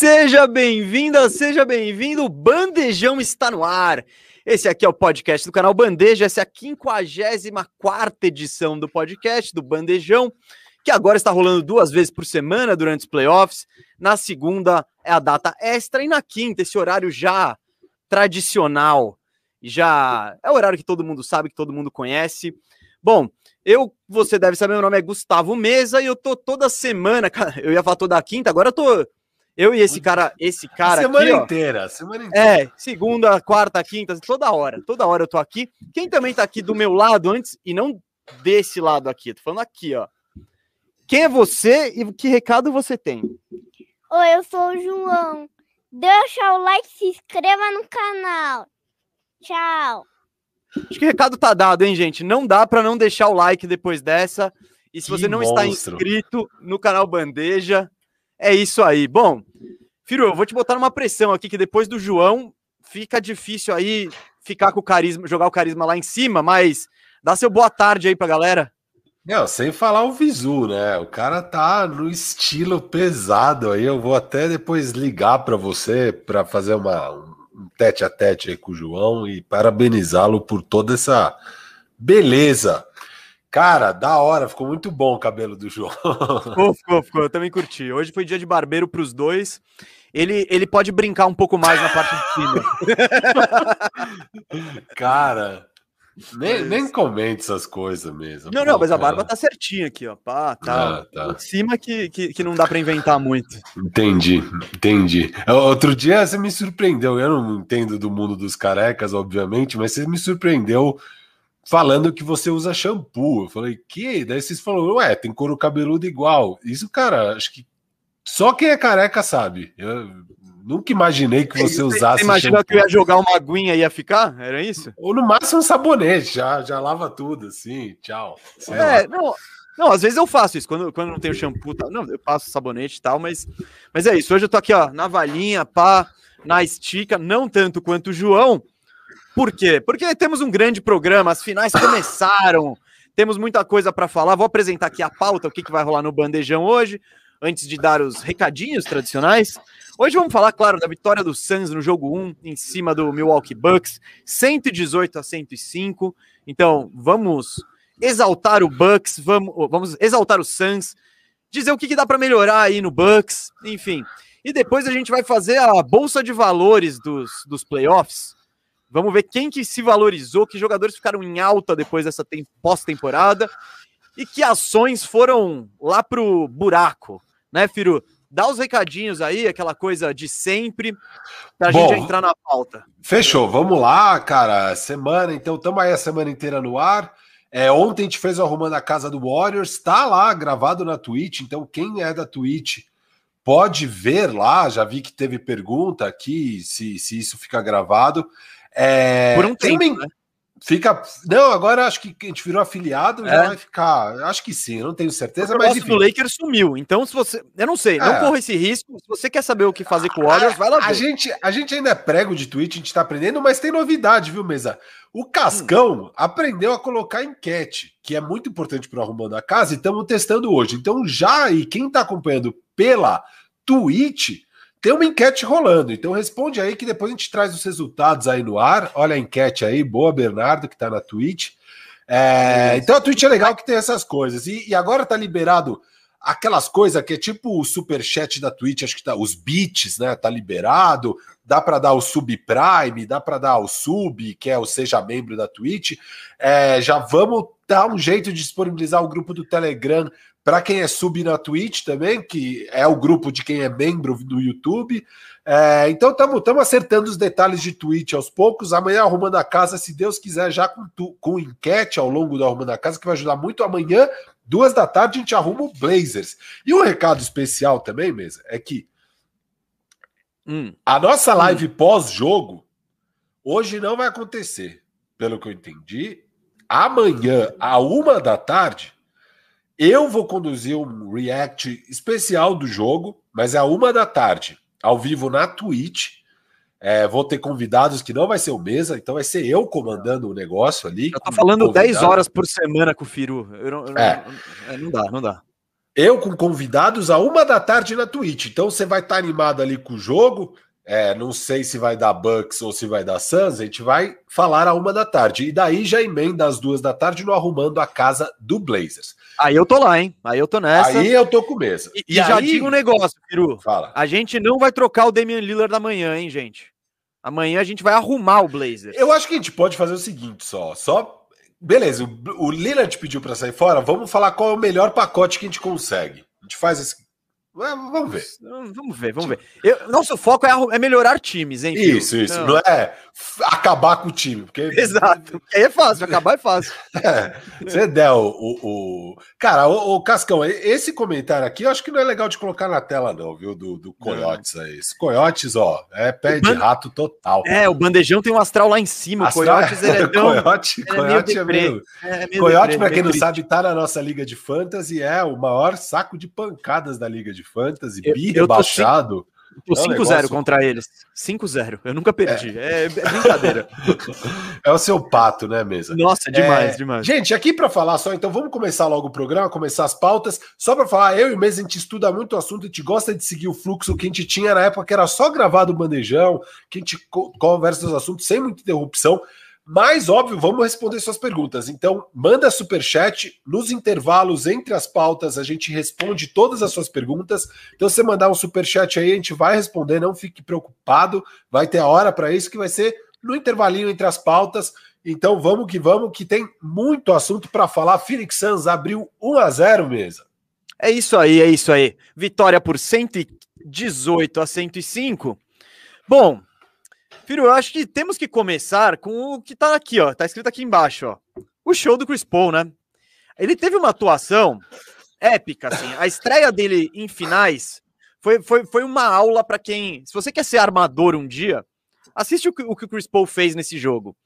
Seja bem-vinda, seja bem-vindo. Bandejão está no ar. Esse aqui é o podcast do canal Bandeja. Essa é a 54 edição do podcast do Bandejão, que agora está rolando duas vezes por semana durante os playoffs. Na segunda é a data extra e na quinta, esse horário já tradicional. Já é o horário que todo mundo sabe, que todo mundo conhece. Bom, eu, você deve saber, meu nome é Gustavo Mesa e eu tô toda semana, eu ia falar toda quinta, agora eu tô eu e esse cara, esse cara a semana aqui, inteira, semana inteira. É, segunda, quarta, quinta, toda hora, toda hora eu tô aqui. Quem também tá aqui do meu lado antes e não desse lado aqui, tô falando aqui, ó. Quem é você e que recado você tem? Oi, eu sou o João. Deixa o like, se inscreva no canal. Tchau. Acho que o recado tá dado, hein, gente? Não dá para não deixar o like depois dessa. E se que você não monstro. está inscrito no canal Bandeja, é isso aí. Bom, Firo, eu vou te botar numa pressão aqui que depois do João fica difícil aí ficar com o carisma, jogar o carisma lá em cima, mas dá seu boa tarde aí pra galera. Não, sem falar o visu, né? O cara tá no estilo pesado aí. Eu vou até depois ligar para você para fazer uma, um tete a tete aí com o João e parabenizá-lo por toda essa beleza Cara, da hora, ficou muito bom o cabelo do João. Ficou, ficou, ficou. Eu também curti. Hoje foi dia de barbeiro para os dois. Ele, ele pode brincar um pouco mais na parte de cima. Cara, nem, nem comente essas coisas mesmo. Não, pô, não, mas a barba tá certinha aqui, ó. Pá, tá. Ah, tá. Em cima que, que, que não dá para inventar muito. Entendi, entendi. Outro dia você me surpreendeu. Eu não entendo do mundo dos carecas, obviamente, mas você me surpreendeu falando que você usa shampoo. Eu falei, que? Daí vocês falaram, ué, tem couro cabeludo igual. Isso, cara, acho que só quem é careca sabe. Eu nunca imaginei que você usasse. Você imaginou que eu ia jogar uma aguinha e ia ficar? Era isso? Ou no máximo um sabonete, já, já lava tudo, assim, tchau. é, não. Não, às vezes eu faço isso, quando, quando não tenho shampoo, tá, não, eu passo sabonete e tal, mas, mas é isso. Hoje eu tô aqui, ó, na valinha, pá, na estica, não tanto quanto o João, por quê? Porque temos um grande programa, as finais começaram, temos muita coisa para falar. Vou apresentar aqui a pauta, o que, que vai rolar no Bandejão hoje, antes de dar os recadinhos tradicionais. Hoje vamos falar, claro, da vitória do Suns no jogo 1, em cima do Milwaukee Bucks, 118 a 105. Então, vamos exaltar o Bucks, vamos, vamos exaltar o Suns, dizer o que, que dá para melhorar aí no Bucks, enfim. E depois a gente vai fazer a bolsa de valores dos, dos playoffs. Vamos ver quem que se valorizou, que jogadores ficaram em alta depois dessa pós-temporada e que ações foram lá pro buraco, né, Firu? Dá os recadinhos aí, aquela coisa de sempre, pra Bom, gente entrar na pauta. Fechou, vamos lá, cara. Semana, então, estamos aí a semana inteira no ar. É, ontem a gente fez o Arrumando a Casa do Warriors, tá lá gravado na Twitch, então quem é da Twitch pode ver lá. Já vi que teve pergunta aqui se, se isso fica gravado. É, Por um tempo, né? Fica. Não, agora acho que a gente virou afiliado, é. já vai ficar. Acho que sim, eu não tenho certeza, mas. O Lakers sumiu. Então, se você. Eu não sei, é. não corra esse risco. Se você quer saber o que fazer com o Warriors, vai lá ver. A gente, a gente ainda é prego de tweet, a gente tá aprendendo, mas tem novidade, viu, Mesa? O Cascão hum. aprendeu a colocar enquete, que é muito importante para arrumando a casa, e estamos testando hoje. Então, já aí, quem está acompanhando pela Twitch tem uma enquete rolando, então responde aí que depois a gente traz os resultados aí no ar. Olha a enquete aí, boa Bernardo, que tá na Twitch. É, então a Twitch é legal que tem essas coisas. E, e agora tá liberado aquelas coisas que é tipo o super chat da Twitch, acho que tá os bits, né? Tá liberado, dá para dar o subprime, dá para dar o sub, que é o seja membro da Twitch. É, já vamos dar um jeito de disponibilizar o grupo do Telegram para quem é sub na Twitch também, que é o grupo de quem é membro do YouTube. É, então estamos acertando os detalhes de Twitch aos poucos. Amanhã arrumando a casa, se Deus quiser, já com, com enquete ao longo do Arrumando a Casa, que vai ajudar muito. Amanhã, duas da tarde, a gente arruma o Blazers. E um recado especial também, mesa, é que hum. a nossa live hum. pós-jogo hoje não vai acontecer, pelo que eu entendi. Amanhã, a uma da tarde, eu vou conduzir um react especial do jogo, mas é a uma da tarde, ao vivo na Twitch. É, vou ter convidados que não vai ser o mesa, então vai ser eu comandando o negócio ali. Eu tô falando 10 horas por semana com o Firu. Eu não, eu é. não, é, não dá, não dá. Eu com convidados a uma da tarde na Twitch. Então você vai estar tá animado ali com o jogo. É, não sei se vai dar Bucks ou se vai dar Suns. A gente vai falar a uma da tarde. E daí já emenda às duas da tarde no Arrumando a Casa do Blazers. Aí eu tô lá, hein? Aí eu tô nessa. Aí eu tô com mesa. E, e, e aí... já digo um negócio, Peru. Fala. A gente não vai trocar o Damian Lillard amanhã, hein, gente? Amanhã a gente vai arrumar o Blazers. Eu acho que a gente pode fazer o seguinte só. Só. Beleza, o, o Lillard pediu para sair fora. Vamos falar qual é o melhor pacote que a gente consegue. A gente faz esse, Vamos ver. Vamos ver, vamos ver. Eu, nosso foco é, é, melhorar times, hein? Filho? Isso, isso. Não. não. é acabar com o time. Porque... Exato. Aí é fácil, acabar é fácil. É, você der o, o, o... Cara, o, o, Cascão, esse comentário aqui eu acho que não é legal de colocar na tela, não, viu? Do, do Coyotes aí. Esse Coyotes, ó, é pé de rato total. É, o bandejão tem um astral lá em cima. Astral... O Coyotes ele é tão. Coyote, é Coyote é meio. É, meio Coyote, para quem não sabe, tá na nossa Liga de Fantasy, é o maior saco de pancadas da Liga de Fantasy, bi rebaixado. Tô 5-0 é um negócio... contra eles. 5-0. Eu nunca perdi. É, é, é brincadeira. é o seu pato, né, mesa? Nossa, demais, é... demais. Gente, aqui para falar só, então vamos começar logo o programa, começar as pautas. Só para falar, eu e o Mesa, a gente estuda muito o assunto, a gente gosta de seguir o fluxo que a gente tinha na época, que era só gravado o bandejão, que a gente conversa os assuntos sem muita interrupção. Mas, óbvio, vamos responder suas perguntas. Então, manda super chat nos intervalos entre as pautas, a gente responde todas as suas perguntas. Então, se você mandar um super chat aí, a gente vai responder, não fique preocupado. Vai ter a hora para isso que vai ser no intervalinho entre as pautas. Então, vamos que vamos, que tem muito assunto para falar. Phoenix Suns abriu 1 a 0 mesa. É isso aí, é isso aí. Vitória por 118 a 105. Bom, Filho, eu acho que temos que começar com o que tá aqui, ó. Tá escrito aqui embaixo, ó. O show do Chris Paul, né? Ele teve uma atuação épica, assim. A estreia dele em finais foi, foi, foi uma aula para quem. Se você quer ser armador um dia, assiste o que o, que o Chris Paul fez nesse jogo.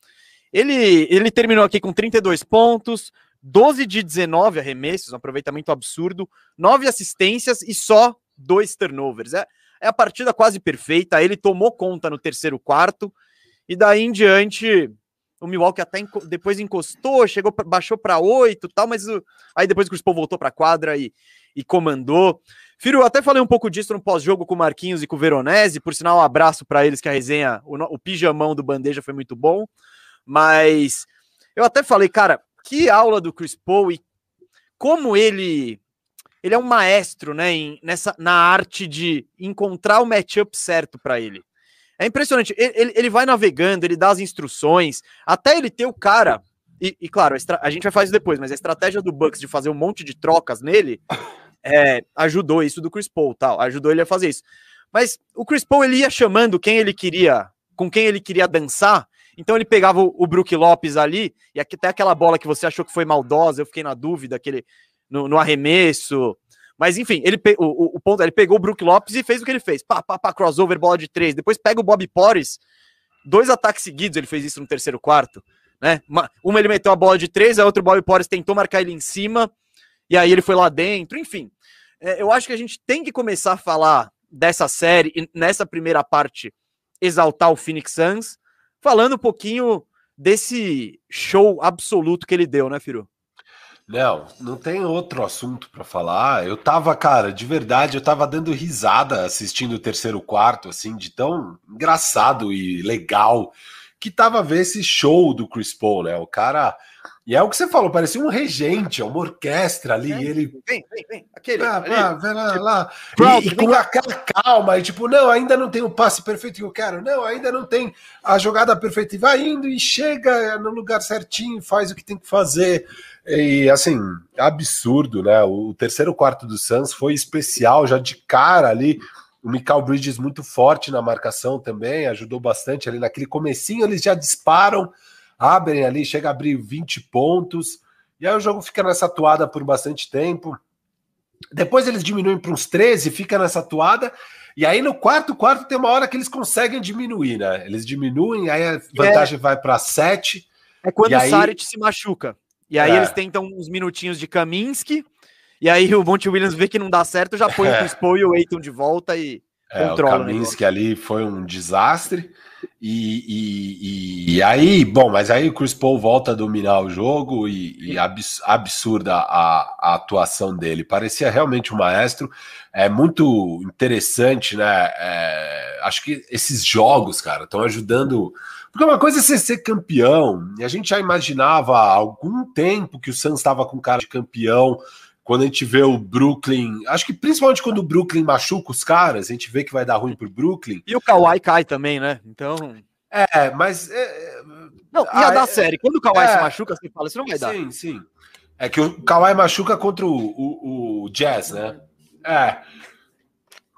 Ele, ele terminou aqui com 32 pontos, 12 de 19 arremessos, um aproveitamento absurdo, 9 assistências e só dois turnovers. É, é a partida quase perfeita. Ele tomou conta no terceiro quarto e daí em diante o Milwaukee até depois encostou, chegou, baixou para oito, tal, mas uh, aí depois o Chris Paul voltou para a quadra e, e comandou. Firo, eu até falei um pouco disso no pós-jogo com o Marquinhos e com o Veronese, por sinal, um abraço para eles que a resenha, o, o pijamão do Bandeja foi muito bom, mas eu até falei, cara, que aula do Chris Paul e como ele ele é um maestro, né, em, nessa, na arte de encontrar o matchup certo para ele. É impressionante. Ele, ele, ele, vai navegando, ele dá as instruções, até ele ter o cara. E, e claro, a, a, gente vai fazer isso depois, mas a estratégia do Bucks de fazer um monte de trocas nele é, ajudou isso do Chris Paul, tal, ajudou ele a fazer isso. Mas o Chris Paul ele ia chamando quem ele queria, com quem ele queria dançar. Então ele pegava o, o Brook Lopes ali, e até aquela bola que você achou que foi maldosa, eu fiquei na dúvida, aquele no, no arremesso. Mas enfim, ele o, o, ponto ele pegou o Brook Lopes e fez o que ele fez. Pá, pá, pá, crossover, bola de três. Depois pega o Bob Porres, dois ataques seguidos, ele fez isso no terceiro quarto. Né? Uma, uma ele meteu a bola de três, a outra o Bob Porres tentou marcar ele em cima, e aí ele foi lá dentro. Enfim, é, eu acho que a gente tem que começar a falar dessa série, e nessa primeira parte, exaltar o Phoenix Suns, falando um pouquinho desse show absoluto que ele deu, né, Firu? Não, não tem outro assunto para falar. Eu tava, cara, de verdade, eu tava dando risada assistindo o terceiro quarto, assim, de tão engraçado e legal que tava ver esse show do Chris Paul, né? O cara. E é o que você falou, parecia um regente, uma orquestra ali. É, ele. Vem, vem, vem. Aquele. Ah, ali, ah, vem lá, tipo, lá. E, e com aquela calma, e tipo, não, ainda não tem o passe perfeito que eu quero. Não, ainda não tem a jogada perfeita. E vai indo e chega no lugar certinho, faz o que tem que fazer. E assim, absurdo, né? O terceiro quarto do Suns foi especial, já de cara ali. O Michael Bridges muito forte na marcação também, ajudou bastante ali naquele comecinho, eles já disparam, abrem ali, chega a abrir 20 pontos. E aí o jogo fica nessa atuada por bastante tempo. Depois eles diminuem para uns 13, fica nessa atuada. E aí no quarto quarto tem uma hora que eles conseguem diminuir, né? Eles diminuem, aí a vantagem é, vai para 7. É quando o aí... Saric se machuca. E aí é. eles tentam uns minutinhos de Kaminsky, e aí o Monte Williams vê que não dá certo, já põe é. o Chris Paul e o Aiton de volta e é, controla. O Kaminsky ali foi um desastre. E, e, E aí, bom, mas aí o Chris Paul volta a dominar o jogo e, e abs, absurda a, a, atuação dele. Parecia realmente um maestro. É muito interessante, né? É, acho que esses jogos, cara, estão ajudando. Porque uma coisa é você ser campeão, e a gente já imaginava há algum tempo que o Suns estava com cara de campeão. Quando a gente vê o Brooklyn, acho que principalmente quando o Brooklyn machuca os caras, a gente vê que vai dar ruim pro Brooklyn. E o Kawhi cai também, né? Então. É, mas. É, não, ia ah, dar é, série. Quando o Kawhi é, se machuca, você fala, isso não vai dar. Sim, sim. É que o Kawhi machuca contra o, o, o Jazz, né? É.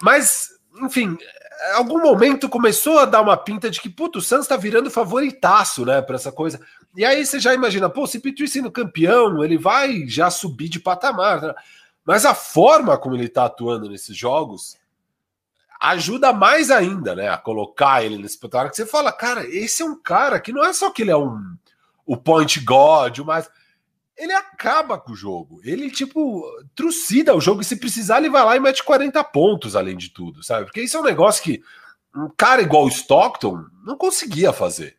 Mas, enfim, algum momento começou a dar uma pinta de que, puto, o Santos tá virando favoritaço, né, pra essa coisa. E aí você já imagina, pô, se Petri sendo campeão, ele vai já subir de patamar. Né? Mas a forma como ele tá atuando nesses jogos ajuda mais ainda, né, a colocar ele nesse patamar que você fala, cara, esse é um cara que não é só que ele é um o point god, mas ele acaba com o jogo. Ele tipo trucida o jogo e se precisar ele vai lá e mete 40 pontos além de tudo, sabe? Porque isso é um negócio que um cara igual o Stockton não conseguia fazer.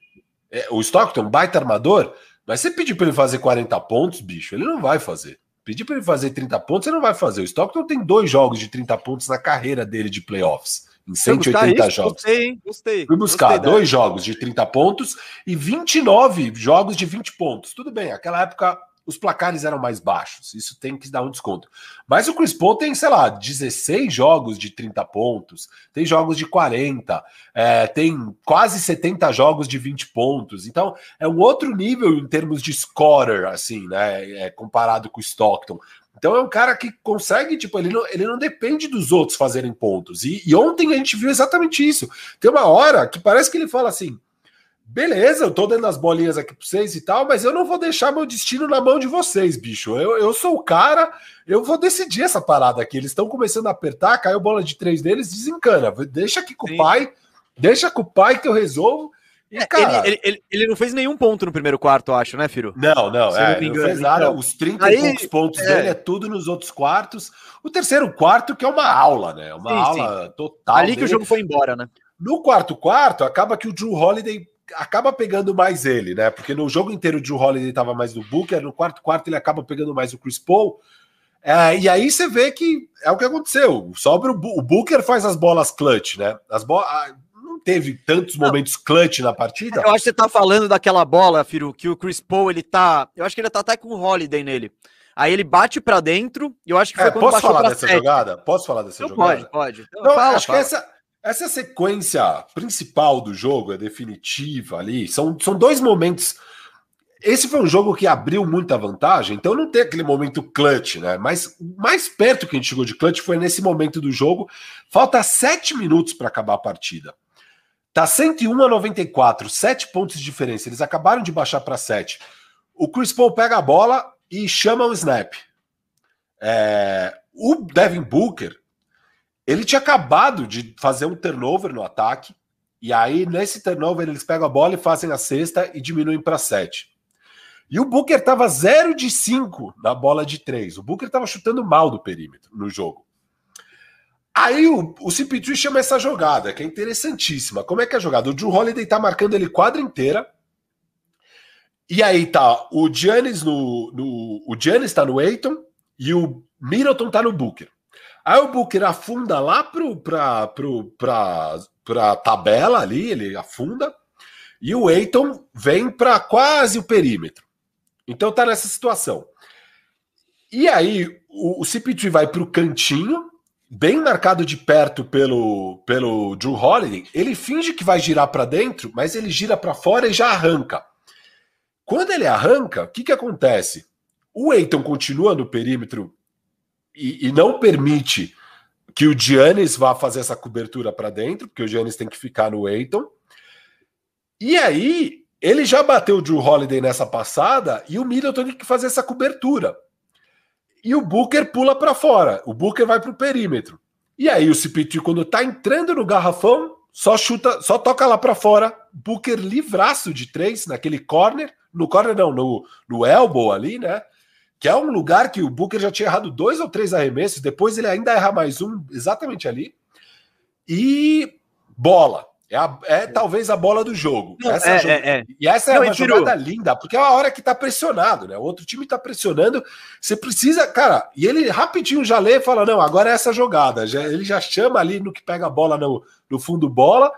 É, o Stockton, baita armador, mas você pedir para ele fazer 40 pontos, bicho, ele não vai fazer. Pedir para ele fazer 30 pontos, ele não vai fazer. O Stockton tem dois jogos de 30 pontos na carreira dele de playoffs, em 180 jogos. Gostei, gostei. Fui buscar gostei dois jogos de 30 pontos e 29 jogos de 20 pontos. Tudo bem, aquela época os placares eram mais baixos. Isso tem que dar um desconto. Mas o Chris Paul tem, sei lá, 16 jogos de 30 pontos, tem jogos de 40, é, tem quase 70 jogos de 20 pontos. Então, é um outro nível em termos de scorer, assim, né? É, comparado com o Stockton. Então é um cara que consegue, tipo, ele não, ele não depende dos outros fazerem pontos. E, e ontem a gente viu exatamente isso. Tem uma hora que parece que ele fala assim: beleza, eu tô dando as bolinhas aqui pra vocês e tal, mas eu não vou deixar meu destino na mão de vocês, bicho. Eu, eu sou o cara, eu vou decidir essa parada aqui. Eles estão começando a apertar, caiu bola de três deles, desencana. Deixa aqui com Sim. o pai, deixa com o pai que eu resolvo. E, é, cara, ele, ele, ele, ele, não fez nenhum ponto no primeiro quarto, eu acho, né, Firo? Não, não, é, não, engano, não, fez nada. Então, Os 30 aí, e poucos pontos é. dele é tudo nos outros quartos. O terceiro quarto, que é uma aula, né? Uma sim, aula sim. total. Ali dele. que o jogo foi embora, né? No quarto quarto, acaba que o Drew Holiday acaba pegando mais ele, né? Porque no jogo inteiro o Drew Holiday estava mais no Booker, no quarto quarto ele acaba pegando mais o Chris Paul. É, e aí você vê que é o que aconteceu. Sobra o, o Booker faz as bolas clutch, né? As bolas não teve tantos não. momentos clutch na partida. Eu acho que você tá falando daquela bola, Firu, que o Chris Paul ele tá, eu acho que ele tá até com o Holiday nele. Aí ele bate para dentro, e eu acho que foi é, quando posso falar dessa sete. jogada? Posso falar dessa então jogada? Pode, pode. Então, não, fala, acho fala. que essa essa sequência principal do jogo é definitiva ali. São, são dois momentos. Esse foi um jogo que abriu muita vantagem, então não tem aquele momento clutch, né? Mas mais perto que a gente chegou de clutch foi nesse momento do jogo. Falta sete minutos para acabar a partida. Tá 101 a 94, sete pontos de diferença. Eles acabaram de baixar para sete. O Chris Paul pega a bola e chama o snap. É, o Devin Booker ele tinha acabado de fazer um turnover no ataque, e aí nesse turnover eles pegam a bola e fazem a cesta e diminuem para 7. E o Booker estava 0 de 5 na bola de 3. O Booker estava chutando mal do perímetro no jogo. Aí o, o CP3 chama essa jogada, que é interessantíssima. Como é que é a jogada? O Drew Holiday tá marcando ele quadra inteira. E aí tá o Giannis no, no o Giannis tá no Aiton e o Middleton tá no Booker. Aí o Booker afunda lá pro, pra, pro, pra, pra tabela ali, ele afunda, e o Eiton vem para quase o perímetro. Então tá nessa situação. E aí o, o CP3 vai para o cantinho, bem marcado de perto pelo, pelo Drew Holiday. Ele finge que vai girar para dentro, mas ele gira para fora e já arranca. Quando ele arranca, o que, que acontece? O Eiton continua no perímetro e, e não permite que o Giannis vá fazer essa cobertura para dentro, porque o Giannis tem que ficar no Eiton. E aí, ele já bateu o Drew Holiday nessa passada e o Middleton tem que fazer essa cobertura. E o Booker pula para fora. O Booker vai para o perímetro. E aí o CP3, quando tá entrando no garrafão, só chuta, só toca lá para fora. Booker livraço de três naquele corner. No corner não, no, no elbow ali, né? Que é um lugar que o Booker já tinha errado dois ou três arremessos, depois ele ainda erra mais um exatamente ali. E bola. É, a- é talvez a bola do jogo. Não, essa é, jo- é, é. E essa é Não, uma e Firu- jogada linda, porque é a hora que tá pressionado, né? O outro time tá pressionando, você precisa, cara, e ele rapidinho já lê e fala: não, agora é essa jogada. Já- ele já chama ali no que pega a bola no, no fundo bola,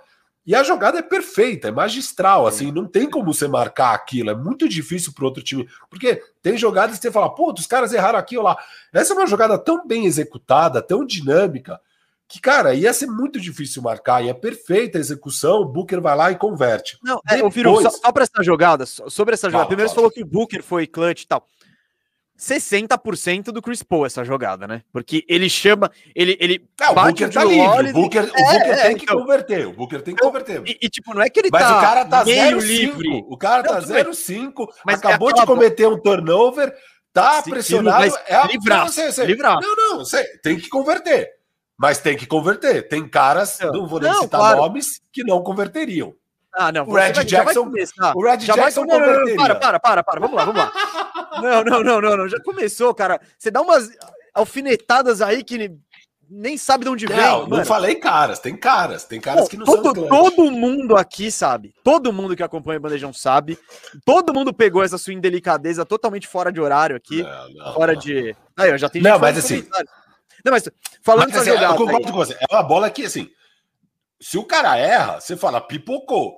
e a jogada é perfeita, é magistral, assim, não tem como você marcar aquilo, é muito difícil pro outro time, porque tem jogadas que você fala, pô, os caras erraram aqui ou lá. Essa é uma jogada tão bem executada, tão dinâmica, que, cara, ia ser muito difícil marcar, e é perfeita a execução, o Booker vai lá e converte. Não, é, ô, Firu, Depois- só, só pra essa jogada, so- sobre essa jogada. Fala, Primeiro você fala. falou que o Booker foi clutch e tal. 60% do Chris Paul essa jogada, né? Porque ele chama, ele, ele o bate Booker o tá livre. O Booker, o É, Booker é, tem que então. converter. O Booker tem que converter. E, e, tipo, não é que ele Mas tá o cara tá meio 0-5. livre. O cara Não, tá bem. 0-5. Mas Acabou é de aquela cometer um turnover. Tá Sim, pressionado. mas é não, sei, sei. livraço. não, não, sei. Tem que converter. Mas tem que converter. Tem caras, Não, não vou nem não, citar claro. nomes, que não converteriam. Ah, não. O Red vai- Jackson- começar. o Red já vai Jackson não, não, não. Para, para, para, para. Vamos lá, vamos lá. Não, não, não, não, não. Já começou, cara. Você dá umas alfinetadas aí que ne- nem sabe de onde vem. Não, não mano. falei caras. Tem caras. Tem caras Pô, que não todo, são todo mundo aqui sabe. Todo mundo que acompanha o Bandejão sabe. Todo mundo pegou essa sua indelicadeza totalmente fora de horário aqui. Não, não, fora não. de. Aí, ó, já tem Não, mas assim- comentário. Não, mas falando Mas, assim, eu jogada. concordo aí, com você. É uma bola que, assim, se o cara erra, você fala, pipocou.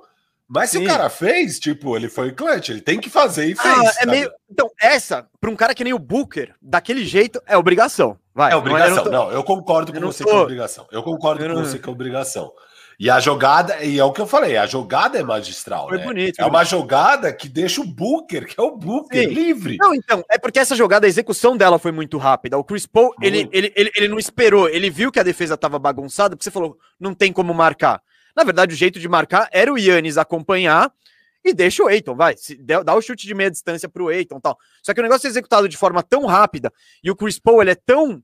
Mas se Sim. o cara fez, tipo, ele foi clutch, ele tem que fazer e fez. ah, é meio. Então, essa, pra um cara que nem o Booker, daquele jeito, é obrigação. Vai. É obrigação. Não, Não, eu concordo eu com não você tô- que é obrigação. Eu concordo Eu com não- você que é obrigação. E a jogada, e é o que eu falei, a jogada é magistral. Foi né? bonito. É uma jogada que deixa o Booker, que é o Booker, Sim. livre. Não, então, é porque essa jogada, a execução dela foi muito rápida. O Chris Paul, ele, Muito. ele, ele, ele não esperou, ele viu que a defesa tava bagunçada, porque você falou, não tem como marcar. Na verdade, o jeito de marcar era o Yannis acompanhar e deixa o Eiton, vai, dá o chute de meia distância pro Eiton e tal. Só que o negócio é executado de forma tão rápida e o Chris Paul, ele é tão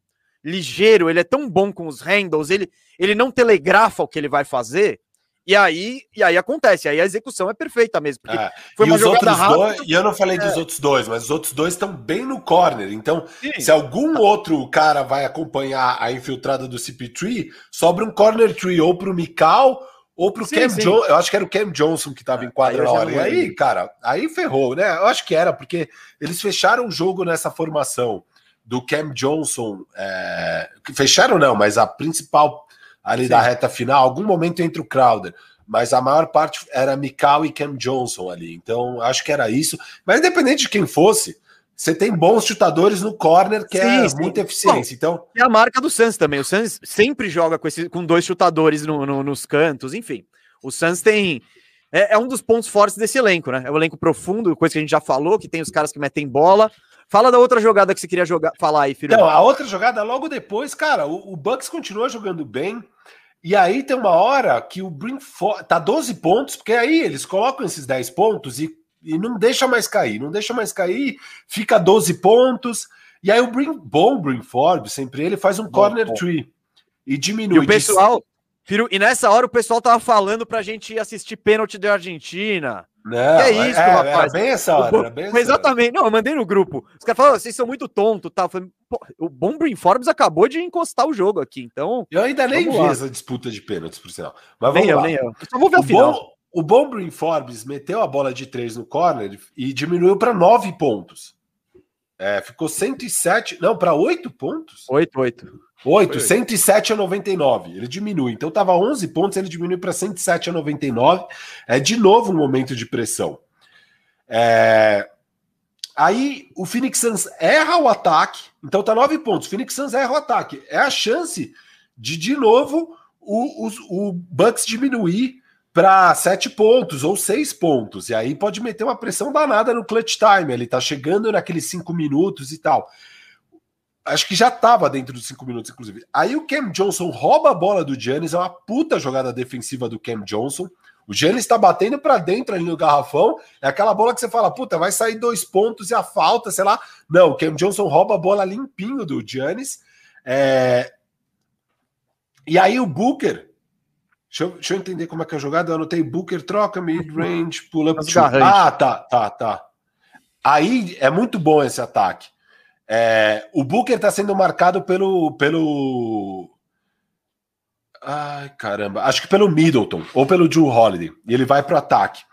ligeiro, ele é tão bom com os handles, ele, ele não telegrafa o que ele vai fazer. E aí, e aí acontece, aí a execução é perfeita mesmo, porque É. foi e uma os jogada outros rápida. dois, e eu não falei dos outros dois, mas os outros dois estão bem no corner. Então, Sim. se algum outro cara vai acompanhar a infiltrada do CP3, sobra um corner tree ou pro Mikal ou pro Sim, Cam. Johnson. Eu acho que era o Cam Johnson que tava em quadra na hora. E aí, cara, aí ferrou, né? Eu acho que era, porque eles fecharam o jogo nessa formação do Cam Johnson. é, Fecharam não, mas a principal ali Sim. da reta final, algum momento entre o Crowder. Mas a maior parte era Mikal e Cam Johnson ali. Então, acho que era isso. Mas independente de quem fosse, você tem bons chutadores no corner, que é Sim, sim. muita eficiência. Então, É a marca do Suns também. O Suns sempre joga com, esse, com dois chutadores no- no- nos cantos, enfim. O Suns tem. É, é um dos pontos fortes desse elenco, né? É um elenco profundo, coisa que a gente já falou, que tem os caras que metem bola. Fala da outra jogada que você queria jogar, falar aí, filho. Não, a outra jogada logo depois, cara, o, o Bucks continua jogando bem. E aí tem uma hora que o Brim fo- tá 12 pontos, porque aí eles colocam esses 10 pontos e, e não deixa mais cair, não deixa mais cair, fica 12 pontos. E aí o Brim, bom Forbes, sempre ele faz um Bom, corner bom. tree e e diminui. o de- pessoal. Filho, e nessa hora o pessoal tava falando pra gente ir assistir pênalti da Argentina. Não, é isso, é, rapaz. Era bem essa hora, era bem essa hora. exatamente. Não, eu mandei no grupo. Os caras falaram, "Ah, vocês são muito tontos, tá? Falei, "Pô, o bom Brim Forbes acabou de encostar o jogo aqui, então. Eu ainda nem vi lá. essa disputa de pênaltis, por sinal. Mas Nem vamos eu, lá. eu. Eu só vou ver O final. bom, o bom Brim Forbes meteu a bola de três no corner e diminuiu para 9 pontos. É, ficou 107, não, para 8 pontos? 8, 8. 8, Foi. 107 a 99. Ele diminui. Então tava 11 pontos, ele diminui para 107 a 99. É de novo um momento de pressão. É, Aí o Phoenix Suns erra o ataque, então tá 9 pontos. O Phoenix Suns erra o ataque. É a chance de, de novo, o, os- o Bucks diminuir para 7 pontos ou 6 pontos. E aí pode meter uma pressão danada no clutch time. Ele tá chegando naqueles 5 minutos e tal. Acho que já tava dentro dos 5 minutos, inclusive. Aí o Cam Johnson rouba a bola do Giannis, é uma puta jogada defensiva do Cam Johnson. O Giannis está batendo para dentro ali no garrafão. É aquela bola que você fala, puta, vai sair dois pontos e a falta, sei lá. Não, o Cam Johnson rouba a bola limpinho do Giannis. É... E aí o Booker. Deixa eu, deixa eu entender como é que é a jogada. Eu anotei Booker, troca, mid-range, pull up. Os shoot. garrantes. Ah, tá, tá, tá. Aí é muito bom esse ataque. É, o Booker está sendo marcado pelo. pelo Ai, caramba. Acho que pelo Middleton ou pelo Drew Holiday. E ele vai pro ataque.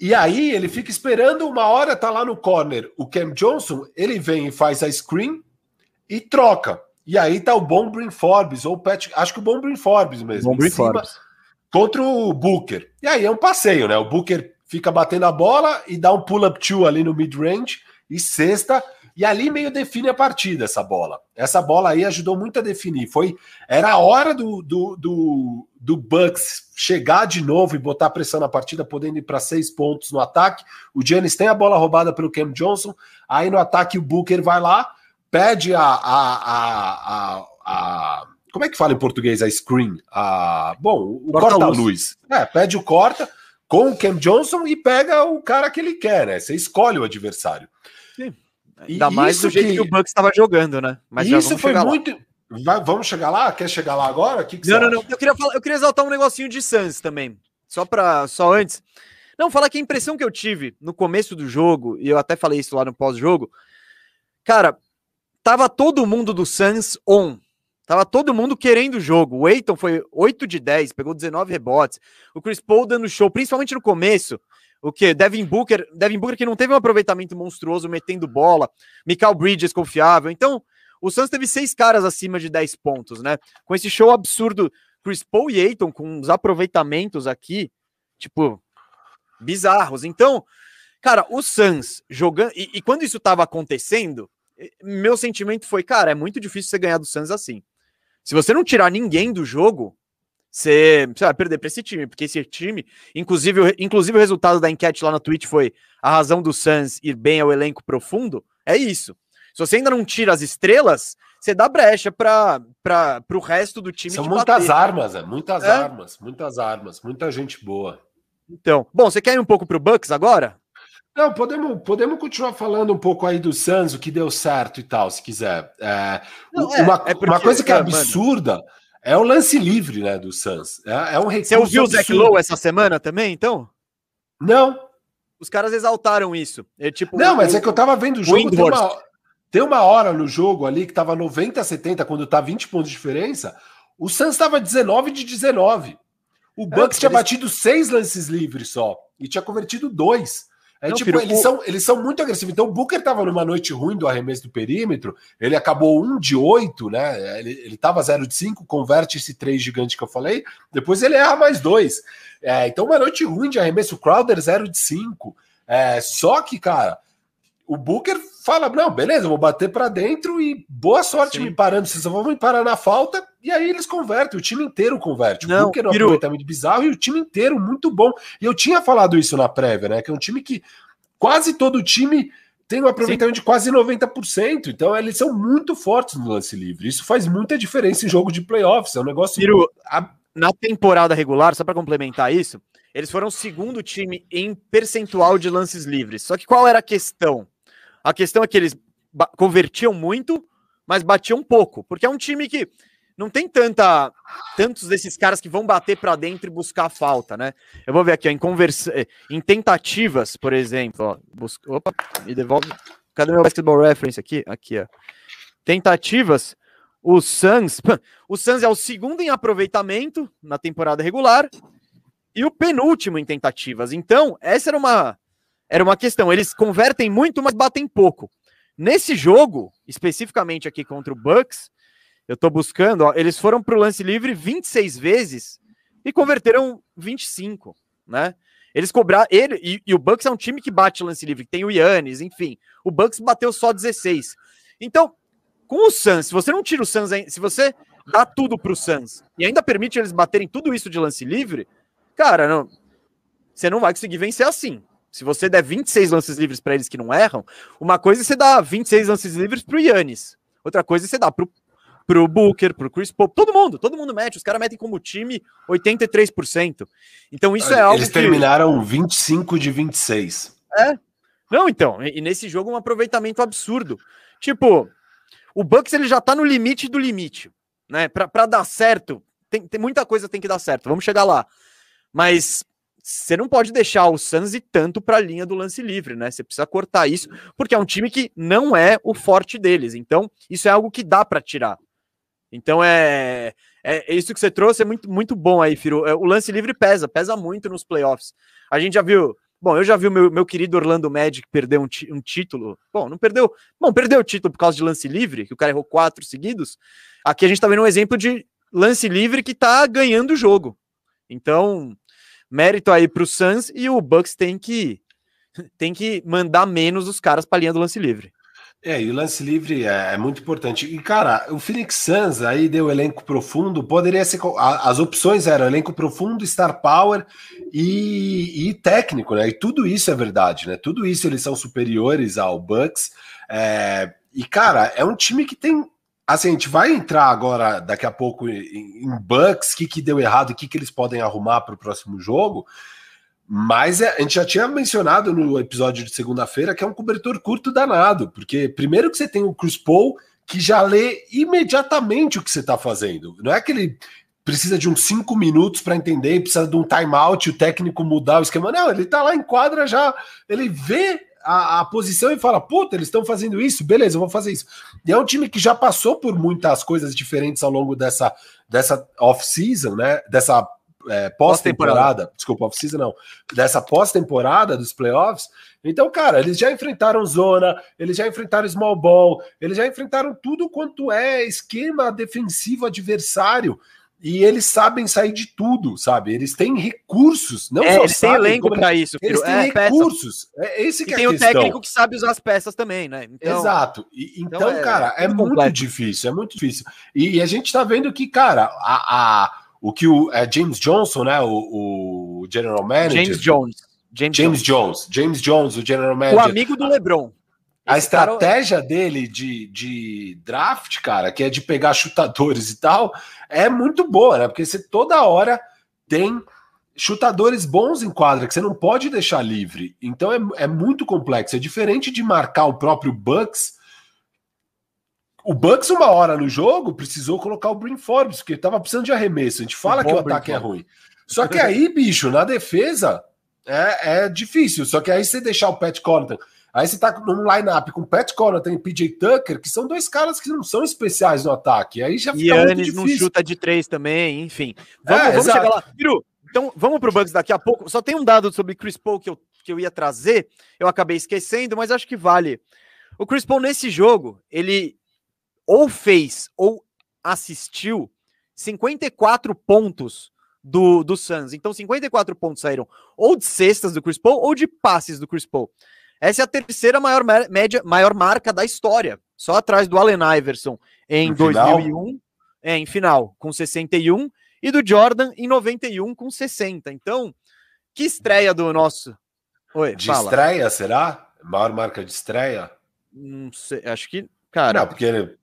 E aí ele fica esperando uma hora, tá lá no corner o Cam Johnson, ele vem e faz a screen e troca. E aí tá o bom Brin Forbes, ou o Pat, acho que o bom Brin Forbes mesmo. Bom Brin Forbes. Contra o Booker. E aí é um passeio, né? O Booker fica batendo a bola e dá um pull-up two ali no mid-range e sexta. E ali meio define a partida essa bola. Essa bola aí ajudou muito a definir. Foi Era a hora do, do, do, do Bucks chegar de novo e botar pressão na partida, podendo ir para seis pontos no ataque. O Giannis tem a bola roubada pelo Cam Johnson. Aí no ataque o Booker vai lá, pede a, a, a, a, como é que fala em português a screen? A, bom, o corta-luz. Corta é, pede o corta com o Cam Johnson e pega o cara que ele quer, né? Você escolhe o adversário. Ainda mais do jeito que, que o Bucks estava jogando, né? Mas isso foi muito. Vamos chegar lá? Quer chegar lá agora? Que que não, não, não. Eu queria, falar, eu queria exaltar um negocinho de Suns também. Só para só antes. Não, falar que a impressão que eu tive no começo do jogo, e eu até falei isso lá no pós-jogo, cara, tava todo mundo do Suns on. Tava todo mundo querendo o jogo. O Eiton foi 8 de 10, pegou 19 rebotes. O Chris Paul dando show, principalmente no começo. O que? Devin Booker, Devin Booker que não teve um aproveitamento monstruoso metendo bola. Michael Bridges confiável. Então, o Suns teve seis caras acima de 10 pontos, né? Com esse show absurdo, Chris Paul e Aiton com uns aproveitamentos aqui, tipo, bizarros. Então, cara, o Suns jogando. E, e quando isso tava acontecendo, meu sentimento foi, cara, é muito difícil você ganhar do Suns assim. Se você não tirar ninguém do jogo, você, vai perder para esse time, porque esse time, inclusive, inclusive o resultado da enquete lá na Twitch foi a razão do Suns ir bem ao elenco profundo, é isso. Se você ainda não tira as estrelas, você dá brecha para o resto do time. São muitas bater. armas, é, muitas é? armas, muitas armas, muita gente boa. Então, bom, você quer ir um pouco para o Bucks agora? Não, podemos, podemos continuar falando um pouco aí do Suns, o que deu certo e tal, se quiser. É, não, é, uma, é porque, uma coisa que é absurda mano. É o lance livre né, do Suns. É, é um recurso Você ouviu o Zach Lowe essa semana também, então? Não. Os caras exaltaram isso. É, tipo, não, mas o, é que eu tava vendo o jogo. Tem uma, tem uma hora no jogo ali que tava 90 a 70, quando tá 20 pontos de diferença. O Suns tava 19 de 19. O é, Bucks é, tinha eles... batido seis lances livres só e tinha convertido dois. É não, tipo, eles, são, eles são muito agressivos. Então, o Booker estava numa noite ruim do arremesso do perímetro. Ele acabou 1 de 8, né? Ele, ele tava 0 de 5, converte esse 3 gigante que eu falei. Depois ele erra mais dois. É, então, uma noite ruim de arremesso. O Crowder 0 de 5. É, só que, cara, o Booker fala: não, beleza, vou bater para dentro e boa sorte Sim. me parando. Vocês só vão me parar na falta. E aí eles convertem, o time inteiro converte. Não, o Booker é um aproveitamento bizarro e o time inteiro muito bom. E eu tinha falado isso na prévia, né? Que é um time que quase todo time tem um aproveitamento Sim. de quase 90%. Então eles são muito fortes no lance livre. Isso faz muita diferença em jogo de playoffs. É um negócio. Piro, a, na temporada regular, só para complementar isso, eles foram o segundo time em percentual de lances livres. Só que qual era a questão? A questão é que eles convertiam muito, mas batiam pouco, porque é um time que não tem tanta tantos desses caras que vão bater para dentro e buscar falta, né? Eu vou ver aqui ó, em eh, em tentativas, por exemplo, ó, busca, opa, me devolve. Cadê meu basketball reference aqui? Aqui, ó. Tentativas, o Suns, o Suns é o segundo em aproveitamento na temporada regular e o penúltimo em tentativas. Então, essa era uma era uma questão. Eles convertem muito, mas batem pouco. Nesse jogo, especificamente aqui contra o Bucks, eu tô buscando, ó, eles foram para o lance livre 26 vezes e converteram 25, né? Eles cobraram. Ele, e, e, o Bucks é um time que bate lance livre, tem o Yannis, enfim. O Bucks bateu só 16. Então, com o Suns, se você não tira o Suns, se você dá tudo para o Suns e ainda permite eles baterem tudo isso de lance livre, cara, não, você não vai conseguir vencer assim. Se você der 26 lances livres para eles que não erram, uma coisa é você dar 26 lances livres para o Yannis. Outra coisa é você dar para pro Booker, pro Chris Paul, todo mundo, todo mundo mete, os caras metem como time 83%. Então isso é algo Eles terminaram 25 de 26. É. Não, então, e nesse jogo um aproveitamento absurdo. Tipo, o Bucks ele já tá no limite do limite, né? Para dar certo, tem, tem muita coisa tem que dar certo. Vamos chegar lá. Mas você não pode deixar o Suns ir tanto para a linha do lance livre, né? Você precisa cortar isso, porque é um time que não é o forte deles. Então, isso é algo que dá para tirar. Então é é, isso que você trouxe é muito, muito bom aí, Firo. É, o lance livre pesa, pesa muito nos playoffs. A gente já viu. Bom, eu já vi o meu, meu querido Orlando Magic perder um, um título. Bom, não perdeu. Bom, perdeu o título por causa de lance livre, que o cara errou quatro seguidos. Aqui a gente tá vendo um exemplo de lance livre que tá ganhando o jogo. Então, mérito aí pro Suns e o Bucks tem que tem que mandar menos os caras para linha do lance livre. É, e o lance livre é, é, muito importante. E, cara, o Phoenix Suns aí deu elenco profundo, poderia ser. As opções eram elenco profundo, star power e, e técnico, né? E tudo isso é verdade, né? Tudo isso eles são superiores ao Bucks. É, e, cara, é um time que tem. Assim, a gente vai entrar agora, daqui a pouco, em, em Bucks, o que, que deu errado, o que, que eles podem arrumar para o próximo jogo. Mas é, a gente já tinha mencionado no episódio de segunda-feira que é um cobertor curto danado, porque primeiro que você tem o Chris Paul que já lê imediatamente o que você está fazendo. Não é que ele precisa de uns cinco minutos para entender, precisa de um timeout, o técnico mudar o esquema. Não, ele está lá em quadra já, ele vê a, a posição e fala: puta, eles estão fazendo isso, beleza, eu vou fazer isso. E é um time que já passou por muitas coisas diferentes ao longo dessa, dessa off-season, né? Dessa é, pós-temporada, pós desculpa, off-season não, dessa pós-temporada dos playoffs. Então, cara, eles já enfrentaram zona, eles já enfrentaram small ball, eles já enfrentaram tudo quanto é esquema defensivo adversário. E eles sabem sair de tudo, sabe? Eles têm recursos, não é, só eles sabem, têm elenco para isso. Filho. Eles têm é, recursos. É esse que e é tem o técnico que sabe usar as peças também, né? Então, Exato. E, então, então é, cara, é, muito completo. difícil, é muito difícil. E, e, a gente tá vendo que, cara, a, a o que o é James Johnson, né, o, o general manager. James Jones. James, James Jones. Jones. James Jones, o general manager. O amigo do LeBron. A Esse estratégia cara... dele de, de draft, cara, que é de pegar chutadores e tal, é muito boa, né? Porque você toda hora tem chutadores bons em quadra que você não pode deixar livre. Então é, é muito complexo. É diferente de marcar o próprio Bucks o Bucks, uma hora no jogo, precisou colocar o Brin Forbes, porque tava precisando de arremesso. A gente fala que o ataque é ruim. Só que aí, bicho, na defesa é, é difícil. Só que aí você deixar o Pat Connaughton, aí você tá num line-up com Pat Connaughton e PJ Tucker, que são dois caras que não são especiais no ataque. Aí já fica e muito difícil. não chuta de três também, enfim. Vamos, é, vamos chegar lá. Piru, então vamos pro Bucks daqui a pouco. Só tem um dado sobre Chris Paul que eu, que eu ia trazer, eu acabei esquecendo, mas acho que vale. O Chris Paul nesse jogo, ele ou fez ou assistiu 54 pontos do, do Suns. Então, 54 pontos saíram ou de cestas do Chris Paul ou de passes do Chris Paul. Essa é a terceira maior média, maior marca da história, só atrás do Allen Iverson em no 2001, é, em final, com 61, e do Jordan em 91 com 60. Então, que estreia do nosso. Oi, de fala. estreia, será? Maior marca de estreia? Não sei, acho que, cara. Não, porque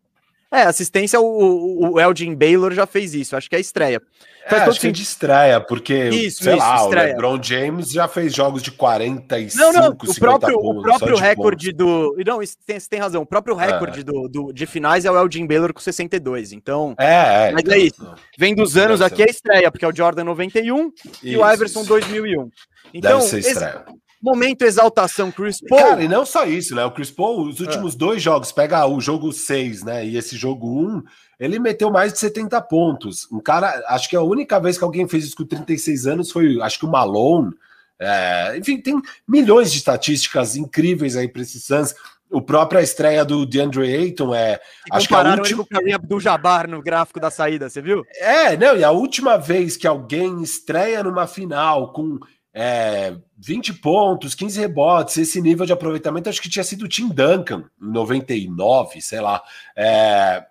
é, assistência, o, o Elgin Baylor já fez isso, acho que é estreia. É, acho que é de estreia, porque, isso, sei isso, lá, estreia. o LeBron James já fez jogos de 45, Não, não, o próprio, pontos, o próprio recorde do... Não, tem, você tem razão, o próprio recorde é. do, do, de finais é o Elgin Baylor com 62, então... É, é. Mas é isso, vem dos anos aqui é estreia, porque é o Jordan 91 isso, e o Iverson isso. 2001. Então, Deve ser estreia. Esse, Momento exaltação, Chris Paul. Cara, e não só isso, né? O Chris Paul, os últimos é. dois jogos, pega o jogo 6, né? E esse jogo 1, um, ele meteu mais de 70 pontos. Um cara, acho que a única vez que alguém fez isso com 36 anos foi, acho que o Malone. É, enfim, tem milhões de estatísticas incríveis aí para esses Suns. O própria estreia do DeAndre Ayton é. E acho que a última... ele com o Jabbar no gráfico da saída, você viu? É, não, e a última vez que alguém estreia numa final com é, 20 pontos, 15 rebotes, esse nível de aproveitamento, acho que tinha sido o Tim Duncan em 99, sei lá. É,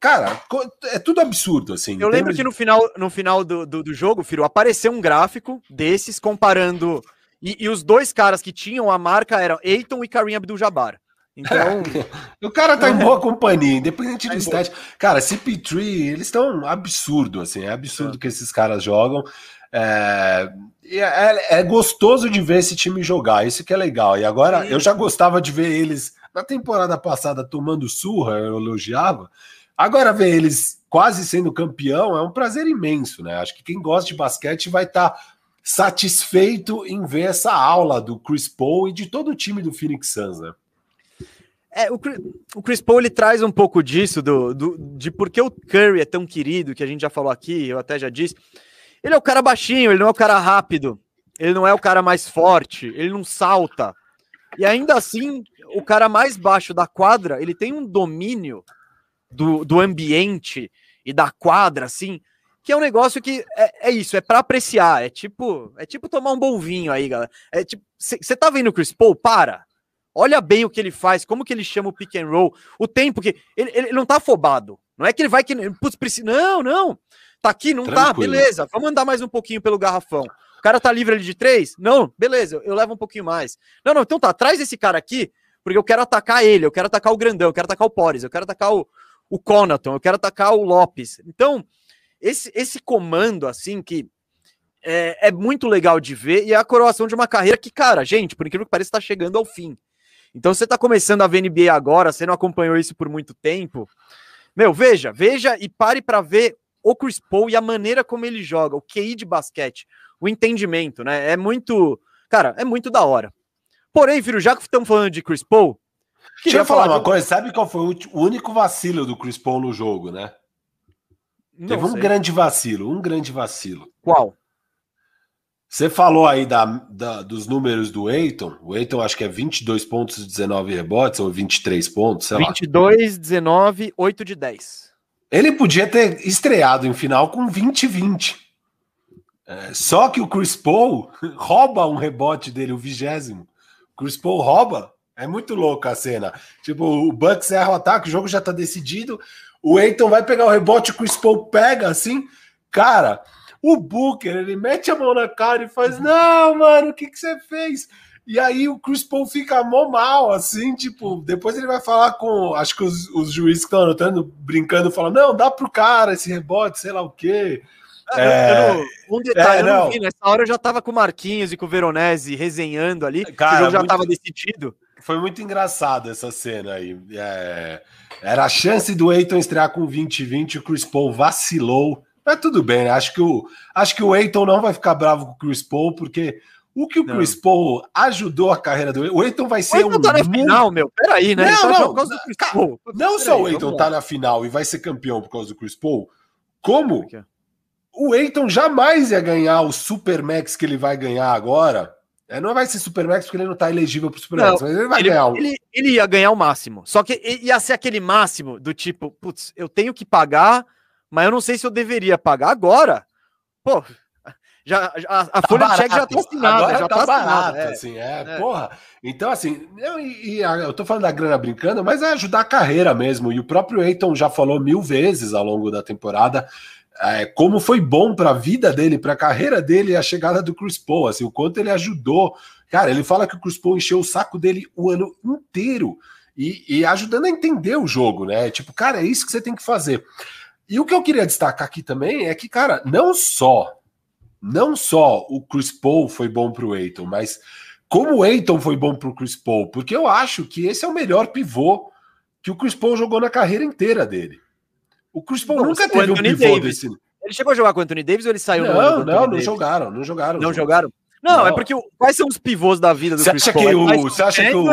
cara, é tudo absurdo, assim. Eu lembro que no final, no final do, do, do jogo, Firo, apareceu um gráfico desses comparando. E, e, os dois caras que tinham a marca eram Eiton e Karim Abdul-Jabbar. Então. o cara tá em boa companhia, independente tá do estádio. Cara, CP3, eles estão absurdo, assim, é absurdo é. que esses caras jogam. É, é, é, gostoso de ver esse time jogar, isso que é legal. E agora, eu já gostava de ver eles na temporada passada tomando surra, eu elogiava. Agora ver eles quase sendo campeão é um prazer imenso, né? Acho que quem gosta de basquete vai estar tá satisfeito em ver essa aula do Chris Paul e de todo o time do Phoenix Suns, né? É, o, o Chris Paul ele traz um pouco disso, do, do, de por que o Curry é tão querido, que a gente já falou aqui, eu até já disse. Ele é o cara baixinho, ele não é o cara rápido, ele não é o cara mais forte, ele não salta. E ainda assim, o cara mais baixo da quadra, ele tem um domínio do, do ambiente e da quadra, assim, que é um negócio que é, é isso, é para apreciar, é tipo, é tipo tomar um bom vinho aí, galera. É tipo, você tá vendo o Chris Paul? Para. Olha bem o que ele faz, como que ele chama o pick and roll, o tempo que ele, ele não tá afobado. Não é que ele vai que putz, precisa, não, não. Tá aqui, não tá, Tranquilo. tá, beleza. Vamos andar mais um pouquinho pelo garrafão. O cara tá livre ali de três? Não, beleza, eu levo um pouquinho mais. Não, não, então tá, traz esse cara aqui, porque eu quero atacar ele, eu quero atacar o grandão, eu quero atacar o Pores, eu quero atacar o, o Conaton, eu quero atacar o Lopes. Então, esse, esse comando, assim, que é, é, muito legal de ver e é a coroação de uma carreira que, cara, gente, por incrível que pareça, está chegando ao fim. Então, você está começando a ver NBA agora, você não acompanhou isso por muito tempo. Meu, veja, veja e pare para ver o Chris Paul e a maneira como ele joga, o QI de basquete, o entendimento, né? É muito, cara, é muito da hora. Porém, filho, já que estamos falando de Chris Paul, Deixa eu falar uma coisa, sabe qual foi o único vacilo do Chris Paul no jogo, né? Não Teve um sei. grande vacilo, um grande vacilo. Qual? Você falou aí da, da, dos números do Eiton. O Eiton acho que é 22 pontos e 19 rebotes, ou 23 pontos, sei 22, lá. 22, 19, 8 de 10. Ele podia ter estreado em final com 20 20. É, só que o Chris Paul rouba um rebote dele, o vigésimo. Chris Paul rouba. É muito louca a cena. Tipo, o Bucks erra o ataque, o jogo já tá decidido. O Eiton vai pegar o rebote, o Chris Paul pega assim. Cara, o Booker, ele mete a mão na cara e faz: Não, mano, o que, que você fez? E aí o Chris Paul fica mó mal, assim, tipo, depois ele vai falar com, acho que os, os juízes que estão anotando, brincando, falam, não, dá pro cara esse rebote, sei lá o quê. É, não, um detalhe, é, eu não vi, nessa hora eu já tava com o Marquinhos e com o Veronese resenhando ali, cara, o jogo já muito, tava decidido. Foi muito engraçado essa cena aí. É, era a chance do Eiton estrear com 20-20, o Chris Paul vacilou. Mas tudo bem, né? Acho que o, acho que o Eiton não vai ficar bravo com o Chris Paul, porque o que o não. Chris Paul ajudou a carreira do o Eiton vai ser o um. tá na final, meu. Peraí, né? Não, não. Por Paul. Não só o Eiton tá na final e vai ser campeão por causa do Chris Paul, como o Eiton jamais ia ganhar o Super Max que ele vai ganhar agora é, não vai ser Supermax porque ele não tá elegível pro Supermax, não, mas ele vai ele, ganhar o... ele, ele ia ganhar o máximo. Só que ia ser aquele máximo do tipo, putz, eu tenho que pagar, mas eu não sei se eu deveria pagar agora. Pô, já, a, a tá folha barato. de cheque já tá assinada, Agora já tá, tá barato, é. assim, é, é, porra. Então, assim, eu, e, eu tô falando da grana brincando, mas é ajudar a carreira mesmo, e o próprio Eiton já falou mil vezes ao longo da temporada é, como foi bom para a vida dele, para a carreira dele, a chegada do Chris Paul, assim, o quanto ele ajudou. Cara, ele fala que o Chris Paul encheu o saco dele o ano inteiro e, e ajudando a entender o jogo, né? Tipo, cara, é isso que você tem que fazer. E o que eu queria destacar aqui também é que, cara, não só não só o Chris Paul foi bom para o Aiton, mas como o Aiton foi bom para o Chris Paul, porque eu acho que esse é o melhor pivô que o Chris Paul jogou na carreira inteira dele. O Chris Paul não, nunca teve um pivô Davis. desse. Ele chegou a jogar com o Anthony Davis ou ele saiu Não, não, não jogaram, não jogaram. Não jogaram? Não, não, é porque quais são os pivôs da vida do você Chris acha Paul? Que o, você acha que o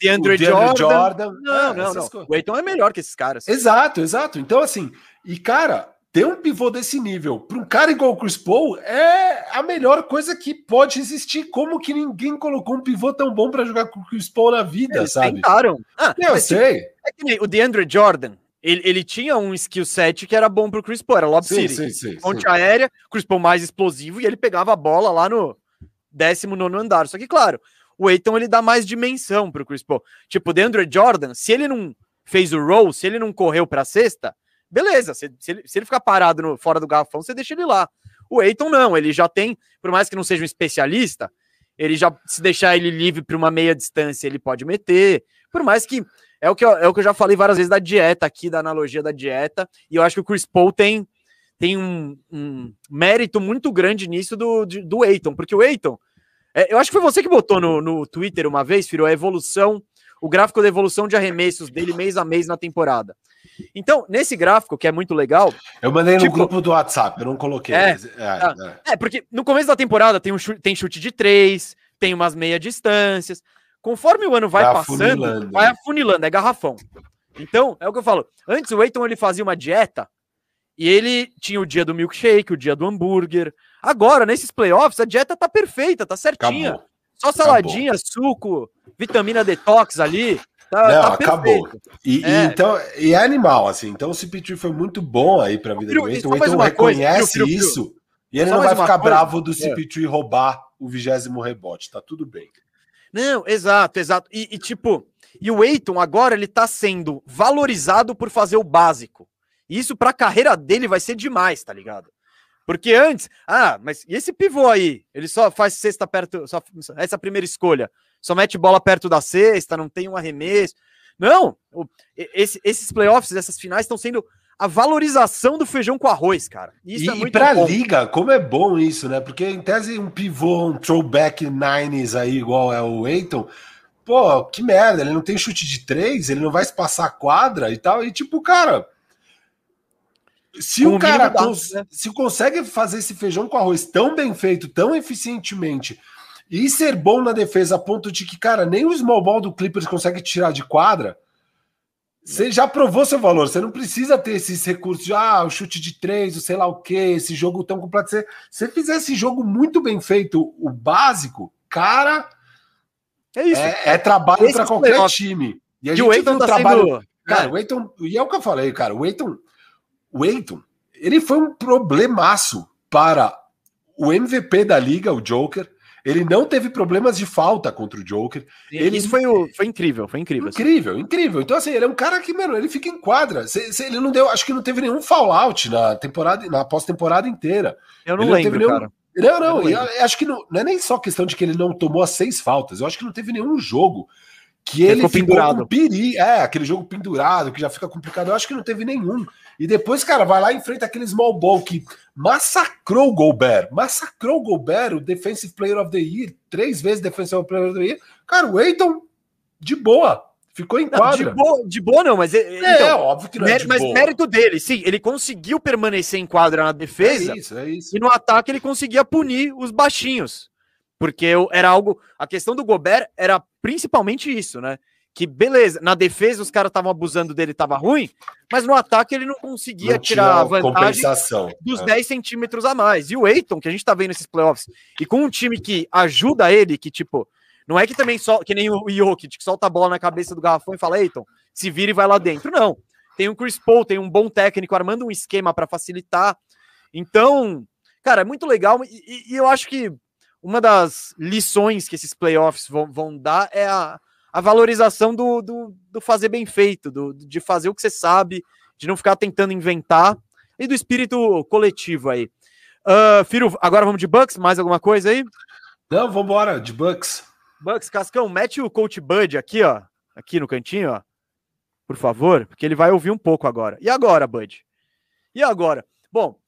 DeAndre, Jordan. Jordan. Não, é, não, não. O Aiton é melhor que esses caras. Exato, exato. Então, assim, e cara, ter um pivô desse nível para um cara igual o Chris Paul é a melhor coisa que pode existir. Como que ninguém colocou um pivô tão bom para jogar com o Chris Paul na vida, Eles sabe? Tentaram. Ah, eu sei. É que nem o DeAndre Jordan ele, ele tinha um skill set que era bom pro Chris Paul, era Lob sim, City. Sim, Ponte aérea, Chris Paul mais explosivo e ele pegava a bola lá no 19 andar. Só que, claro, o Aiton ele dá mais dimensão pro Chris Paul. Tipo, o DeAndre Jordan, se ele não fez o roll, se ele não correu pra sexta, beleza. Se, se, ele, se ele ficar parado no, fora do garrafão, você deixa ele lá. O Aiton não, ele já tem, por mais que não seja um especialista, ele já, se deixar ele livre para uma meia distância, ele pode meter. Por mais que é o que eu, é o que eu já falei várias vezes da dieta aqui, da analogia da dieta, e eu acho que o Chris Paul tem, tem um, um mérito muito grande nisso do, do Eiton, porque o Eiton, é, eu acho que foi você que botou no, no Twitter uma vez, Firo, a evolução, o gráfico da evolução de arremessos dele mês a mês na temporada. Então, nesse gráfico, que é muito legal. Eu mandei no tipo, grupo do WhatsApp, eu não coloquei. É, mas, é, ah, é. é, porque no começo da temporada tem, um chute, tem chute de três, tem umas meia distâncias. Conforme o ano vai, vai passando, afunilando. vai afunilando, é garrafão. Então, é o que eu falo. Antes o Eiton ele fazia uma dieta e ele tinha o dia do milkshake, o dia do hambúrguer. Agora, nesses playoffs, a dieta tá perfeita, tá certinha. Acabou. Só saladinha, acabou. suco, vitamina detox ali. Tá, Não, tá acabou. E, é. e, então, e é animal, assim. Então o CP3 foi muito bom aí pra vida do Eiton. O Eiton reconhece coisa, isso. E ele só não vai ficar bravo do CP3 é. roubar o vigésimo rebote. Tá tudo bem. Não, exato, exato. E, e tipo, e o Eiton agora ele tá sendo valorizado por fazer o básico. Isso para a carreira dele vai ser demais, tá ligado? Porque antes, ah, mas e esse pivô aí? Ele só faz cesta perto, só essa primeira escolha, só mete bola perto da cesta, não tem um arremesso. Não, esse, esses playoffs, essas finais estão sendo a valorização do feijão com arroz, cara. Isso e, é e pra bom. liga, como é bom isso, né? Porque em tese um pivô, um throwback nines aí, igual é o Eiton, pô, que merda, ele não tem chute de três, ele não vai se passar a quadra e tal. E tipo, cara, se com o cara cons né? se consegue fazer esse feijão com arroz tão bem feito, tão eficientemente, e ser bom na defesa a ponto de que, cara, nem o small ball do Clippers consegue tirar de quadra, você já provou seu valor. Você não precisa ter esses recursos de ah, o chute de três, o sei lá o que, esse jogo tão completo. Se você fizer esse jogo muito bem feito, o básico, cara. É isso. É, é trabalho para qualquer playoff. time. E a e gente o Eiton tá trabalho. Sendo... Cara, é. o Eiton. E é o que eu falei, cara. O Eiton. O Eiton, ele foi um problemaço para o MVP da liga, o Joker ele não teve problemas de falta contra o Joker. Ele... Isso foi, o, foi incrível, foi incrível. Incrível, assim. incrível. Então, assim, ele é um cara que, mano, ele fica em quadra. Se, se ele não deu, acho que não teve nenhum fallout na temporada, na pós-temporada inteira. Eu não ele lembro, não nenhum... cara. Não, não, eu, eu acho que não, não, é nem só questão de que ele não tomou as seis faltas. Eu acho que não teve nenhum jogo que ele, ele ficou, pendurado. peri, é, aquele jogo pendurado que já fica complicado. Eu acho que não teve nenhum. E depois, cara, vai lá e enfrenta aquele small ball que massacrou o Gobert. Massacrou o Gobert, o Defensive Player of the Year, três vezes Defensive Player of the Year. Cara, o Eiton, de boa. Ficou em quadra. Não, de, boa, de boa não, mas... É, então, é óbvio que não é Mas boa. mérito dele, sim. Ele conseguiu permanecer em quadra na defesa. É isso, é isso. E no ataque ele conseguia punir os baixinhos. Porque era algo... A questão do Gobert era principalmente isso, né? que beleza, na defesa os caras estavam abusando dele, tava ruim, mas no ataque ele não conseguia não tirar a vantagem dos é. 10 centímetros a mais. E o Eiton, que a gente tá vendo nesses playoffs, e com um time que ajuda ele, que tipo, não é que também só, que nem o Jokic, que solta a bola na cabeça do garrafão e fala, Eiton, se vira e vai lá dentro. Não. Tem o Chris Paul, tem um bom técnico armando um esquema para facilitar. Então, cara, é muito legal. E, e, eu acho que uma das lições que esses playoffs vão, vão dar é a, a valorização do, do, do fazer bem feito, do, de fazer o que você sabe, de não ficar tentando inventar, e do espírito coletivo aí. Uh, Firo, agora vamos de Bucks, mais alguma coisa aí? Não, vamos embora, de Bucks. Bucks, Cascão, mete o Coach Bud aqui, ó, aqui no cantinho, ó, por favor, porque ele vai ouvir um pouco agora. E agora, Bud? E agora? Bom,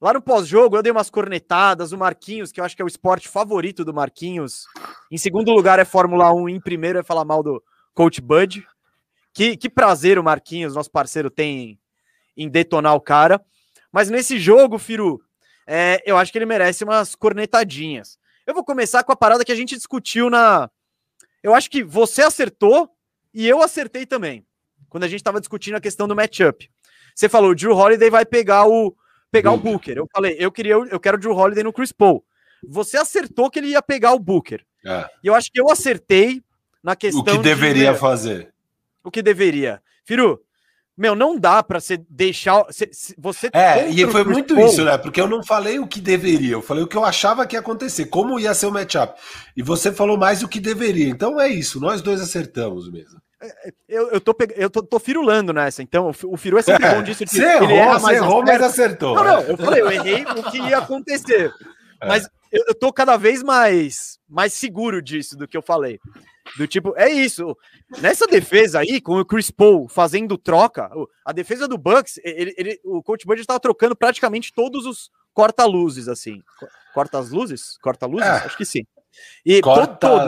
Lá no pós-jogo, eu dei umas cornetadas. O Marquinhos, que eu acho que é o esporte favorito do Marquinhos. Em segundo lugar é Fórmula 1. Em primeiro é falar mal do Coach Bud. Que, que prazer o Marquinhos, nosso parceiro, tem em detonar o cara. Mas nesse jogo, Firu, é, eu acho que ele merece umas cornetadinhas. Eu vou começar com a parada que a gente discutiu na. Eu acho que você acertou e eu acertei também. Quando a gente estava discutindo a questão do matchup. Você falou, o Drew Holiday vai pegar o, pegar Booker. o Booker. Eu falei, eu queria, eu quero o Drew Holiday no Chris Paul. Você acertou que ele ia pegar o Booker. É. E eu acho que eu acertei na questão. O que deveria de, fazer. O que deveria. Firu, meu, não dá para você deixar. Você É, e foi muito Paul. isso, né? Porque eu não falei o que deveria, eu falei o que eu achava que ia acontecer, como ia ser o matchup. E você falou mais o que deveria. Então é isso, nós dois acertamos mesmo. Eu, eu, tô, eu tô, tô firulando nessa, então o Firu é sempre bom disso. Você errou, ele você errou, mas acertou. Não, não, eu falei, eu errei o que ia acontecer. É. Mas eu, eu tô cada vez mais, mais seguro disso do que eu falei. Do tipo, é isso. Nessa defesa aí, com o Chris Paul fazendo troca, a defesa do Bucks, ele, ele, o coach Bud estava trocando praticamente todos os corta-luzes, assim. Corta as luzes? Corta-luzes? É. Acho que sim. E corta-luzes.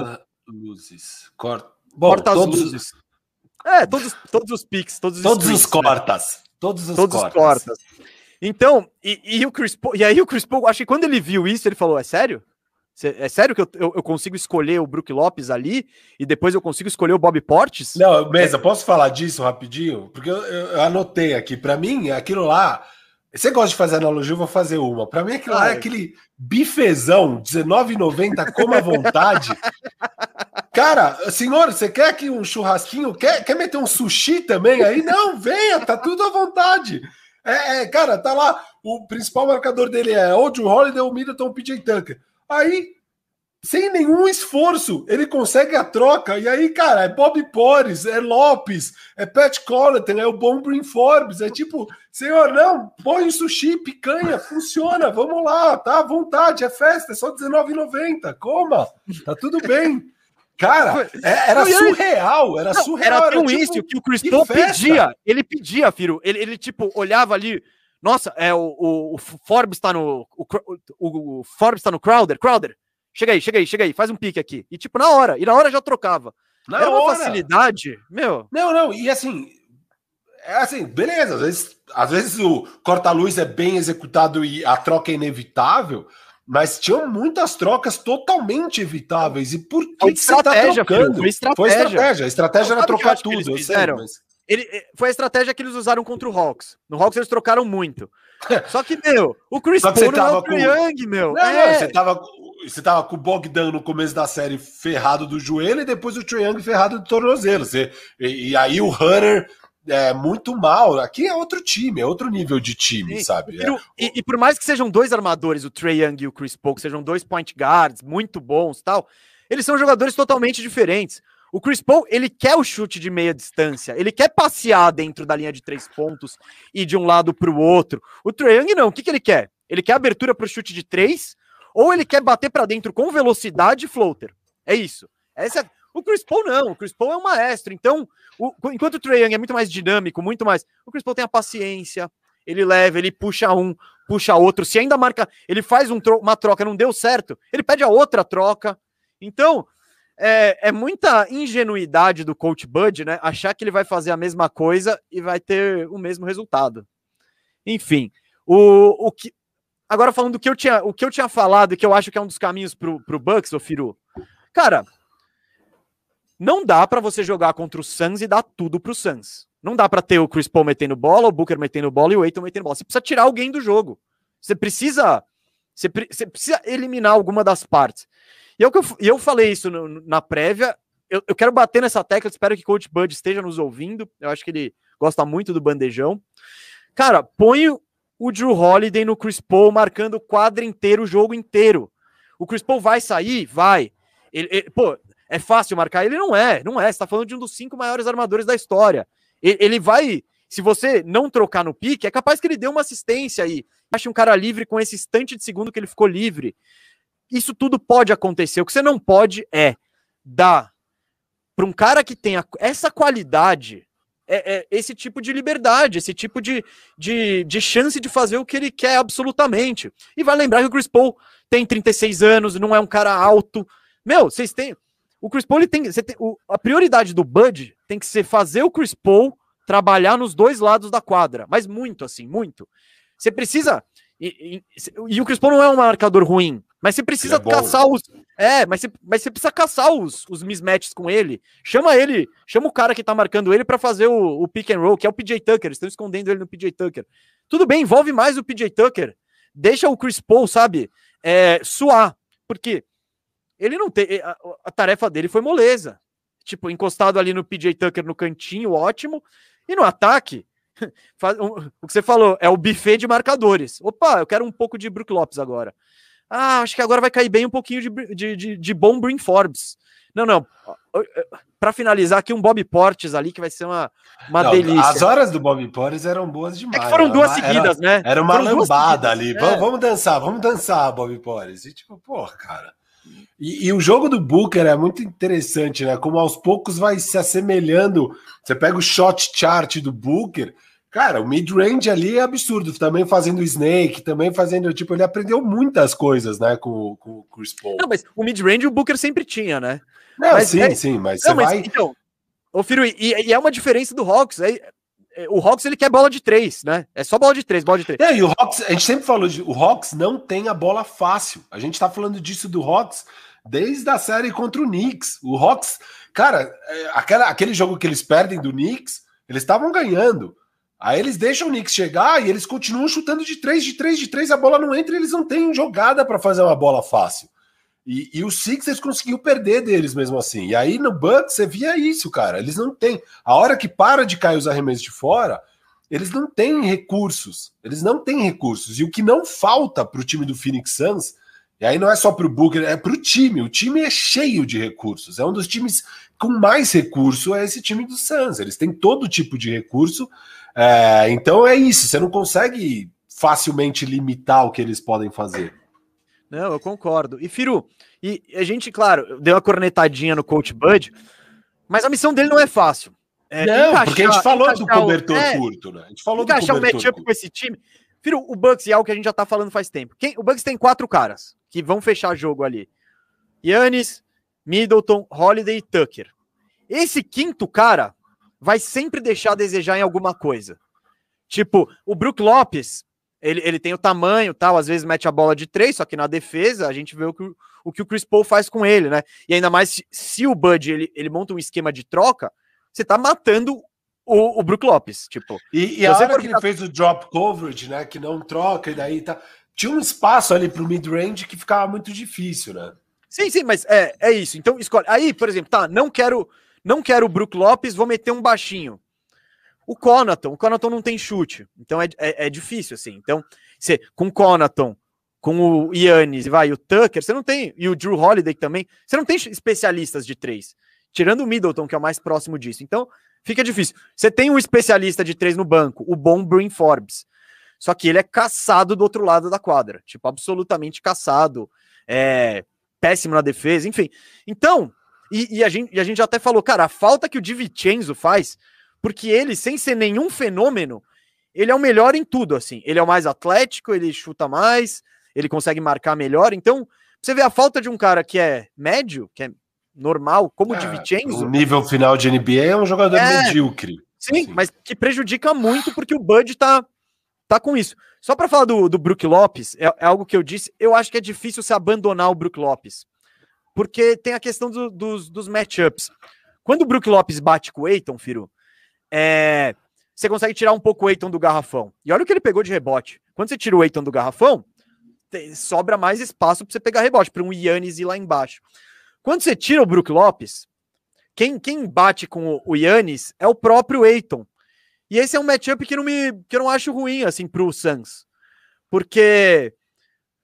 Corta. Bom, corta todos, luzes. É, todos, todos os piques, todos os Todos os né? cortas. Né? Todos os todos cortas. Os cortas. Então, e, e, o Chris Paul, e aí o Chris Paul, acho que quando ele viu isso, ele falou: é sério? é sério que eu, eu, eu, consigo escolher o Brook Lopes ali e depois eu consigo escolher o Bob Portes? Não, Mesa, posso falar disso rapidinho? Porque eu, eu anotei aqui. Para mim, aquilo lá. Você gosta de fazer analogia? Eu vou fazer uma. Para mim, aquilo lá é aquele bifezão, R$19,90, coma à vontade. Cara, senhor, você quer aqui um churrasquinho? Quer, quer meter um sushi também aí? Não, venha, tá tudo à vontade. É, é cara, tá lá. O principal marcador dele é ou Drew Holiday ou Middleton PJ Tucker. Aí, sem nenhum esforço, ele consegue a troca. E aí, cara, é Bob Porres, é Lopes, é Pat Connaughton, é o Bombrin Forbes. É tipo, senhor, não, põe sushi, picanha, funciona, vamos lá, tá à vontade, é festa, é só R$19,90, coma, tá tudo bem. Cara, é, era surreal, era não, surreal. Era tão tipo, isso que o Chris Paul pedia, ele pedia, Firo, ele, ele tipo, olhava ali, nossa, é o, o, o Forbes tá no. O, o, Forbes tá no Crowder. Crowder, chega aí, chega aí, chega aí, faz um pique aqui. E tipo, na hora, e na hora já trocava. Na Era hora. uma facilidade, meu. Não, não, e assim. É assim, beleza, às vezes, às vezes o corta-luz é bem executado e a troca é inevitável, mas tinham muitas trocas totalmente evitáveis. E por que, foi que você tá trocando? Foi estratégia. Foi estratégia. A estratégia era trocar tudo. Fizeram? Sei, mas... Ele, eh, foi a estratégia que eles usaram contra o Hawks. No Hawks eles trocaram muito. Só que, meu, o Chris Paul não é o com... Young, meu. Não, é. não, você tava, você tava com o Bogdan no começo da série ferrado do joelho e depois o Trae Young ferrado do tornozelo. Você, e, e, aí o Hunter é muito mal. Aqui é outro time, é outro nível de time, Sim. sabe? E, é. e, e, por mais que sejam dois armadores, o Trae Young e o Chris Paul, que sejam dois point guards muito bons tal, eles são jogadores totalmente diferentes. O Chris Paul, ele quer o chute de meia distância, ele quer passear dentro da linha de três pontos e de um lado para o outro. O Trae Young não, o que, que ele quer? Ele quer abertura para o chute de três, ou ele quer bater para dentro com velocidade e floater. É isso. Essa é... O Chris Paul não, o Chris Paul é um maestro. Então, o... enquanto o Trae Young é muito mais dinâmico, muito mais, o Chris Paul tem a paciência, ele leva, ele puxa um, puxa outro. Se ainda marca, ele faz um tro... uma troca, não deu certo, ele pede a outra troca. Então, é, é, muita ingenuidade do coach Bud, né? Achar que ele vai fazer a mesma coisa e vai ter o mesmo resultado. Enfim, o, o que. Agora falando do que eu tinha, o que eu tinha falado e que eu acho que é um dos caminhos pro, pro Bucks, ô Firu. Cara, não dá para você jogar contra o Suns e dar tudo pro Suns. Não dá para ter o Chris Paul metendo bola, o Booker metendo bola e o Aiton metendo bola. Você precisa tirar alguém do jogo. Você precisa, você, você precisa eliminar alguma das partes. E eu, eu falei isso no, na prévia. Eu, eu, quero bater nessa tecla. Espero que Coach Bud esteja nos ouvindo. Eu acho que ele gosta muito do bandejão. Cara, põe o Drew Holiday no Chris Paul marcando o quadro inteiro, o jogo inteiro. O Chris Paul vai sair? Vai. Ele, ele, pô, é fácil marcar? Ele não é, não é. Você tá falando de um dos cinco maiores armadores da história. Ele, vai. Se você não trocar no pique, é capaz que ele dê uma assistência aí. Ache um cara livre com esse instante de segundo que ele ficou livre. Isso tudo pode acontecer. O que você não pode é dar para um cara que tenha essa qualidade, é, é, esse tipo de liberdade, esse tipo de, de, de chance de fazer o que ele quer absolutamente. E vai lembrar que o Chris Paul tem 36 anos, não é um cara alto. Meu, vocês têm. O Chris Paul ele tem, tem o, a prioridade do Bud tem que ser fazer o Chris Paul trabalhar nos dois lados da quadra, mas muito assim, muito. Você precisa. E, e, e o Chris Paul não é um marcador ruim, mas você precisa é caçar os. É, mas você, mas você precisa caçar os, os mismatches com ele. Chama ele, chama o cara que tá marcando ele para fazer o, o pick and roll, que é o PJ Tucker. Estão escondendo ele no PJ Tucker. Tudo bem, envolve mais o PJ Tucker. Deixa o Chris Paul, sabe, é, suar. Porque ele não tem. A, a tarefa dele foi moleza. Tipo, encostado ali no PJ Tucker no cantinho, ótimo. E no ataque, o que você falou é o buffet de marcadores. Opa, eu quero um pouco de Brook Lopes agora. Ah, acho que agora vai cair bem um pouquinho de, de, de, de bom Brin Forbes. Não, não. Para finalizar aqui, um Bob Portes ali, que vai ser uma, uma não, delícia. As horas do Bob Portes eram boas demais. É foram duas era, seguidas, era, né? Era uma foram lambada ali. É. Vamos, vamos, dançar, vamos dançar, Bob Portes. E tipo, porra, cara. E, e, o jogo do Booker é muito interessante, né? Como aos poucos vai se assemelhando. Você pega o shot chart do Booker Cara, o mid-range ali é absurdo. Também fazendo Snake, também fazendo. Tipo, ele aprendeu muitas coisas, né, com, com o Chris Paul. Não, mas o mid-range o Booker sempre tinha, né? Não, mas, sim, é... sim, mas não, você mas, vai. Então, ô Firo, e, e, é uma diferença do Hawks. É, o Hawks ele quer bola de três, né? É só bola de três, bola de três. É, e o Hawks, a gente sempre falou de o Hawks não tem a bola fácil. A gente tá falando disso do Hawks desde a série contra o Knicks. O Hawks, cara, é, aquela, aquele jogo que eles perdem do Knicks, eles estavam ganhando. Aí eles deixam o Knicks chegar e eles continuam chutando de três, de três, de três, a bola não entra eles não têm jogada para fazer uma bola fácil. E, e o Sixers conseguiu perder deles mesmo assim. E aí no Bucks você via isso, cara. Eles não têm. A hora que para de cair os arremessos de fora, eles não têm recursos. Eles não têm recursos. E o que não falta para o time do Phoenix Suns, e aí não é só para o Booker, é para o time. O time é cheio de recursos. É um dos times com mais recurso, é esse time do Suns. Eles têm todo tipo de recurso. É, então é isso. Você não consegue facilmente limitar o que eles podem fazer. Não, eu concordo. E Firu, e a gente, claro, deu uma cornetadinha no Coach Bud, mas a missão dele não é fácil. É, não, encaixar, porque a gente falou do cobertor é, curto, né? A gente falou encaixar do cobertor um matchup com esse time. Firu, o Bucks é algo que a gente já tá falando faz tempo. Quem, o Bucks tem quatro caras que vão fechar jogo ali. Yannis, Middleton, Holiday e Tucker. Esse quinto cara vai sempre deixar a desejar em alguma coisa. Tipo, o Brook Lopes, ele, ele tem o tamanho tal, às vezes mete a bola de três, só que na defesa a gente vê o que o, que o Chris Paul faz com ele, né? E ainda mais se, se o Bud ele, ele monta um esquema de troca, você tá matando o, o Brook Lopes, tipo. E, e a hora que ele fez o drop coverage, né? Que não troca, e daí tá. Tinha um espaço ali pro mid-range que ficava muito difícil, né? Sim, sim, mas é, é isso. Então, escolhe. Aí, por exemplo, tá, não quero, não quero o Brook Lopes, vou meter um baixinho. O Conaton, o Conaton não tem chute, então é, é, é difícil, assim. Então, você, com o Conaton, com o Yannis, vai, o Tucker, você não tem, e o Drew Holiday também, você não tem especialistas de três, tirando o Middleton, que é o mais próximo disso. Então, fica difícil. Você tem um especialista de três no banco, o bom Bryn Forbes, só que ele é caçado do outro lado da quadra, tipo, absolutamente caçado, é péssimo na defesa, enfim. Então, e, e, a, gente, e a gente até falou, cara, a falta que o Divincenzo faz porque ele, sem ser nenhum fenômeno, ele é o melhor em tudo, assim. Ele é o mais atlético, ele chuta mais, ele consegue marcar melhor. Então, você vê a falta de um cara que é médio, que é normal, como o de Vincenzo. O nível final de NBA é um jogador é, medíocre. Sim, assim. mas que prejudica muito porque o Bud tá, tá com isso. Só para falar do, do Brook Lopes, é, é, algo que eu disse, eu acho que é difícil se abandonar o Brook Lopes. Porque tem a questão do, dos, dos matchups. Quando o Brook Lopes bate com o Eiton, Firo, é, você consegue tirar um pouco o Eiton do garrafão. E olha o que ele pegou de rebote. Quando você tira o Eiton do garrafão, sobra mais espaço para você pegar rebote, para um Yannis ir lá embaixo. Quando você tira o Brook Lopes, quem, quem bate com o, o Yannis é o próprio Eiton. E esse é um matchup que, não me, que eu não acho ruim, assim, para o Suns. Porque,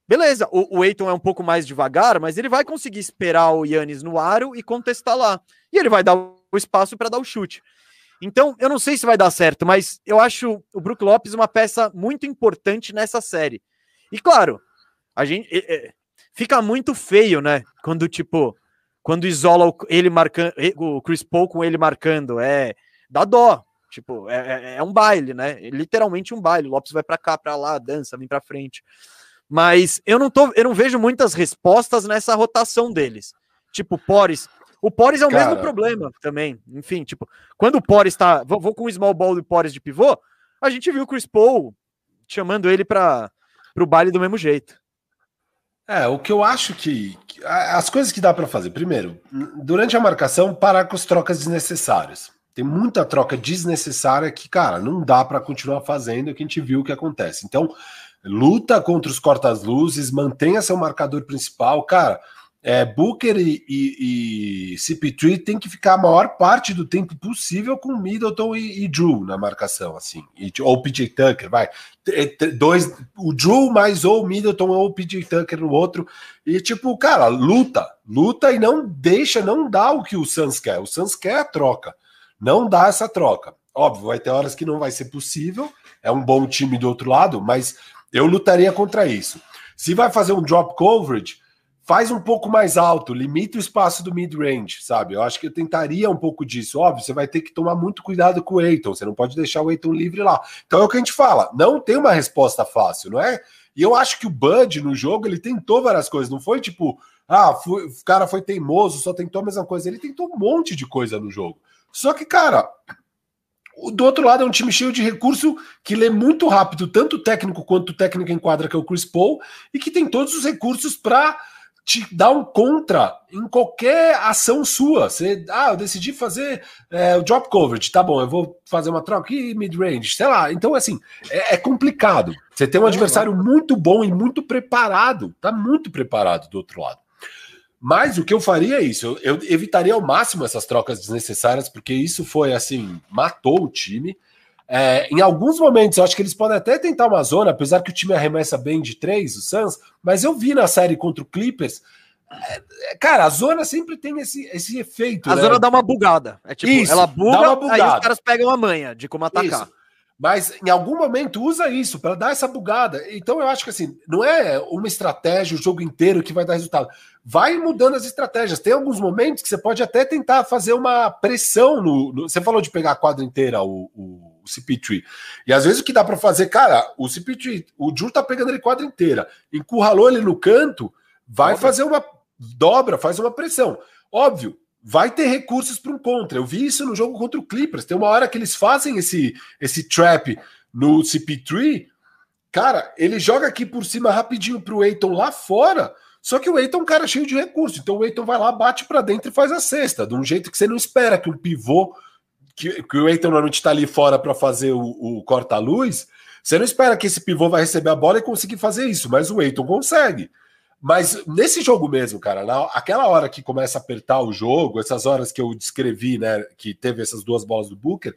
beleza, o, o Eiton é um pouco mais devagar, mas ele vai conseguir esperar o Yannis no aro e contestar lá. E ele vai dar o espaço para dar o chute. Então, eu não sei se vai dar certo, mas eu acho o Brook Lopes uma peça muito importante nessa série. E claro, a gente é, fica muito feio, né? Quando tipo, quando isola o, ele marcando, o Chris Paul com ele marcando, é dá dó. Tipo, é, é, é um baile, né? É literalmente um baile. O Lopes vai para cá, para lá, dança, vem para frente. Mas eu não tô, eu não vejo muitas respostas nessa rotação deles. Tipo, Pores o Pores é o Cara... mesmo problema também. Enfim, tipo, quando o Pores tá. Vou, vou com o small ball do Pores de pivô, a gente viu o Chris Paul chamando ele para o baile do mesmo jeito. É, o que eu acho que. As coisas que dá para fazer. Primeiro, durante a marcação, parar com as trocas desnecessárias. Tem muita troca desnecessária que, cara, não dá para continuar fazendo, que a gente viu o que acontece. Então, luta contra os cortas-luzes, mantenha seu marcador principal. Cara, é, Booker e, e, e CP3 tem que ficar a maior parte do tempo possível com Middleton e, e Drew na marcação, assim, e, ou PJ Tucker, vai. Dois, o Drew mais ou Middleton ou PJ Tucker no outro, e tipo, cara, luta, luta e não deixa, não dá o que o Suns quer. O Suns quer a troca, não dá essa troca. Óbvio, vai ter horas que não vai ser possível, é um bom time do outro lado, mas eu lutaria contra isso. Se vai fazer um drop coverage faz um pouco mais alto, limita o espaço do mid-range, sabe? Eu acho que eu tentaria um pouco disso. Óbvio, você vai ter que tomar muito cuidado com o Eiton, você não pode deixar o Eiton livre lá. Então é o que a gente fala, não tem uma resposta fácil, não é? E eu acho que o Bud no jogo, ele tentou várias coisas, não foi tipo, ah, o cara foi teimoso, só tentou a mesma coisa. Ele tentou um monte de coisa no jogo. Só que, cara, do outro lado é um time cheio de recurso que lê muito rápido, tanto o técnico quanto o técnico em quadra, que é o Chris Paul, e que tem todos os recursos para te dar um contra em qualquer ação sua. Você, ah, eu decidi fazer é, o drop coverage, tá bom, eu vou fazer uma troca aqui mid-range, sei lá. Então, assim, é, é, complicado. Você tem um adversário muito bom e muito preparado, tá muito preparado do outro lado. Mas o que eu faria é isso, eu, eu evitaria ao máximo essas trocas desnecessárias, porque isso foi assim, matou o time. É, em alguns momentos, eu acho que eles podem até tentar uma zona, apesar que o time arremessa bem de três, o Suns, mas eu vi na série contra o Clippers. É, cara, a zona sempre tem esse, esse efeito. A né? zona dá uma bugada. É tipo, isso, ela buga, aí os caras pegam a manha de como atacar. Isso. Mas em algum momento usa isso para dar essa bugada. Então eu acho que assim, não é uma estratégia o jogo inteiro que vai dar resultado. Vai mudando as estratégias. Tem alguns momentos que você pode até tentar fazer uma pressão no. no você falou de pegar a quadra inteira, o, o CP3. E às vezes o que dá para fazer, cara, o CP3, o Ju tá pegando ele quadra inteira, encurralou ele no canto, vai dobra. fazer uma dobra, faz uma pressão. Óbvio, vai ter recursos para um contra. Eu vi isso no jogo contra o Clippers. Tem uma hora que eles fazem esse, esse trap no CP3. Cara, ele joga aqui por cima rapidinho para o Eiton lá fora. Só que o Eiton é um cara cheio de recursos. Então o Eiton vai lá, bate para dentro e faz a cesta. De um jeito que você não espera que um pivô, que, que o Eiton normalmente está ali fora para fazer o, o corta-luz. Você não espera que esse pivô vai receber a bola e conseguir fazer isso, mas o Eiton consegue. Mas nesse jogo mesmo, cara, na, aquela hora que começa a apertar o jogo, essas horas que eu descrevi, né, que teve essas duas bolas do Booker,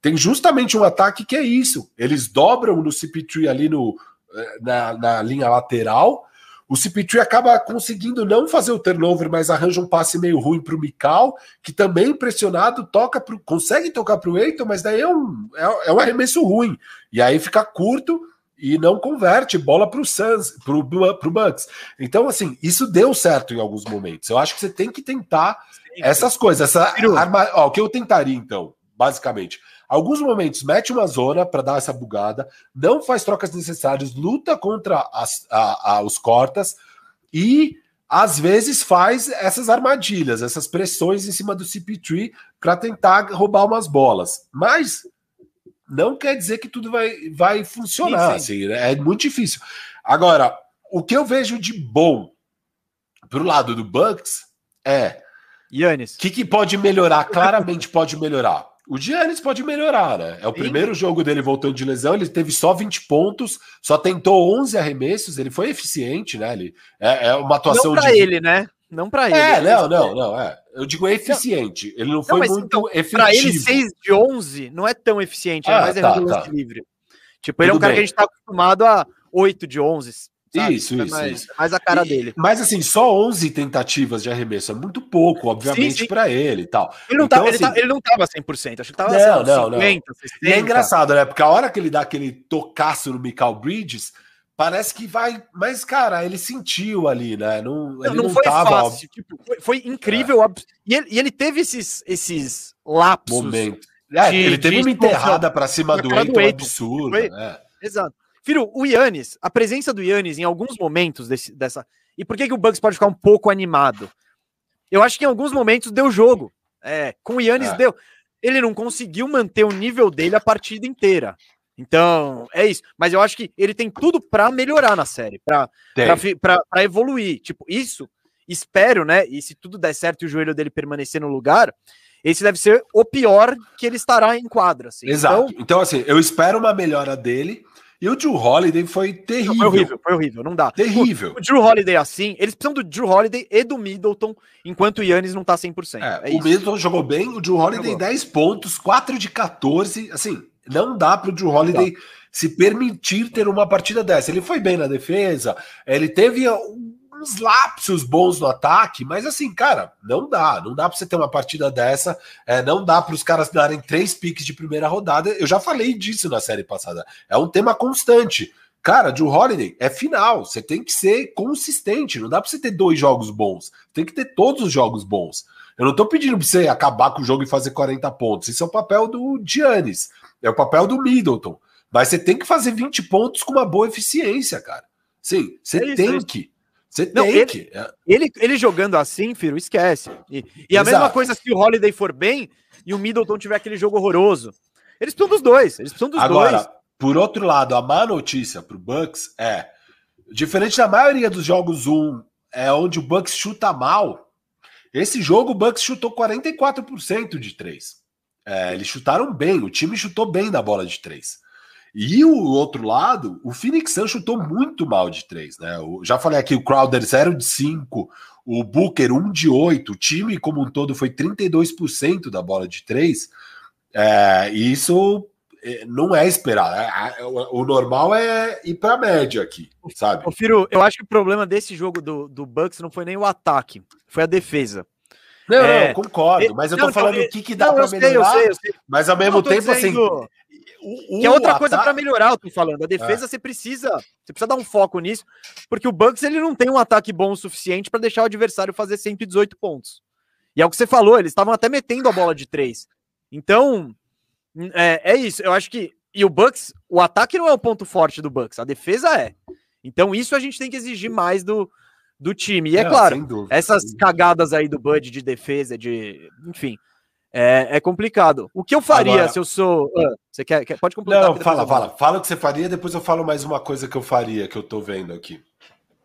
tem justamente um ataque que é isso. Eles dobram no CP3 ali no, eh, na, na linha lateral. O CP3 acaba conseguindo não fazer o turnover, mas arranja um passe meio ruim para o Mikal, que também impressionado toca pro, consegue tocar para o Eiton, mas daí é um, é, é um arremesso ruim. E aí fica curto e não converte bola para o Suns, para o Bucks. Então, assim, isso deu certo em alguns momentos. Eu acho que você tem que tentar Sim, essas coisas. Essa arma... Ó, o que eu tentaria, então, basicamente, alguns momentos mete uma zona para dar essa bugada, não faz trocas necessárias, luta contra as, a, a, os cortas e às vezes faz essas armadilhas, essas pressões em cima do CP3 para tentar roubar umas bolas. Mas não quer dizer que tudo vai, vai funcionar. Sim, sim. Assim, né? É muito difícil. Agora, o que eu vejo de bom pro lado do Bucks é. Yannis. O que, que pode melhorar? Claramente pode melhorar. O Giannis pode melhorar, né? É o Sim. primeiro jogo dele voltando de lesão, ele teve só 20 pontos, só tentou 11 arremessos, ele foi eficiente, né? Ele, é, é uma atuação Não pra de... ele, né? Não para ele. É, não, não, não. É. Eu digo eficiente. Ele não foi não, muito então, efetivo. Para ele, 6 de 11 não é tão eficiente, é ah, mais tá, errando tá. livre. Tipo, ele Tudo é um cara bem. que a gente tá acostumado a 8 de 11. Sabe? Isso, é isso, mais, isso. Mais a cara e, dele. Mas assim, só 11 tentativas de arremesso é muito pouco, obviamente, para ele e tal. Ele não, então, tá, assim, ele, tá, ele não tava 100%, acho que tava não, assim, não, 50, não. 60. E é engraçado, né? Porque a hora que ele dá aquele tocaço no Michael Bridges, parece que vai. Mas, cara, ele sentiu ali, né? Não, não, não, não foi tava, fácil. Tipo, foi, foi, incrível. É. E, ele, e, ele, teve esses, esses lapsos. Momento. É, de, ele teve uma enterrada para cima do Eiton absurda. Foi... É. Exato. Filho, o Yannis, a presença do Yannis em alguns momentos desse, dessa. E por que, que o Bucks pode ficar um pouco animado? Eu acho que em alguns momentos deu jogo. É, com o Yannis é. deu. Ele não conseguiu manter o nível dele a partida inteira. Então, é isso. Mas eu acho que ele tem tudo para melhorar na série, para evoluir. Tipo, isso, espero, né? E se tudo der certo e o joelho dele permanecer no lugar, esse deve ser o pior que ele estará em quadra. Assim. Exato. Então, então, assim, eu espero uma melhora dele. E o Drew Holiday foi terrível. Foi horrível, foi horrível, não dá. Terrível. O, o Drew Holiday assim, eles precisam do Drew Holiday e do Middleton, enquanto o Yannis não tá 100%. É, é o Middleton jogou bem, o Drew Holiday jogou. 10 pontos, 4 de 14, assim, não dá para o Drew Holiday se permitir ter uma partida dessa. Ele foi bem na defesa, ele teve uns lapsos bons no ataque, mas assim, cara, não dá. Não dá para você ter uma partida dessa. É, não dá para os caras darem três piques de primeira rodada. Eu já falei disso na série passada. É um tema constante. Cara, Drew Holiday é final. Você tem que ser consistente. Não dá para você ter dois jogos bons. Tem que ter todos os jogos bons. Eu não tô pedindo para você acabar com o jogo e fazer 40 pontos. Isso é o papel do Giannis. É o papel do Middleton. Mas você tem que fazer 20 pontos com uma boa eficiência, cara. Sim, você é tem que. Você não, tem ele, que. É. Ele, ele jogando assim, Firo, esquece. E, e a mesma coisa se o Holiday for bem e o Middleton tiver aquele jogo horroroso. Eles precisam dos dois. Eles precisam dos Agora, dois. por outro lado, a má notícia pro Bucks é, diferente da maioria dos jogos 1, é onde o Bucks chuta mal. Esse jogo o Bucks chutou 44% de 3. É, eles chutaram bem, o time chutou bem na bola de 3. E o outro lado, o Phoenix Suns chutou muito mal de 3, né? Eu já falei aqui, o Crowder 0 de 5, o Booker 1 de 8, o time como um todo foi 32% da bola de 3. É, e isso é, não é esperado. É, é, o, normal é ir para a média aqui, sabe? Ô, Firo, eu acho que o problema desse jogo do, do Bucks não foi nem o ataque, foi a defesa. Não, É, não, concordo, mas eu tô não, falando não, o que, que dá para melhorar, sei, eu sei. mas ao mesmo Não, tô tempo, assim. O- Que é outra coisa para melhorar, eu tô falando. A defesa você precisa, você precisa dar um foco nisso, porque o Bucks ele não tem um ataque bom o suficiente para deixar o adversário fazer 118 pontos. E é o que você falou, eles estavam até metendo a bola de três. Então, é, é isso. Eu acho que e o Bucks, o ataque não é o ponto forte do Bucks, a defesa é. Então isso a gente tem que exigir mais do, do time. E é Não, claro, dúvida. essas cagadas aí do Bud de defesa, de. Enfim. É, é complicado. O que eu faria Agora- se eu sou. Ah, você quer, quer- Pode completar. Não, fala, fala. Fala o que você faria, depois eu falo mais uma coisa que eu faria, que eu tô vendo aqui.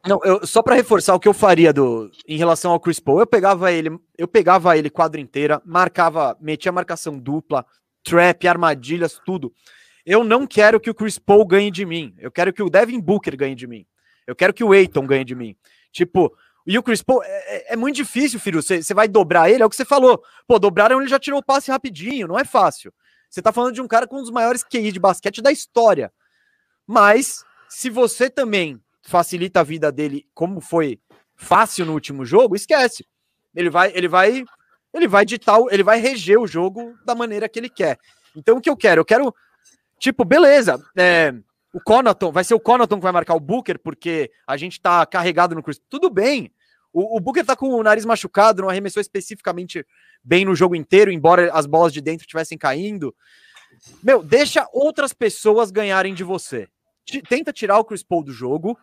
Não, eu, só para reforçar o que eu faria do, em relação ao Chris Paul, eu pegava ele, eu pegava ele quadra inteira, marcava, metia marcação dupla, trap, armadilhas, tudo. Eu não quero que o Chris Paul ganhe de mim. Eu quero que o Devin Booker ganhe de mim. Eu quero que o Aiton ganhe de mim. Tipo, e o Chris Paul é, é- é muito difícil, filho. Você vai dobrar ele, é o que você falou. Pô, dobraram ele já tirou o passe rapidinho, não é fácil. Você tá falando de um cara com um dos maiores QI de basquete da história. Mas, se você também facilita a vida dele, como foi fácil no último jogo, esquece. Ele vai, ele vai, ele vai ditar, ele vai reger o jogo da maneira que ele quer. Então, o que eu quero? Eu quero, tipo, beleza, é, o Conaton, vai ser o Conaton que vai marcar o Booker, porque a gente tá carregado no Chris. Tudo bem. O, o Booker tá com o nariz machucado, não arremessou especificamente bem no jogo inteiro, embora as bolas de dentro estivessem caindo. Meu, deixa outras pessoas ganharem de você. Tenta tirar o Chris Paul do jogo,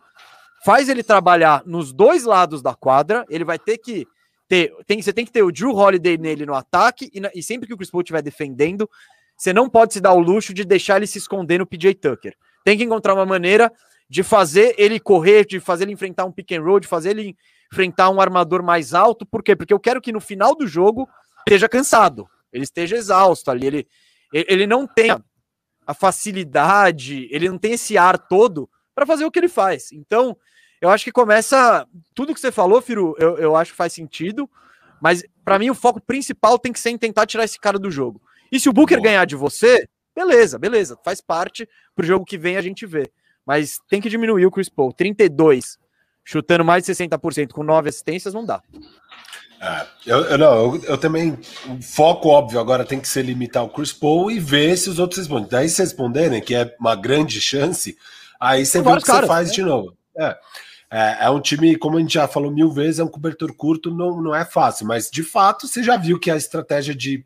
faz ele trabalhar nos dois lados da quadra, ele vai ter que ter, tem, você tem que ter o Drew Holiday nele no ataque, e, na- e sempre que o Chris Paul estiver defendendo, você não pode se dar o luxo de deixar ele se esconder no PJ Tucker. Tem que encontrar uma maneira de fazer ele correr, de fazer ele enfrentar um pick and roll, de fazer ele enfrentar um armador mais alto. Por quê? Porque eu quero que no final do jogo esteja cansado, ele esteja exausto ali, ele, ele não tenha a facilidade, ele não tem esse ar todo para fazer o que ele faz. Então, eu acho que começa. Tudo que você falou, Firu, eu, eu acho que faz sentido, mas para mim o foco principal tem que ser em tentar tirar esse cara do jogo. E se o Booker Boa. ganhar de você, beleza, beleza, faz parte pro jogo que vem a gente vê. Mas tem que diminuir o Chris Paul. 32, chutando mais de 60% com 9 assistências, não dá. É, eu, eu, não, eu, eu também. O foco óbvio agora tem que ser limitar o Chris Paul e ver se os outros respondem. Daí, se responderem, que é uma grande chance, aí você vê o que você caras, faz né? de novo. É. É, é um time, como a gente já falou mil vezes, é um cobertor curto, não, não é fácil, mas de fato você já viu que a estratégia de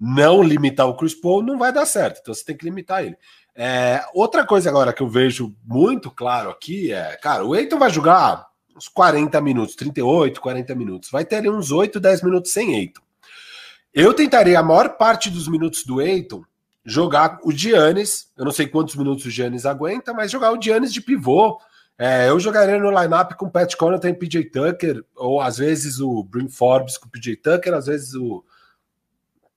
não limitar o Chris Paul não vai dar certo, então você tem que limitar ele. É, outra coisa agora que eu vejo muito claro aqui é, cara, o Eiton vai jogar uns 40 minutos, 38, 40 minutos, vai ter ali uns 8, 10 minutos sem Eiton. Eu tentaria a maior parte dos minutos do Eiton jogar o Giannis, eu não sei quantos minutos o Giannis aguenta, mas jogar o Giannis de pivô, é, eu jogaria no lineup com Pat Connaughton e PJ Tucker, ou às vezes o Brim Forbes com o PJ Tucker, às vezes o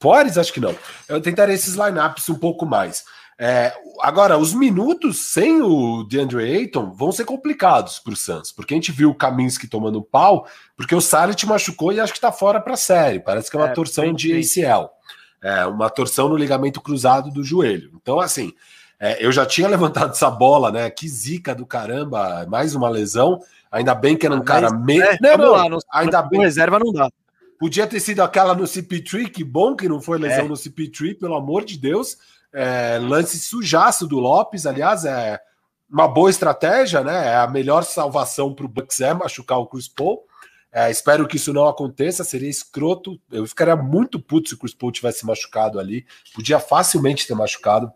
Forbes, acho que não. Eu tentaria esses lineups um pouco mais. É, agora, os minutos sem o DeAndre Ayton vão ser complicados para o Suns, porque a gente viu o Kaminsky tomando pau, porque o Saric machucou e acho que está fora para a série. Parece que é uma É, torção bem de. ACL, é, uma torção no ligamento cruzado do joelho. Então, assim, é, eu já tinha levantado essa bola, né? Que zica do caramba, mais uma lesão. Ainda bem que era um Mas, cara meio. É, não, não, lá, no, ainda bem. reserva não dá. Podia ter sido aquela no CP3, que bom que não foi lesão É. no CP3, pelo amor de Deus. É, lance sujaço do Lopes, aliás, é uma boa estratégia, né? É a melhor salvação para o Bucks é machucar o Chris Paul. É, espero que isso não aconteça, seria escroto. Eu ficaria muito puto se o Chris Paul tivesse machucado ali. Podia facilmente ter machucado.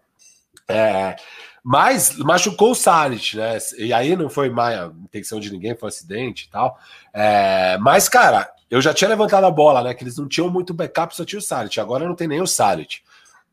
É, mas machucou o Saric, né? E aí não foi má intenção de ninguém, foi um acidente e tal. É, mas, cara, eu já tinha levantado a bola, né? Que eles não tinham muito backup, só tinha o Saric. Agora não tem nem o Saric.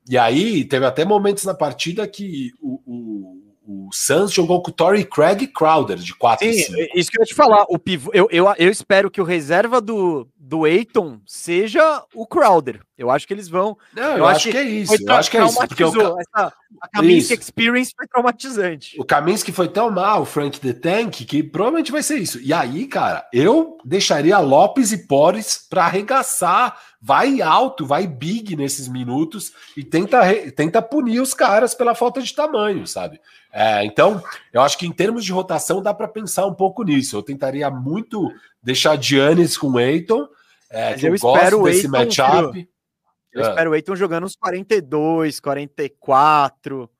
E aí teve até momentos na partida que o, o, o Suns jogou com o Torrey Craig Crowder de 4 Sim, isso que eu ia te falar. O pivô, eu, eu, eu espero que o reserva do, do Eiton seja o Crowder. Eu acho que eles vão. Não, eu, eu acho, acho que, é isso. Eu acho que é isso. Porque o, essa, a Kaminsky Experience foi traumatizante. O Kaminsky foi tão mal, o Frank the Tank, que provavelmente vai ser isso. E aí, cara, eu deixaria Lopes e Pores para arregaçar. Vai alto, vai big nesses minutos e tenta, tenta punir os caras pela falta de tamanho, sabe? É, então, eu acho que em termos de rotação dá para pensar um pouco nisso. Eu tentaria muito deixar Giannis com o Eiton. É, eu, eu espero desse matchup. Eu é. espero o Eiton jogando uns 42, 44.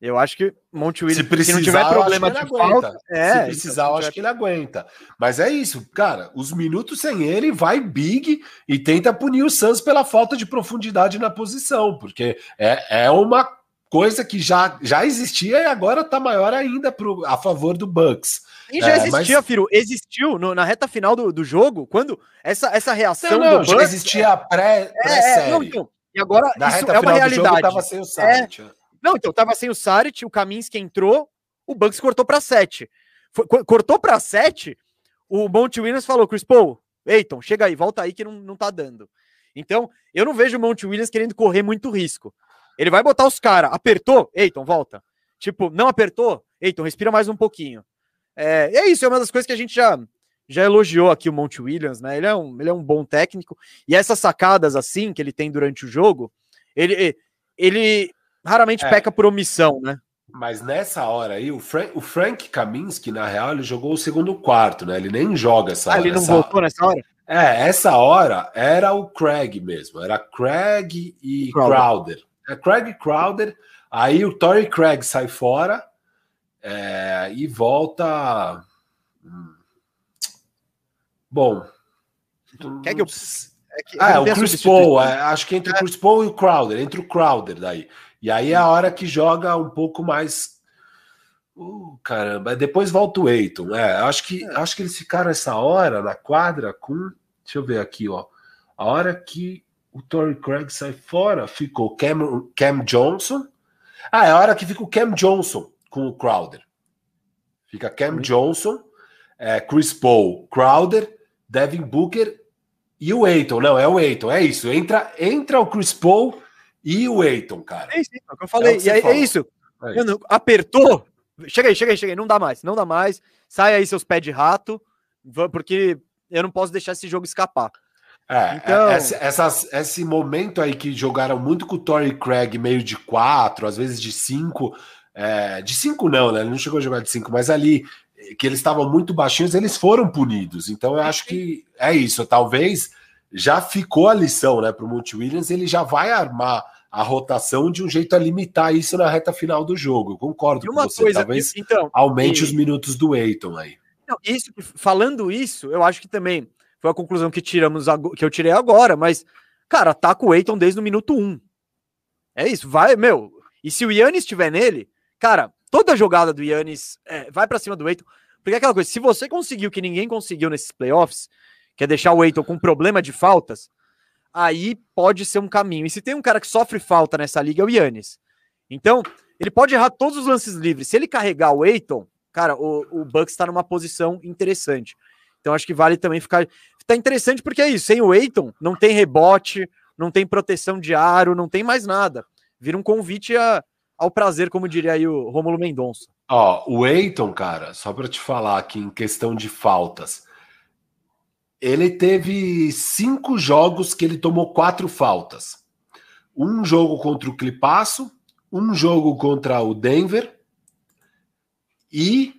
Eu acho que Monte Williams, se, precisar, se não tiver problema de falta, é, se precisar, eu acho que ele aguenta. Mas é isso, cara. Os minutos sem ele vai big e tenta punir o Suns pela falta de profundidade na posição, porque é, é uma coisa que já, já existia e agora está maior ainda pro, a favor do Bucks. E já é, existia, mas... Firo, existiu no, na reta final do, do jogo, quando essa, essa reação não, não, do Bucks... existia pré, pré-série. É, não, então, e agora na isso é uma realidade. tava sem o Saric. É, não, então, tava sem o Saric, o Kaminsky entrou, o Bucks cortou para 7. cortou para 7, o Monte Williams falou, Chris Paul, Eiton, chega aí, volta aí que não, não tá dando. Então, eu não vejo o Monte Williams querendo correr muito risco. Ele vai botar os caras. Apertou? Eiton, volta. Tipo, não apertou? Eiton, respira mais um pouquinho. É, é isso, é uma das coisas que a gente já, já elogiou aqui o Monte Williams, né? Ele é, um, ele é um bom técnico. E essas sacadas assim que ele tem durante o jogo, ele, ele raramente é. peca por omissão, né? Mas nessa hora aí, o Frank, o Frank Kaminsky, na real, ele jogou o segundo quarto, né? Ele nem joga essa ah, hora. ele não voltou nessa hora? É, essa hora era o Craig mesmo. Era Craig e Crowder. Crowder é Craig Crowder, aí o Tory Craig sai fora é, e volta. Hum, bom. Quer que eu. É, que ah, o Chris Paul, é, acho que entre o Chris Paul e o Crowder, entre o Crowder daí. E aí é a hora que joga um pouco mais. Uh, caramba, depois volta o Eiton. É, acho que, é. acho que eles ficaram essa hora na quadra com. Deixa eu ver aqui, ó. A hora que o Torrey Craig sai fora, ficou Cam, Cam Johnson. Ah, é a hora que fica o Cam Johnson com o Crowder. Fica Cam Johnson, é, Chris Paul, Crowder, Devin Booker e o Aiton. Não, é o Aiton, é isso. Entra, entra o Chris Paul e o Aiton, cara. É isso, é o que eu falei. É, é, é isso. É isso. Apertou. Chega aí, chega aí, chega aí. Não dá mais, não dá mais. Sai aí seus pés de rato, porque eu não posso deixar esse jogo escapar. É, então... esse, essas, esse momento aí que jogaram muito com o Tory Craig, meio de quatro, às vezes de cinco, é, de cinco não, né? Ele não chegou a jogar de cinco, mas ali que eles estavam muito baixinhos, eles foram punidos. Então eu acho que é isso. Talvez já ficou a lição, né, para o Monte Williams, ele já vai armar a rotação de um jeito a limitar isso na reta final do jogo. Eu concordo com você. Coisa, Talvez então, aumente e... os minutos do Eiton aí. Não, isso, falando isso, eu acho que também foi a conclusão que tiramos que eu tirei agora, mas, cara, ataca o Eiton desde o minuto 1. É isso, vai, meu. E se o Yannis estiver nele, cara, toda jogada do Yannis é, vai para cima do Eiton. Porque é aquela coisa, se você conseguiu que ninguém conseguiu nesses playoffs, que é deixar o Eiton com problema de faltas, aí pode ser um caminho. E se tem um cara que sofre falta nessa liga, é o Yannis. Então, ele pode errar todos os lances livres. Se ele carregar o Eiton, cara, o, o Bucks está numa posição interessante. Então acho que vale também ficar. Tá interessante porque é isso. Sem o Eiton, não tem rebote, não tem proteção de aro, não tem mais nada. Vira um convite a, ao prazer, como diria aí o Rômulo Mendonça. Ó, o Eiton, cara, só para te falar aqui em questão de faltas. Ele teve cinco jogos que ele tomou quatro faltas. Um jogo contra o Clipasso, um jogo contra o Denver e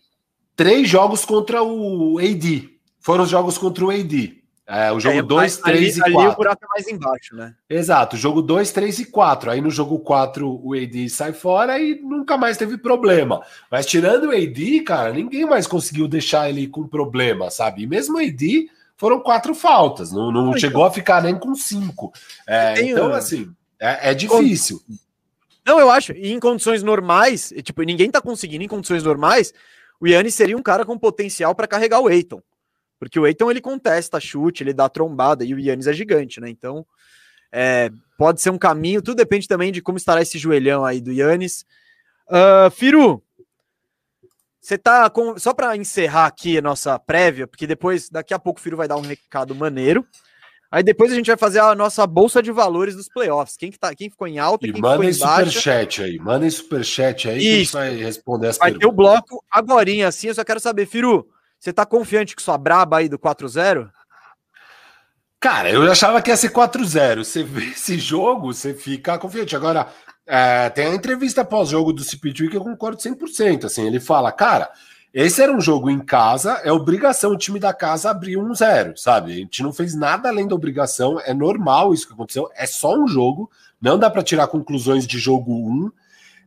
três jogos contra o AD. Foram os jogos contra o AD. É, o jogo 2, é, 3 e 4. Ali o buraco é mais embaixo, né? Exato, jogo 2, 3 e 4. Aí no jogo 4 o AD sai fora e nunca mais teve problema. Mas tirando o AD, cara, ninguém mais conseguiu deixar ele com problema, sabe? E mesmo o AD foram quatro faltas, não, não então, chegou a ficar nem com cinco. É, então, assim, é, é difícil. Não, eu acho. E em condições normais, tipo, ninguém tá conseguindo em condições normais, o Yannis seria um cara com potencial para carregar o Eiton. Porque o Eiton ele contesta chute, ele dá trombada e o Yannis é gigante, né? Então, é, pode ser um caminho, tudo depende também de como estará esse joelhão aí do Yannis. Uh, Firu, você tá com. Só para encerrar aqui a nossa prévia, porque depois, daqui a pouco, o Firu vai dar um recado maneiro. Aí depois a gente vai fazer a nossa bolsa de valores dos playoffs. Quem, que tá, quem ficou em alta e quem mandem ficou em baixa. superchat aí. Mandem superchat aí Isso. que a gente vai responder as vai perguntas. Vai ter o bloco agora, assim. Eu só quero saber, Firu, você tá confiante que sua braba aí do 4-0? Cara, eu achava que ia ser 4-0. Você vê esse jogo, você fica confiante. Agora, é, tem a entrevista pós-jogo do CP2 que eu concordo 100%. Assim, ele fala, cara, esse era um jogo em casa, é obrigação o time da casa abrir um zero, sabe? A gente não fez nada além da obrigação, é normal isso que aconteceu, é só um jogo, não dá para tirar conclusões de jogo 1. Um.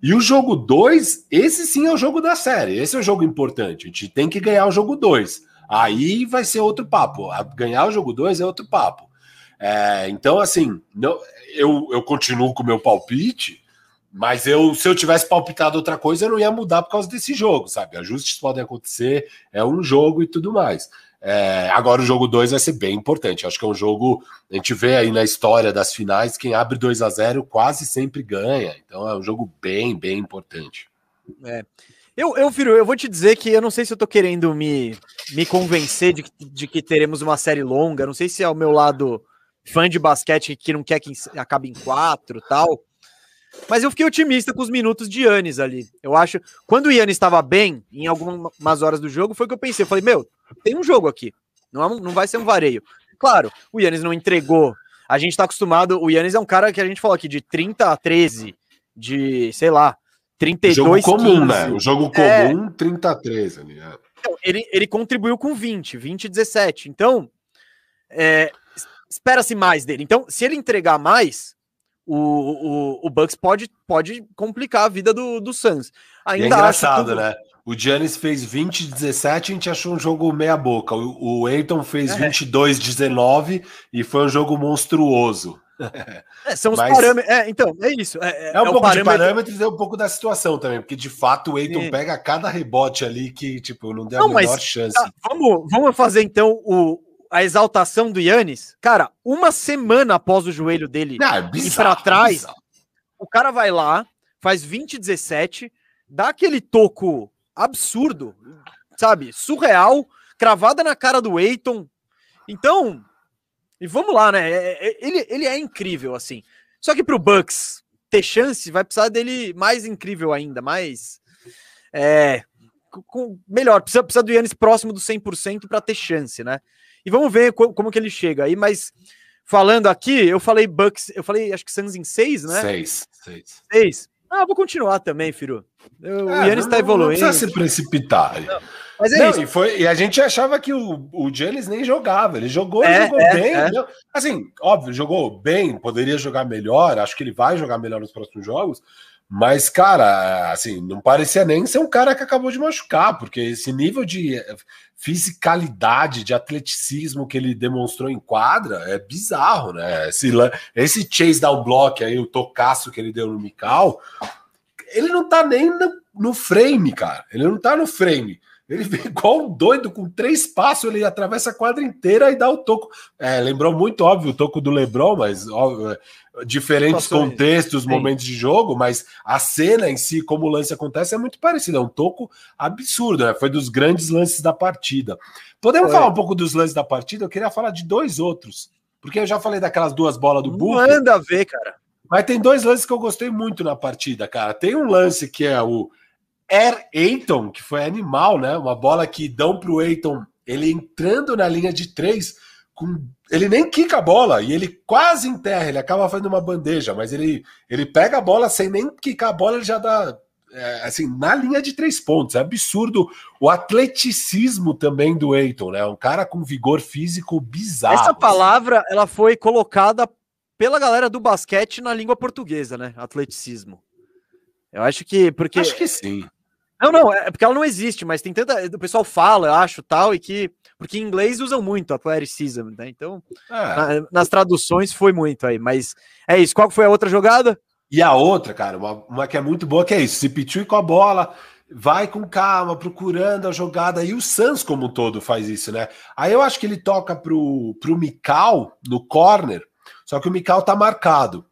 E o jogo 2, esse sim é o jogo da série, esse é o jogo importante, a gente tem que ganhar o jogo 2. Aí vai ser outro papo, ganhar o jogo 2 é outro papo. É, então, assim, não, eu, eu continuo com o meu palpite, mas eu, se eu tivesse palpitado outra coisa, eu não ia mudar por causa desse jogo, sabe? Ajustes podem acontecer, é um jogo e tudo mais. É, agora o jogo 2 vai ser bem importante. Acho que é um jogo. A gente vê aí na história das finais, quem abre 2 a 0 quase sempre ganha. Então é um jogo bem, bem importante. É. Eu, eu, Firo, eu vou te dizer que eu não sei se eu tô querendo me, me convencer de, de que teremos uma série longa. Não sei se é o meu lado fã de basquete que não quer que acabe em quatro tal. Mas eu fiquei otimista com os minutos de Yannis ali. Eu acho. Quando o Yannis estava bem, em algumas horas do jogo, foi o que eu pensei. Eu falei, meu, tem um jogo aqui. Não, é não vai ser um vareio. Claro, o Yannis não entregou. A gente tá acostumado. O Yannis é um cara que a gente falou aqui de 30 a 13, de, sei lá, 32 jogo comum, 15. né? O jogo é. comum, é... 30 a 13 ali. É. Então, ele, ele contribuiu com 20, 20 e 17. Então, é, espera-se mais dele. Então, se ele entregar mais, o, o, o Bucks pode, pode complicar a vida do, do Suns. Ainda é engraçado, que... né? O Giannis fez 20 17, a gente achou um jogo meia boca. O, o Aiton fez é. 22 19 e foi um jogo monstruoso. É, são os Mas... parâmetros. É, então, é isso. É, é, é um é pouco parâmetro... de parâmetros e é um pouco da situação também, porque de fato o Aiton pega cada rebote ali que, tipo, não deu não, a menor mas, chance. Tá, vamos, vamos fazer então o, a exaltação do Yannis, cara, uma semana após o joelho dele ah, é ir para trás, o cara vai lá, faz 20 17, dá aquele toco absurdo, sabe? Surreal, cravada na cara do Eiton. Então, e vamos lá, né? É, é, ele, ele é incrível, assim. Só que pro Bucks ter chance, vai precisar dele mais incrível ainda, mais. É, com, melhor, precisa, precisa do Yannis próximo do 100% para ter chance, né? E vamos ver como, como que ele chega aí, mas falando aqui, eu falei Bucks, eu falei acho que Suns em seis, né? Seis, seis. Seis. Ah, vou continuar também, Firu. Eu, é, o Yannis está evoluindo. Não precisa se precipitar. Não, mas é não, isso. E, foi, e a gente achava que o, o Giannis nem jogava. Ele jogou, é, jogou é, bem. É. Assim, óbvio, jogou bem, poderia jogar melhor. Acho que ele vai jogar melhor nos próximos jogos. Mas, cara, assim, não parecia nem ser um cara que acabou de machucar, porque esse nível de fisicalidade, de atleticismo que ele demonstrou em quadra é bizarro, né? Esse, esse chase down block aí, o tocaço que ele deu no Mikal, ele não tá nem no, no frame, cara. Ele não tá no frame. Ele vem igual um doido, com três passos, ele atravessa a quadra inteira e dá o toco. É, lembrou muito óbvio o toco do Lebron, mas ó, diferentes contextos, sim. momentos de jogo, mas a cena em si, como o lance acontece, é muito parecido. É um toco absurdo, né? Foi dos grandes lances da partida. Podemos Foi. falar um pouco dos lances da partida? Eu queria falar de dois outros, porque eu já falei daquelas duas bolas do Bulls. Manda ver, cara. Mas tem dois lances que eu gostei muito na partida, cara. Tem um lance que é o Air Ayton, que foi animal, né? Uma bola que dão para o Ayton, ele entrando na linha de três, com... ele nem quica a bola e ele quase enterra, ele acaba fazendo uma bandeja, mas ele, ele pega a bola sem nem quicar a bola, ele já dá é, assim, na linha de três pontos. É absurdo o atleticismo também do Eiton, né? Um cara com vigor físico bizarro. Essa palavra ela foi colocada pela galera do basquete na língua portuguesa, né? Atleticismo. Eu acho que porque acho que sim. Não, não, é porque ela não existe, mas tem tanta. O pessoal fala, eu acho, tal, e que. Porque em inglês usam muito athleticism, né? Então, é. na, nas traduções foi muito aí, mas é isso. Qual foi a outra jogada? E a outra, cara, uma, uma que é muito boa, que é isso: se Pichu com a bola, vai com calma, procurando a jogada, e o Sans, como um todo, faz isso, né? Aí eu acho que ele toca pro, pro Mikal no corner, só que o Mikal tá marcado.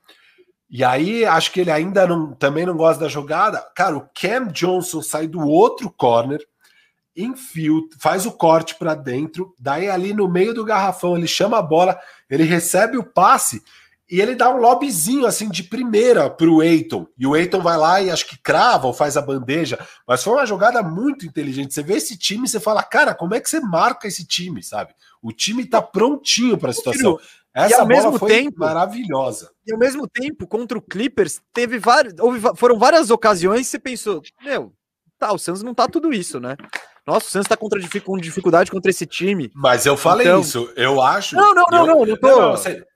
E aí, acho que ele ainda não, também não gosta da jogada. Cara, o Cam Johnson sai do outro corner, enfio, faz o corte para dentro, daí ali no meio do garrafão ele chama a bola, ele recebe o passe e ele dá um lobbyzinho assim de primeira pro Eiton. E o Eiton vai lá e acho que crava ou faz a bandeja. Mas foi uma jogada muito inteligente. Você vê esse time e você fala, cara, como é que você marca esse time, sabe? O time tá prontinho para a situação. Essa e ao mesmo tempo maravilhosa. E ao mesmo tempo, contra o Clippers, teve várias, houve, foram várias ocasiões que você pensou, meu, tá, o Suns não tá tudo isso, né? Nossa, o Santos tá contra, com dificuldade contra esse time. Mas eu falei então... isso, eu acho. Não, não, não, eu, não, não, tô... não, não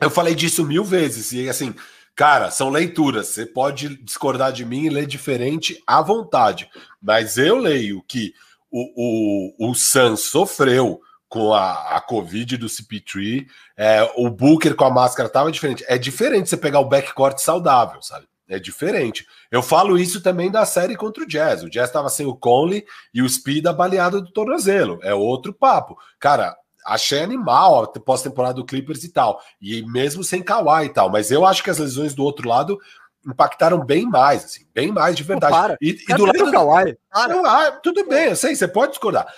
eu falei disso mil vezes. E assim, cara, são leituras. Você pode discordar de mim e ler diferente à vontade. Mas eu leio que o, o, o Suns sofreu com a, a Covid do CP3, é, o Booker com a máscara tava diferente. É diferente você pegar o backcourt saudável, sabe? É diferente. Eu falo isso também da série contra o Jazz. O Jazz estava sem o Conley e o Speed baleado do tornozelo. É outro papo. Cara, achei animal a pós-temporada do Clippers e tal. E mesmo sem Kawhi e tal. Mas eu acho que as lesões do outro lado impactaram bem mais, assim, bem mais de verdade. Pô, e, e do lado do Kawhi. Ah, tudo bem, eu sei, você pode discordar.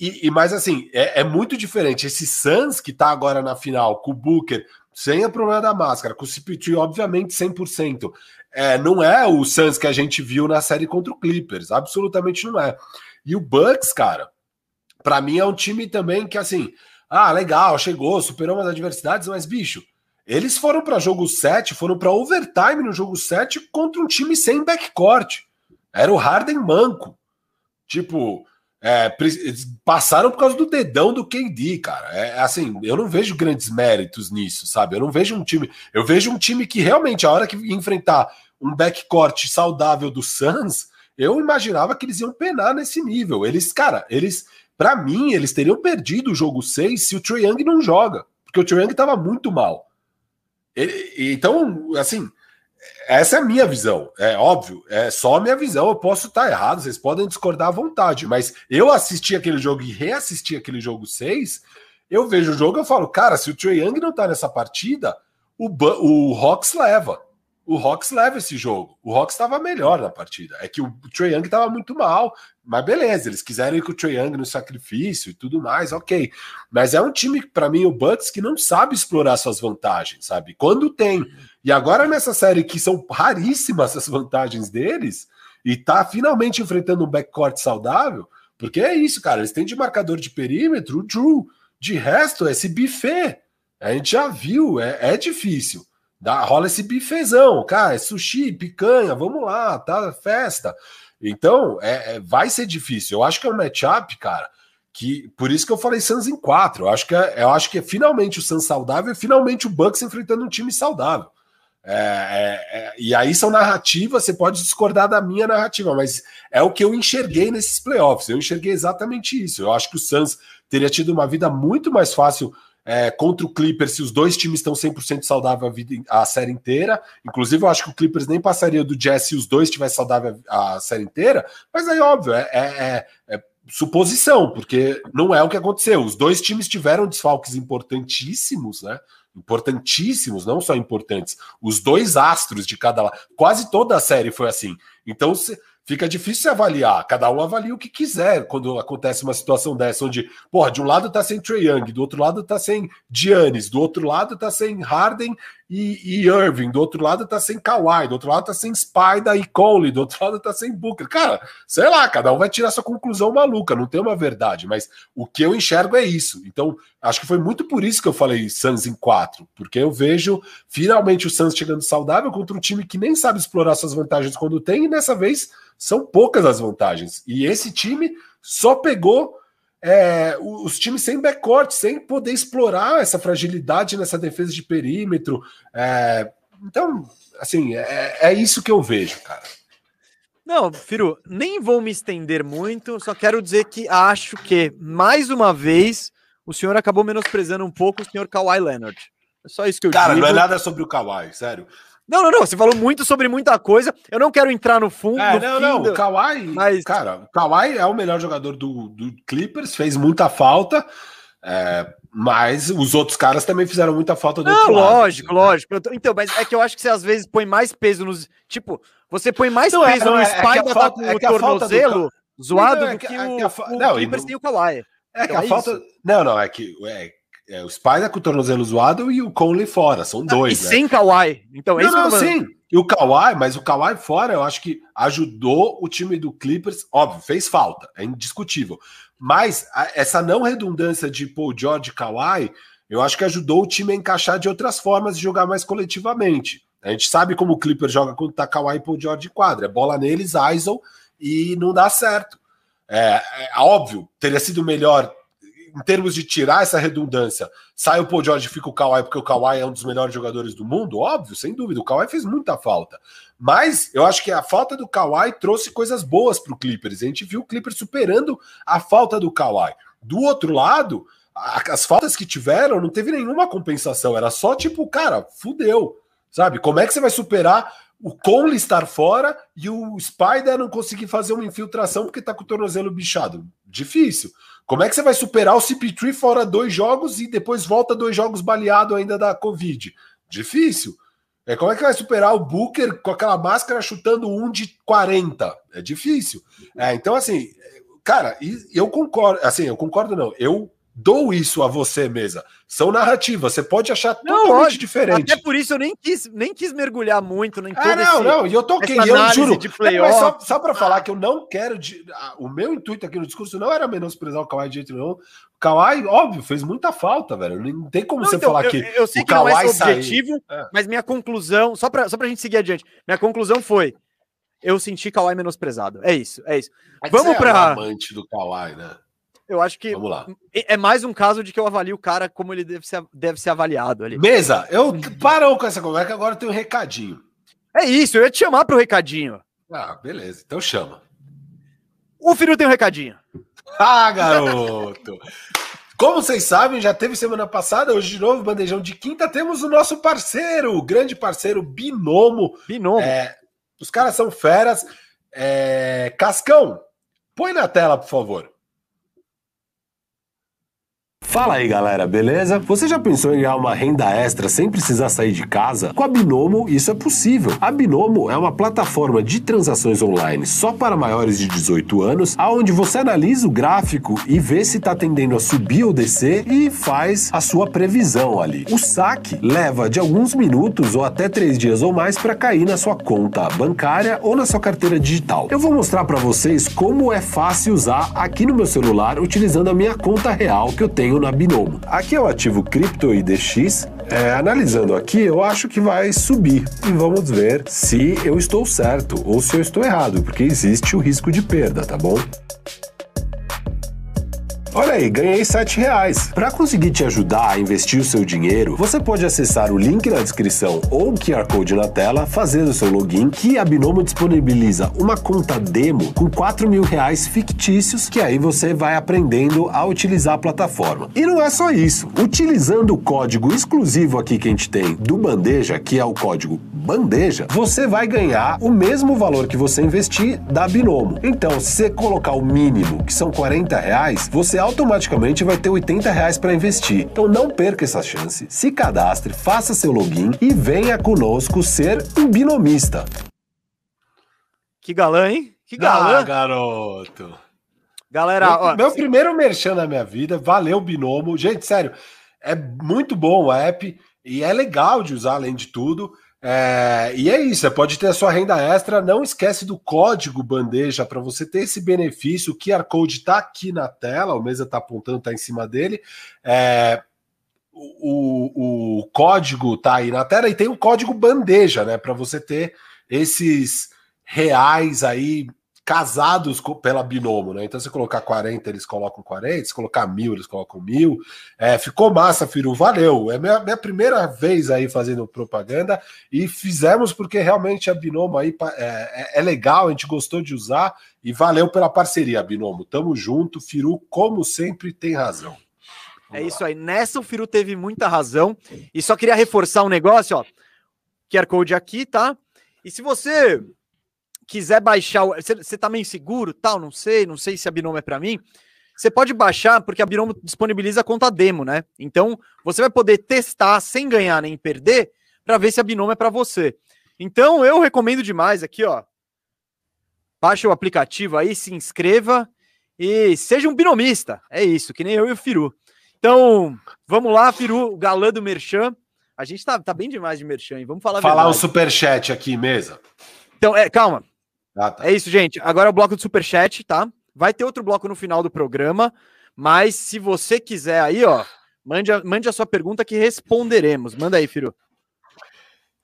E, e mas assim, é, é, muito diferente. Esse Suns que tá agora na final com o Booker, sem o problema da máscara, com o CP3, obviamente 100%. É, não é o Suns que a gente viu na série contra o Clippers, absolutamente não é. E o Bucks, cara, para mim é um time também que assim, ah, legal, chegou, superou umas adversidades, mas bicho, eles foram para jogo 7, foram para overtime no jogo 7 contra um time sem backcourt. Era o Harden manco. Tipo, é, passaram por causa do dedão do KD, cara. É assim, eu não vejo grandes méritos nisso, sabe? Eu não vejo um time. Eu vejo um time que realmente, a hora que enfrentar um backcourt saudável do Suns, eu imaginava que eles iam penar nesse nível. Eles, cara, eles, para mim, eles teriam perdido o jogo 6 se o Trae Young não joga, porque o Trae Young tava muito mal. Ele, então, assim, essa é a minha visão. É óbvio, é só a minha visão. Eu posso estar errado, vocês podem discordar à vontade, mas eu assisti aquele jogo e reassisti aquele jogo 6. Eu vejo o jogo e falo, cara, se o Trae Young não tá nessa partida, o, o Hawks leva o Hawks leva esse jogo. O Hawks estava melhor na partida. É que o Trae Young estava muito mal, mas beleza, eles quiseram ir com o Trae Young no sacrifício e tudo mais, ok. Mas é um time, para mim, o Bucks, que não sabe explorar suas vantagens, sabe? Quando tem. E agora nessa série que são raríssimas as vantagens deles, e tá finalmente enfrentando um backcourt saudável, porque é isso, cara. Eles têm de marcador de perímetro o Drew. De resto, esse buffet. A gente já viu, é, é difícil. Dá, rola esse bifezão, cara, é sushi, picanha, vamos lá, tá? Festa. Então, é, é, vai ser difícil. Eu acho que é um matchup, cara, que por isso que eu falei Suns em quatro. Eu acho que é, eu acho que é finalmente o Suns saudável e finalmente o Bucks enfrentando um time saudável. É, é, é, e aí são narrativas, você pode discordar da minha narrativa, mas é o que eu enxerguei nesses playoffs. Eu enxerguei exatamente isso. Eu acho que o Suns teria tido uma vida muito mais fácil é, contra o Clippers, se os dois times estão 100% saudável a, vida, a série inteira. Inclusive, eu acho que o Clippers nem passaria do Jazz se os dois estivessem saudável a, a, série inteira. Mas aí, óbvio, é, é, é, é suposição, porque não é o que aconteceu. Os dois times tiveram desfalques importantíssimos, né? Importantíssimos, não só importantes. Os dois astros de cada lado. Quase toda a série foi assim. Então, fica difícil avaliar. Cada um avalia o que quiser quando acontece uma situação dessa, onde, porra, de um lado tá sem Trey Young, do outro lado tá sem Giannis, do outro lado tá sem Harden e, e Irving, do outro lado tá sem Kawhi, do outro lado tá sem Spider e Conley, do outro lado tá sem Booker. Cara, sei lá, cada um vai tirar sua conclusão maluca, não tem uma verdade, mas o que eu enxergo é isso. Então, acho que foi muito por isso que eu falei Suns em quatro, porque eu vejo finalmente o Suns chegando saudável contra um time que nem sabe explorar suas vantagens quando tem, e dessa vez são poucas as vantagens. E esse time só pegou é, os times sem backcourt, sem poder explorar essa fragilidade nessa defesa de perímetro. É, então, assim, é, é, isso que eu vejo, cara. Não, Firu, nem vou me estender muito, só quero dizer que acho que, mais uma vez, o senhor acabou menosprezando um pouco o senhor Kawhi Leonard. É só isso que eu Cara, digo. não é nada sobre o Kawhi, sério. Não, não, não. Você falou muito sobre muita coisa. Eu não quero entrar no fundo. É, no não, não. Do... O Kawhi, mas... cara, o Kawhi é o melhor jogador do, do Clippers, fez muita falta. É, mas os outros caras também fizeram muita falta do Não, outro lado. lógico, lógico. Eu tô- Então, mas é que eu acho que você às vezes põe mais peso nos. Tipo, você põe mais Não, é- peso não, no é- é a Spider tá falta- com é o falta do tornozelo zoado Não, é do que- é que o, a o não, e Clippers não- tem o Kawhi. É que Então a é falta. isso. Não, não, é que é, é o Spider com o tornozelo zoado e o Conley fora. São dois, e né? sem Kawhi. Então, é não, isso que eu não, sim. E o Kawhi, mas o Kawhi fora, eu acho que ajudou o time do Clippers. Óbvio, fez falta, é indiscutível. Mas a- essa não redundância de Paul George e Kawhi, eu acho que ajudou o time a encaixar de outras formas de jogar mais coletivamente. A gente sabe como o Clippers joga quando tá Kawhi e Paul George de quadra. É bola neles, ISO, e não dá certo. É, é óbvio, teria sido melhor em termos de tirar essa redundância. Sai o Paul George e fica o Kawhi, porque o Kawhi é um dos melhores jogadores do mundo, óbvio, sem dúvida. O Kawhi fez muita falta. Mas eu acho que a falta do Kawhi trouxe coisas boas para o Clippers. A gente viu o Clippers superando a falta do Kawhi. Do outro lado, as faltas que tiveram não teve nenhuma compensação. Era só tipo, cara, fudeu. Sabe? Como é que você vai superar o Conley estar fora e o Spider não conseguir fazer uma infiltração porque tá com o tornozelo bichado? Difícil. Como é que você vai superar o CP3 fora dois jogos e depois volta dois jogos baleado ainda da Covid? Difícil. É, como é que vai superar o Booker com aquela máscara chutando um de 40? É difícil. É, então, assim, cara, eu concordo. Assim, eu concordo, não. Eu dou isso a você, mesa. São narrativas. Você pode achar Não, totalmente diferente. Até por isso eu nem quis, nem quis mergulhar muito em todo Ah, não, esse- não, e eu toquei, eu juro. de playoff. só, só para falar que eu não quero. de- ah, o meu intuito aqui no discurso não era menosprezar o Kawhi de jeito nenhum. O Kawhi, óbvio, fez muita falta, velho. Não tem como Não, você então, falar eu, que. eu sei o que não é objetivo, É. mas minha conclusão, só pra, só pra gente seguir adiante, minha conclusão foi: eu senti Kawhi menosprezado. É isso, é isso. Mas Vamos você é um amante do Kawhi, né? Eu acho que Vamos lá. é é mais um caso de que eu avalio o cara como ele deve ser, deve ser avaliado ali. Mesa, eu parou com essa conversa que agora eu tenho um recadinho. É isso, eu ia te chamar pro recadinho. Ah, beleza, então chama. O Firu tem um recadinho. Ah, garoto! Como vocês sabem, já teve semana passada, hoje de novo, bandejão de quinta, temos o nosso parceiro, o grande parceiro Binomo. Binomo. É, os caras são feras. É, Cascão, põe na tela, por favor. Fala aí galera, beleza? Você já pensou em ganhar uma renda extra sem precisar sair de casa? Com a Binomo isso é possível. A Binomo é uma plataforma de transações online só para maiores de 18 anos, aonde você analisa o gráfico e vê se está tendendo a subir ou descer e faz a sua previsão ali. O saque leva de alguns minutos ou até três dias ou mais para cair na sua conta bancária ou na sua carteira digital. Eu vou mostrar para vocês como é fácil usar aqui no meu celular utilizando a minha conta real que eu tenho na Binomo. Aqui é o ativo Crypto IDX. É, analisando aqui, eu acho que vai subir e vamos ver se eu estou certo ou se eu estou errado, porque existe o risco de perda, tá bom? Olha aí, ganhei 7 reais. Para conseguir te ajudar a investir o seu dinheiro, você pode acessar o link na descrição ou o QR Code na tela, fazer o seu login, que a Binomo disponibiliza uma conta demo com 4 mil reais fictícios, que aí você vai aprendendo a utilizar a plataforma. E não é só isso. Utilizando o código exclusivo aqui que a gente tem do Bandeja, que é o código Bandeja, você vai ganhar o mesmo valor que você investir da Binomo. Então, se você colocar o mínimo, que são 40 reais, você automaticamente vai ter 80 reais para investir. Então não perca essa chance, se cadastre, faça seu login e venha conosco ser um binomista. Que galã, hein? Que Ah, galã. garoto! Galera, meu, ó, meu primeiro merchan na minha vida, valeu Binomo. Gente, sério, é muito bom o app e é legal de usar além de tudo. É, e é isso, você pode ter a sua renda extra. Não esquece do código bandeja para você ter esse benefício. O QR Code está aqui na tela, o Mesa está apontando, está em cima dele. É, o, o, código tá aí na tela e tem o código bandeja, né? Para você ter esses reais aí casados co- pela Binomo, né? Então, se colocar 40, eles colocam 40, se colocar mil, eles colocam mil. É, ficou massa, Firu, valeu. É minha, minha primeira vez aí fazendo propaganda e fizemos porque realmente a Binomo aí é, é- é legal, a gente gostou de usar e valeu pela parceria, Binomo. Tamo junto, Firu, como sempre, tem razão. É isso aí. Nessa o Firu teve muita razão. E só queria reforçar um negócio, ó. QR Code aqui, tá? E se você quiser baixar, você, tá meio inseguro, tal, não sei, não sei se a Binomo é para mim. você pode baixar, porque a Binomo disponibiliza a conta demo, né? Então, você vai poder testar sem ganhar nem perder, para ver se a Binomo é para você. Então, eu recomendo demais aqui, ó. Baixe o aplicativo aí, se inscreva e seja um binomista. É isso, que nem eu e o Firu. Então, vamos lá, Firu, galã do Merchan. A gente tá, tá bem demais de Merchan, hein? Vamos falar Falar o superchat aqui, mesa. Então, é, calma. Ah, tá. É isso, gente. Agora é o bloco do superchat, tá? Vai ter outro bloco no final do programa, mas se você quiser aí, ó, mande a, mande a sua pergunta que responderemos. Manda aí, Firu.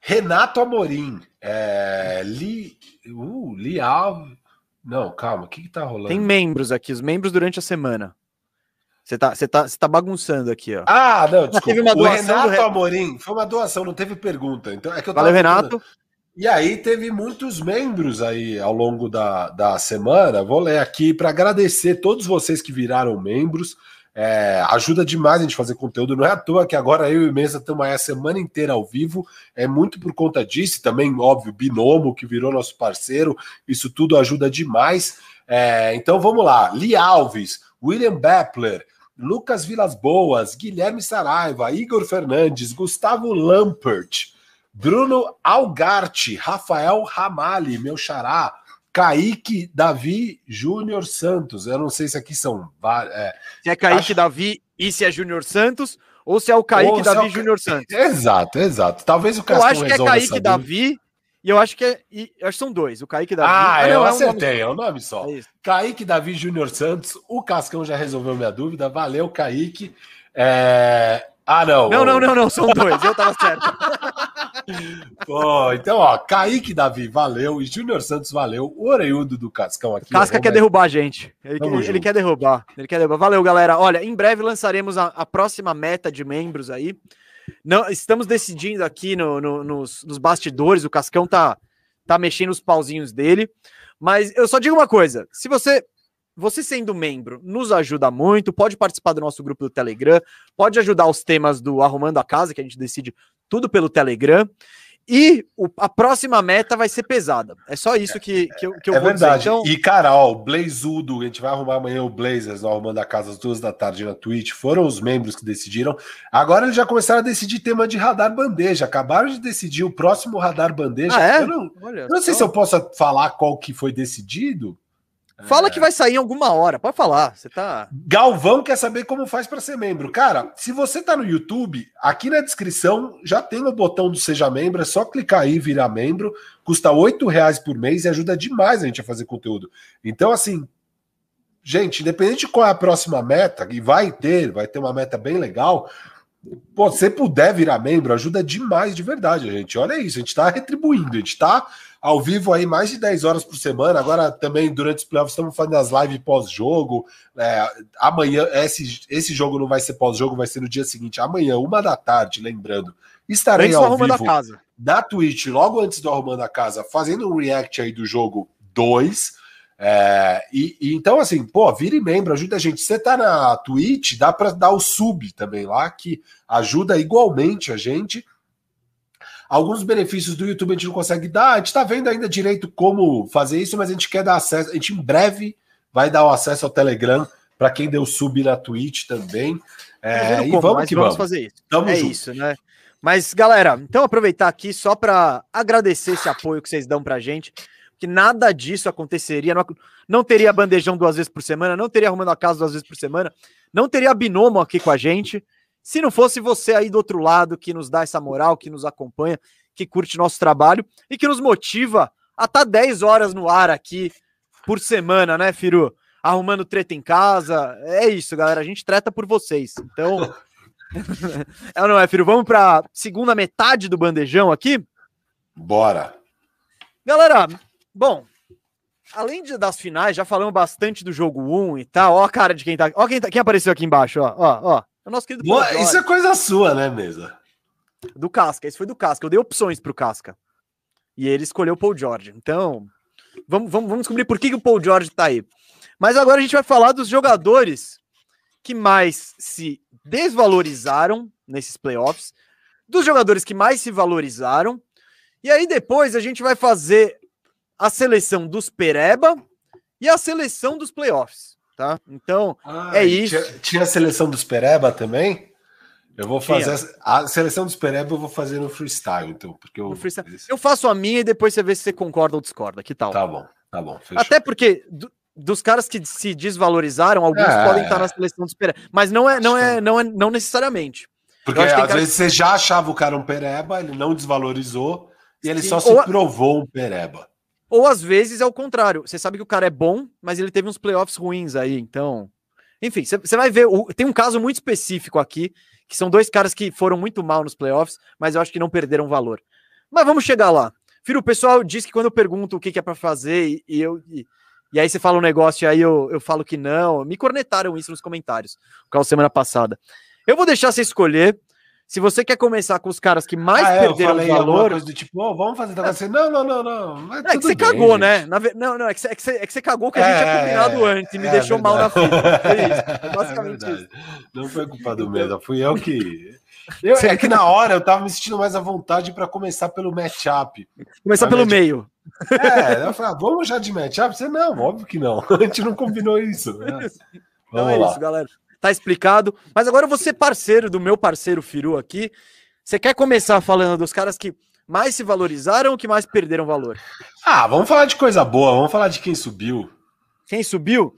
Renato Amorim. É, Li. Uh, Li Alves. Não, calma, o que, que tá rolando? Tem membros aqui, os membros durante a semana. Você tá, você tá, você tá bagunçando aqui, ó. Ah, não, desculpa. teve uma o doação Renato do Amorim foi uma doação, não teve pergunta. Então, é que eu Valeu, Renato. E aí teve muitos membros aí ao longo da, da semana. Vou ler aqui para agradecer todos vocês que viraram membros. É, ajuda demais a gente fazer conteúdo. Não é à toa que agora eu e Mesa estamos aí a semana inteira ao vivo. É muito por conta disso. Também, óbvio, Binomo, que virou nosso parceiro. Isso tudo ajuda demais. É, então vamos lá. Li Alves, William Bepler, Lucas Vilas Boas, Guilherme Saraiva, Igor Fernandes, Gustavo Lampert, Bruno Algarte, Rafael Ramali, meu xará, Kaique Davi Júnior Santos. Eu não sei se aqui são. é, Se é Kaique Acho- Davi e se é Júnior Santos, ou se é o Kaique Ou é Davi o Ca- Júnior Santos. Exato, exato. Talvez o Eu Cascão acho que é Kaique. Davi e eu acho que é. e- eu acho que são dois. O Kaique Davi. Ah, não, eu é um acertei, é o nome só. é isso. Kaique Davi Júnior Santos, o Cascão já resolveu minha dúvida. Valeu, Kaique. É, Ah, não. Não, não, não, não, são dois. Eu tava certo. Pô, então, ó, Kaique Davi, valeu. E Júnior Santos, valeu. O Oreiudo do Cascão aqui. Casca quer derrubar a gente. Ele, ele- ele quer derrubar. Ele quer derrubar. Valeu, galera. Olha, em breve lançaremos a, a próxima meta de membros aí. Não, estamos decidindo aqui no- no- nos, nos bastidores. O Cascão tá, tá mexendo os pauzinhos dele. Mas eu só digo uma coisa: se você. Você sendo membro nos ajuda muito, pode participar do nosso grupo do Telegram, pode ajudar os temas do Arrumando a Casa, que a gente decide tudo pelo Telegram. E o- a próxima meta vai ser pesada. É só isso que, que eu, que eu É vou verdade. dizer. Então, E, o Blazudo, a gente vai arrumar amanhã o Blazers no Arrumando a Casa às duas da tarde na Twitch. Foram os membros que decidiram. Agora eles já começaram a decidir tema de radar bandeja. Acabaram de decidir o próximo radar bandeja. Ah, é? Eu não, Olha eu não sei se eu posso falar qual que foi decidido. Fala que vai sair em alguma hora. Pode falar. Você tá. Galvão quer saber como faz para ser membro. Cara, se você tá no YouTube, aqui na descrição já tem o botão do Seja Membro, é só clicar aí e virar membro. Custa R$ reais por mês e ajuda demais a gente a fazer conteúdo. Então, assim, gente, independente de qual é a próxima meta, e vai ter, vai ter uma meta bem legal. Pô, se você puder virar membro, ajuda demais de verdade, gente. Olha isso, a gente tá retribuindo, a gente tá ao vivo aí mais de 10 horas por semana. Agora também durante os playoffs estamos fazendo as lives pós-jogo. É, amanhã, esse, esse jogo não vai ser pós-jogo, vai ser no dia seguinte. Amanhã, uma da tarde, lembrando. Estarei Antes ao vivo casa. na Twitch, logo antes do Arrumando a Casa, fazendo um react aí do jogo 2. É, e, e então, assim, pô, vire membro, ajuda a gente. Você tá na Twitch, dá para dar o sub também lá, que ajuda igualmente a gente. Alguns benefícios do YouTube a gente não consegue dar. A gente tá vendo ainda direito como fazer isso, mas a gente quer dar acesso. A gente em breve vai dar o acesso ao Telegram para quem deu sub na Twitch também. É, e como, vamos que vamos vamos. fazer isso. Tamo é junto. isso, né? Mas, galera, então aproveitar aqui só para agradecer esse apoio que vocês dão pra gente, que nada disso aconteceria, não, não teria bandejão duas vezes por semana, não teria arrumando a casa duas vezes por semana, não teria binomo aqui com a gente, se não fosse você aí do outro lado que nos dá essa moral, que nos acompanha, que curte nosso trabalho e que nos motiva a estar 10 horas no ar aqui por semana, né, Firu? Arrumando treta em casa. É isso, galera. A gente treta por vocês. Então. é ou não é, Firu? Vamos para segunda metade do bandejão aqui? Bora. Galera, bom, além de- das finais, já falamos bastante do jogo 1 e tal. Ó a cara de quem tá. Ó quem, tá- quem apareceu aqui embaixo, ó. Ó, ó. É o nosso querido Boa, isso é coisa sua, né, mesa? do Casca. Esse foi do Casca. Eu dei opções pro Casca. E ele escolheu o Paul George. Então, vamos, vamos, vamos descobrir por que, que o Paul George tá aí. Mas agora a gente vai falar dos jogadores que mais se desvalorizaram nesses playoffs, dos jogadores que mais se valorizaram. E aí depois a gente vai fazer a seleção dos Pereba e a seleção dos playoffs. tá? Então, Ah, É isso. Tinha, tinha a seleção dos Pereba também? Eu vou fazer. essa- A seleção dos Pereba eu vou fazer no freestyle, então. Porque eu. Eu faço a minha e depois você vê se você concorda ou discorda. Que tal? Tá bom, tá bom. fechou. Até porque do- dos caras que se desvalorizaram, alguns É. podem estar na seleção dos Pereira. Mas não é, não é, não é, não necessariamente. Porque às cara- vezes você já achava o cara um Pereba, ele não desvalorizou e ele Sim, só se ou a- provou um Pereba. Ou às vezes é o contrário. Você sabe que o cara é bom, mas ele teve uns playoffs ruins aí, então. Enfim, você- vai ver. o- Tem um caso muito específico aqui, que são dois caras que foram muito mal nos playoffs, mas eu acho que não perderam valor. Mas vamos chegar lá. Filho, o pessoal diz que quando eu pergunto o que, que é pra fazer e, e eu. E, e aí você fala um negócio e aí eu, eu falo que não. Me cornetaram isso nos comentários, por causa semana passada. Eu vou deixar você escolher. Se você quer começar com os caras que mais Ah, é, perderam alguma valor. do tipo, "Ô, vamos fazer negócio assim. Não, não, não, não. mas É que você bem, cagou, gente." né? Na Não, não, é que você, é que você, é que você cagou que a gente É, tinha combinado é, antes e me é deixou mal na verdade. fita. Foi isso. É basicamente verdade. isso. Não foi culpa do Então- Mesa, fui eu que. Eu, é que na hora eu tava me sentindo mais à vontade para começar pelo matchup. Começar pelo média- meio. É, eu falei, ah, vamos já de matchup? Você não, óbvio que não. A gente não combinou isso. né? Então Vamos é lá. isso, galera. Tá explicado. Mas agora eu vou ser parceiro do meu parceiro Firu aqui. Você quer começar falando dos caras que mais se valorizaram ou que mais perderam valor? Ah, vamos falar de coisa boa, vamos falar de quem subiu. Quem subiu?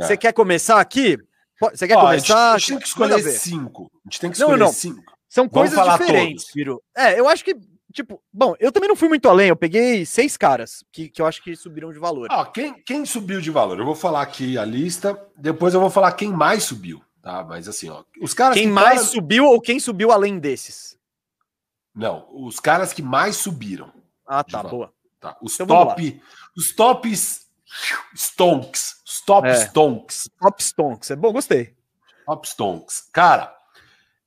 É. Você quer começar aqui? Você quer Ó, a gente- começar? A gente tem que escolher cinco. A gente tem que Não, escolher não. cinco. São Vamos coisas diferentes, todos. Firu. É, eu acho que, tipo, bom, eu também não fui muito além. Eu peguei seis caras que, que eu acho que subiram de valor. Ó, quem, quem subiu de valor? Eu vou falar aqui a lista, depois eu vou falar quem mais subiu, tá? Mas assim, ó, os caras quem que mais cara- subiu ou quem subiu além desses? Não, os caras que mais subiram, Ah, tá, boa. tá? Os Então top, os tops stonks, os top É. stonks, Top Stonks. É bom, gostei. top stonks. Cara,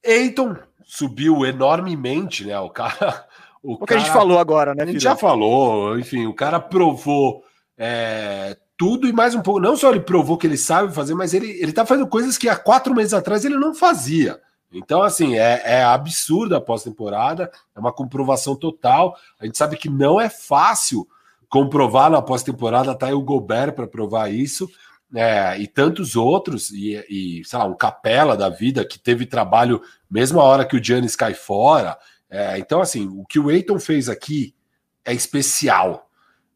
Eiton subiu enormemente, né? O cara, o, O que a gente cara- falou agora, né, A gente Firu? já falou, enfim, o cara provou é, tudo e mais um pouco. Não só ele provou que ele sabe fazer, mas ele, ele tá fazendo coisas que há quatro meses atrás ele não fazia. Então, assim, é, é absurdo a pós-temporada, é uma comprovação total. A gente sabe que não é fácil comprovar na pós-temporada, tá aí o Gobert para provar isso, é, e tantos outros, e, e, sei lá, um Capela da vida que teve trabalho mesmo a hora que o Giannis cai fora. É, então, assim, o que o Eiton fez aqui é especial.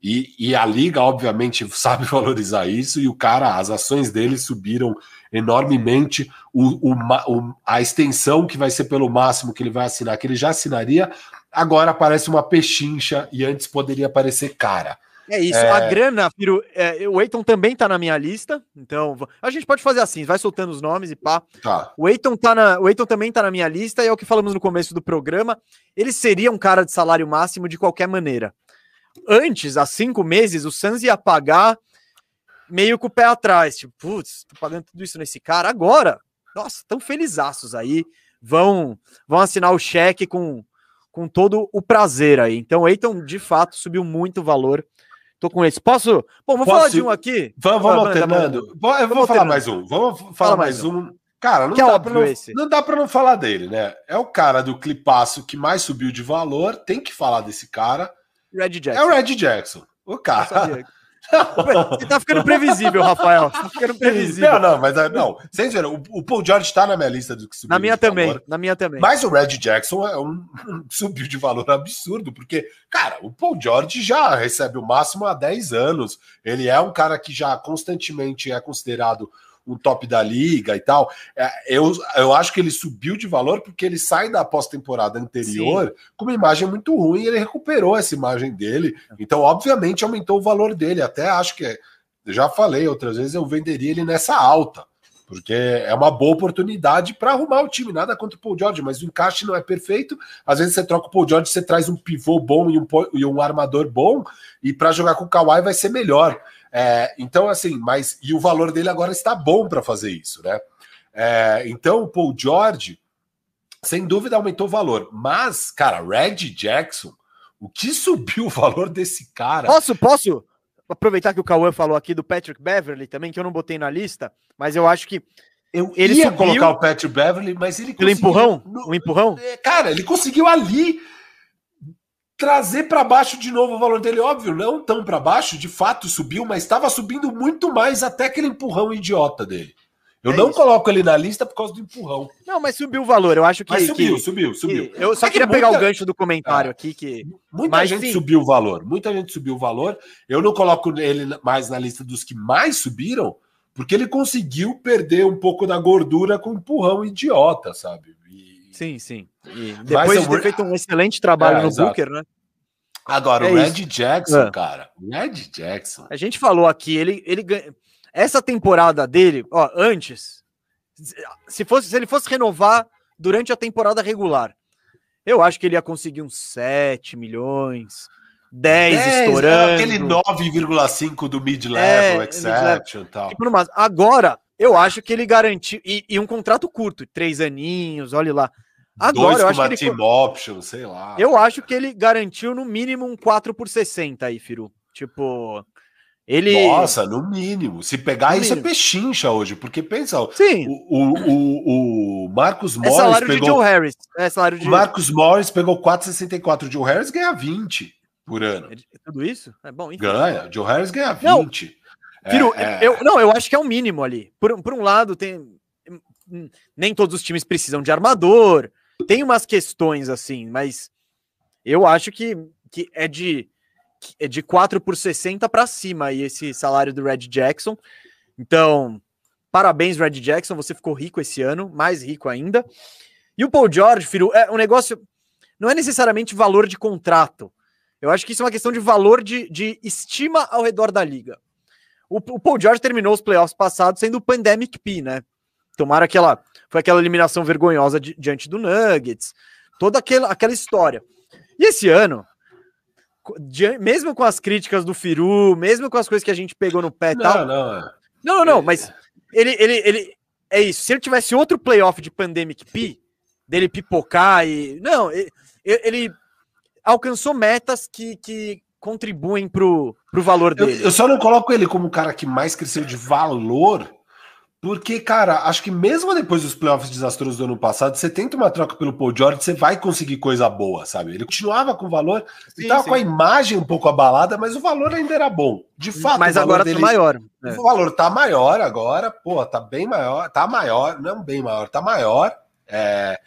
E, e a liga, obviamente, sabe valorizar isso, e o cara, as ações dele subiram enormemente. O, o o- a extensão que vai ser pelo máximo que ele vai assinar, que ele já assinaria, agora parece uma pechincha e antes poderia parecer cara. É isso. É. A grana, Firu, é, o Eiton também tá na minha lista. Então, a gente pode fazer assim, vai soltando os nomes e pá. Tá. O Eiton, tá na, o Eiton também tá na minha lista, e é o que falamos no começo do programa. Ele seria um cara de salário máximo de qualquer maneira. Antes, há cinco meses, o Suns ia pagar meio com o pé atrás. Tipo, putz, tô pagando tudo isso nesse cara. Agora, nossa, tão felizaços aí. Vão, vão assinar o cheque com, com todo o prazer aí. Então, o Eiton, de fato, subiu muito o valor. Tô com eles. Posso? Bom, vamos Posso falar de um aqui. Vamos, vamos alternando. Eu vou Vamos falar mais um. Vamos falar Fala mais mais um. Cara, não Que é dá, óbvio pra não, esse. não dá pra não falar dele, né? É o cara do clipaço que mais subiu de valor. Tem que falar desse cara. Red Jackson. É o Red Jackson. O cara. Você tá ficando previsível, Rafael. Tá ficando previsível. Não, não, mas é, não. Vocês viram, o, o Paul George tá na minha lista do que subiu. Na minha também, valor. na minha também. Mas o Red Jackson é um, um subiu de valor absurdo, porque, cara, o Paul George já recebe o máximo há 10 anos. Ele é um cara que já constantemente é considerado um top da liga e tal. É, eu, eu acho que ele subiu de valor porque ele sai da pós-temporada anterior com uma imagem muito ruim e ele recuperou essa imagem dele. Então, obviamente, aumentou o valor dele. Até acho que, já falei outras vezes, eu venderia ele nessa alta. Porque é uma boa oportunidade para arrumar o time, nada contra o Paul George, mas o encaixe não é perfeito. Às vezes você troca o Paul George, você traz um pivô bom e um, e um armador bom, e para jogar com o Kawhi vai ser melhor. É, então, assim, mas e o valor dele agora está bom para fazer isso, né? É, então, o Paul George, sem dúvida, aumentou o valor. Mas, cara, Red Jackson, o que subiu o valor desse cara? Posso, posso aproveitar que o Cauã falou aqui do Patrick Beverly também, que eu não botei na lista, mas eu acho que Eu ele ia subiu- colocar o Patrick Beverly, mas ele pelo conseguiu- empurrão, no- o empurrão, É, Cara, ele conseguiu ali trazer para baixo de novo o valor dele, óbvio, não tão para baixo, de fato subiu, mas estava subindo muito mais até aquele empurrão idiota dele. Eu É não isso. coloco ele na lista por causa do empurrão. Não, mas subiu o valor. Eu acho que. Mas subiu, que- subiu, subiu. que- eu só É que queria pegar muita- o gancho do comentário Ah. aqui que. Muita Mas, gente sim. subiu o valor, muita gente subiu o valor. Eu não coloco ele mais na lista dos que mais subiram, porque ele conseguiu perder um pouco da gordura com um empurrão idiota, sabe? Sim, sim. E Mas depois de ter feito um excelente trabalho É, no exato. Booker, né? Agora, É o Red. Jackson, Ah. cara, o Red Jackson. A gente falou aqui, ele, ele ganha. Essa temporada dele, ó, antes, se, fosse, se ele fosse renovar durante a temporada regular, eu acho que ele ia conseguir uns 7 milhões, 10, 10, estourando. é aquele 9,5 do mid-level, É, exception e tal. Tipo, numa- Agora, eu acho que ele garantiu. E, e um contrato curto, três aninhos, olha lá. Agora, Dois eu com acho uma que ele. team option, sei lá. Eu acho que ele garantiu no mínimo um 4 por 60 aí, Firu. Tipo, ele. Nossa, no mínimo. Se pegar No isso mínimo. é pechincha hoje, porque pensa, o, Sim, o, o, o Marcos é Morris salário de pegou. Joe Harris. É salário de. O Marcos Morris pegou 4,64. O Joe Harris ganha 20 por ano. É Tudo isso? É bom, enfim. Ganha. Joe Harris ganha Não. 20. É, Firu, é, eu, não, eu acho que é o mínimo ali. Por, um- por um lado, tem. hum, Nem todos os times precisam de armador. Tem umas questões assim, mas eu acho que, que é de que é de 4 por 60 para cima aí esse salário do Red Jackson. Então, parabéns, Red Jackson. Você ficou rico esse ano, mais rico ainda. E o Paul George, Firu, é um negócio. Não é necessariamente valor de contrato. Eu acho que isso é uma questão de valor de, de estima ao redor da liga. O, o Paul George terminou os playoffs passados sendo o Pandemic P, né? Tomaram aquela. Foi aquela eliminação vergonhosa di- diante do Nuggets. Toda aquela, aquela história. E esse ano, dia- mesmo com as críticas do Firu, mesmo com as coisas que a gente pegou no pé e tal. Não, não. é. Não, não, não, mas ele, ele, ele. É isso. Se ele tivesse outro playoff de Pandemic P, dele pipocar e. Não, ele, ele alcançou metas que, que contribuem pro, pro valor Eu, dele. eu só não coloco ele como o cara que mais cresceu de valor, porque, cara, acho que mesmo depois dos playoffs desastrosos do ano passado, você tenta uma troca pelo Paul George, você vai conseguir coisa boa, sabe? Ele continuava com valor, Sim, tava sim. com a imagem um pouco abalada, mas o valor ainda era bom. De fato, mas agora dele, tá maior. É. O valor tá maior agora, pô, tá bem maior, tá maior, não bem maior, tá maior. É,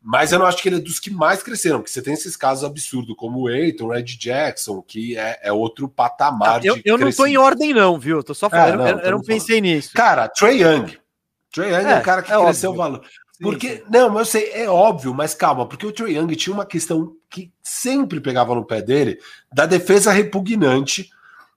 mas eu não acho que ele é dos que mais cresceram, porque você tem esses casos absurdos, como o Eiton, o Red Jackson, que é, é outro patamar eu, de eu não tô em ordem, não, viu? Eu tô só falando. não, eu, eu não pensei nisso. Cara, Trey Young. Trey Young é, É, o cara que é cresceu o valor. Sim, Porque, sim. não, mas eu sei, é óbvio, mas calma, porque o Trey Young tinha uma questão que sempre pegava no pé dele, da defesa repugnante.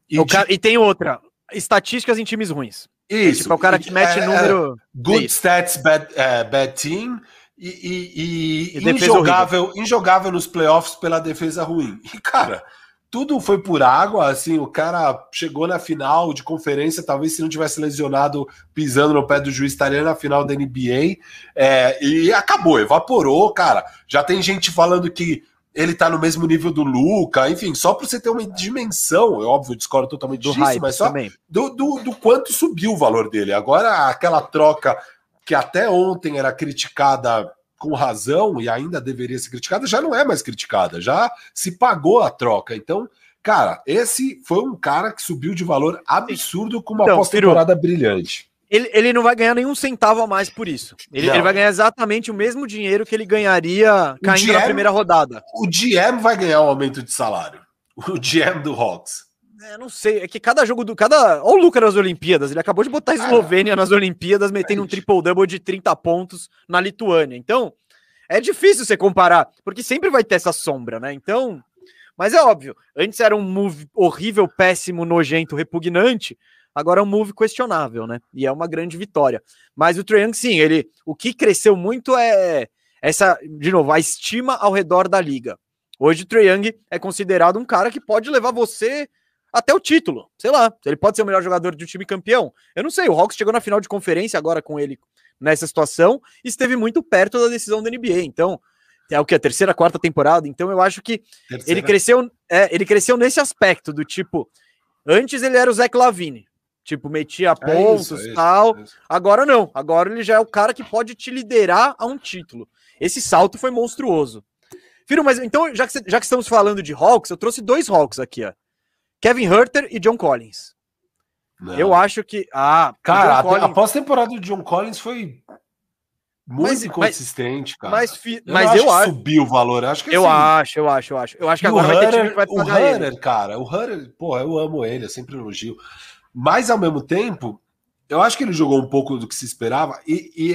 E de- cara- e tem outra. Estatísticas em times ruins. isso. Tipo, é o cara que mete é, é, número. good é stats, bad, é, bad team. E, e- e injogável, injogável nos playoffs pela defesa ruim. E, cara, tudo foi por água. Assim, o cara chegou na final de conferência. Talvez se não tivesse lesionado pisando no pé do juiz, estaria na final da NBA. é, e acabou, evaporou, cara. Já tem gente falando que ele tá no mesmo nível do Luca. Enfim, só para você ter uma dimensão, é óbvio, discordo totalmente Do disso, mas só do, do, do quanto subiu o valor dele. Agora, aquela troca que até ontem era criticada com razão e ainda deveria ser criticada, já não é mais criticada, já se pagou a troca. Então, cara, esse foi um cara que subiu de valor absurdo com uma Então, pós-temporada brilhante. Ele, ele não vai ganhar nenhum centavo a mais por isso. Ele, ele vai ganhar exatamente o mesmo dinheiro que ele ganharia caindo na GM primeira rodada. O GM vai ganhar um aumento de salário. O GM do Hawks. É, não sei, é que cada jogo do. Cada. Olha o Lucas nas Olimpíadas. Ele acabou de botar a Eslovênia nas Olimpíadas, metendo um triple-double de 30 pontos na Lituânia. Então, é difícil você comparar, porque sempre vai ter essa sombra, né? Então. Mas é óbvio, antes era um move horrível, péssimo, nojento, repugnante. Agora é um move questionável, né? E é uma grande vitória. Mas o Trae sim, ele. O que cresceu muito é essa, de novo, a estima ao redor da liga. Hoje o Trae Young é considerado um cara que pode levar você até o título. Sei lá, ele pode ser o melhor jogador de um time campeão. Eu não sei, o Hawks chegou na final de conferência agora com ele nessa situação e esteve muito perto da decisão da NBA. Então, é o que? A terceira, quarta temporada. Então, eu acho que ele cresceu, é, ele cresceu nesse aspecto do tipo. Antes ele era o Zach Lavine. Tipo, metia É pontos isso, é isso, tal. é. Agora não. Agora ele já é o cara que pode te liderar a um título. Esse salto foi monstruoso. Firo, mas então, já que, já que estamos falando de Hawks, eu trouxe dois Hawks aqui, ó. Kevin Herter e John Collins. Não. Eu acho que. Ah, o Cara, John a, Collins- pós-temporada do John Collins foi muito Mas- inconsistente, cara. mas, fi- eu mas eu acho subiu o valor. Eu acho que Eu assim, acho, eu acho, eu acho. Eu acho que agora o vai ter time Hunter, que vai o pagar ele. Hunter, cara, o Hunter, pô, eu amo ele, eu sempre elogio. Mas ao mesmo tempo, eu acho que ele jogou um pouco do que se esperava e, e,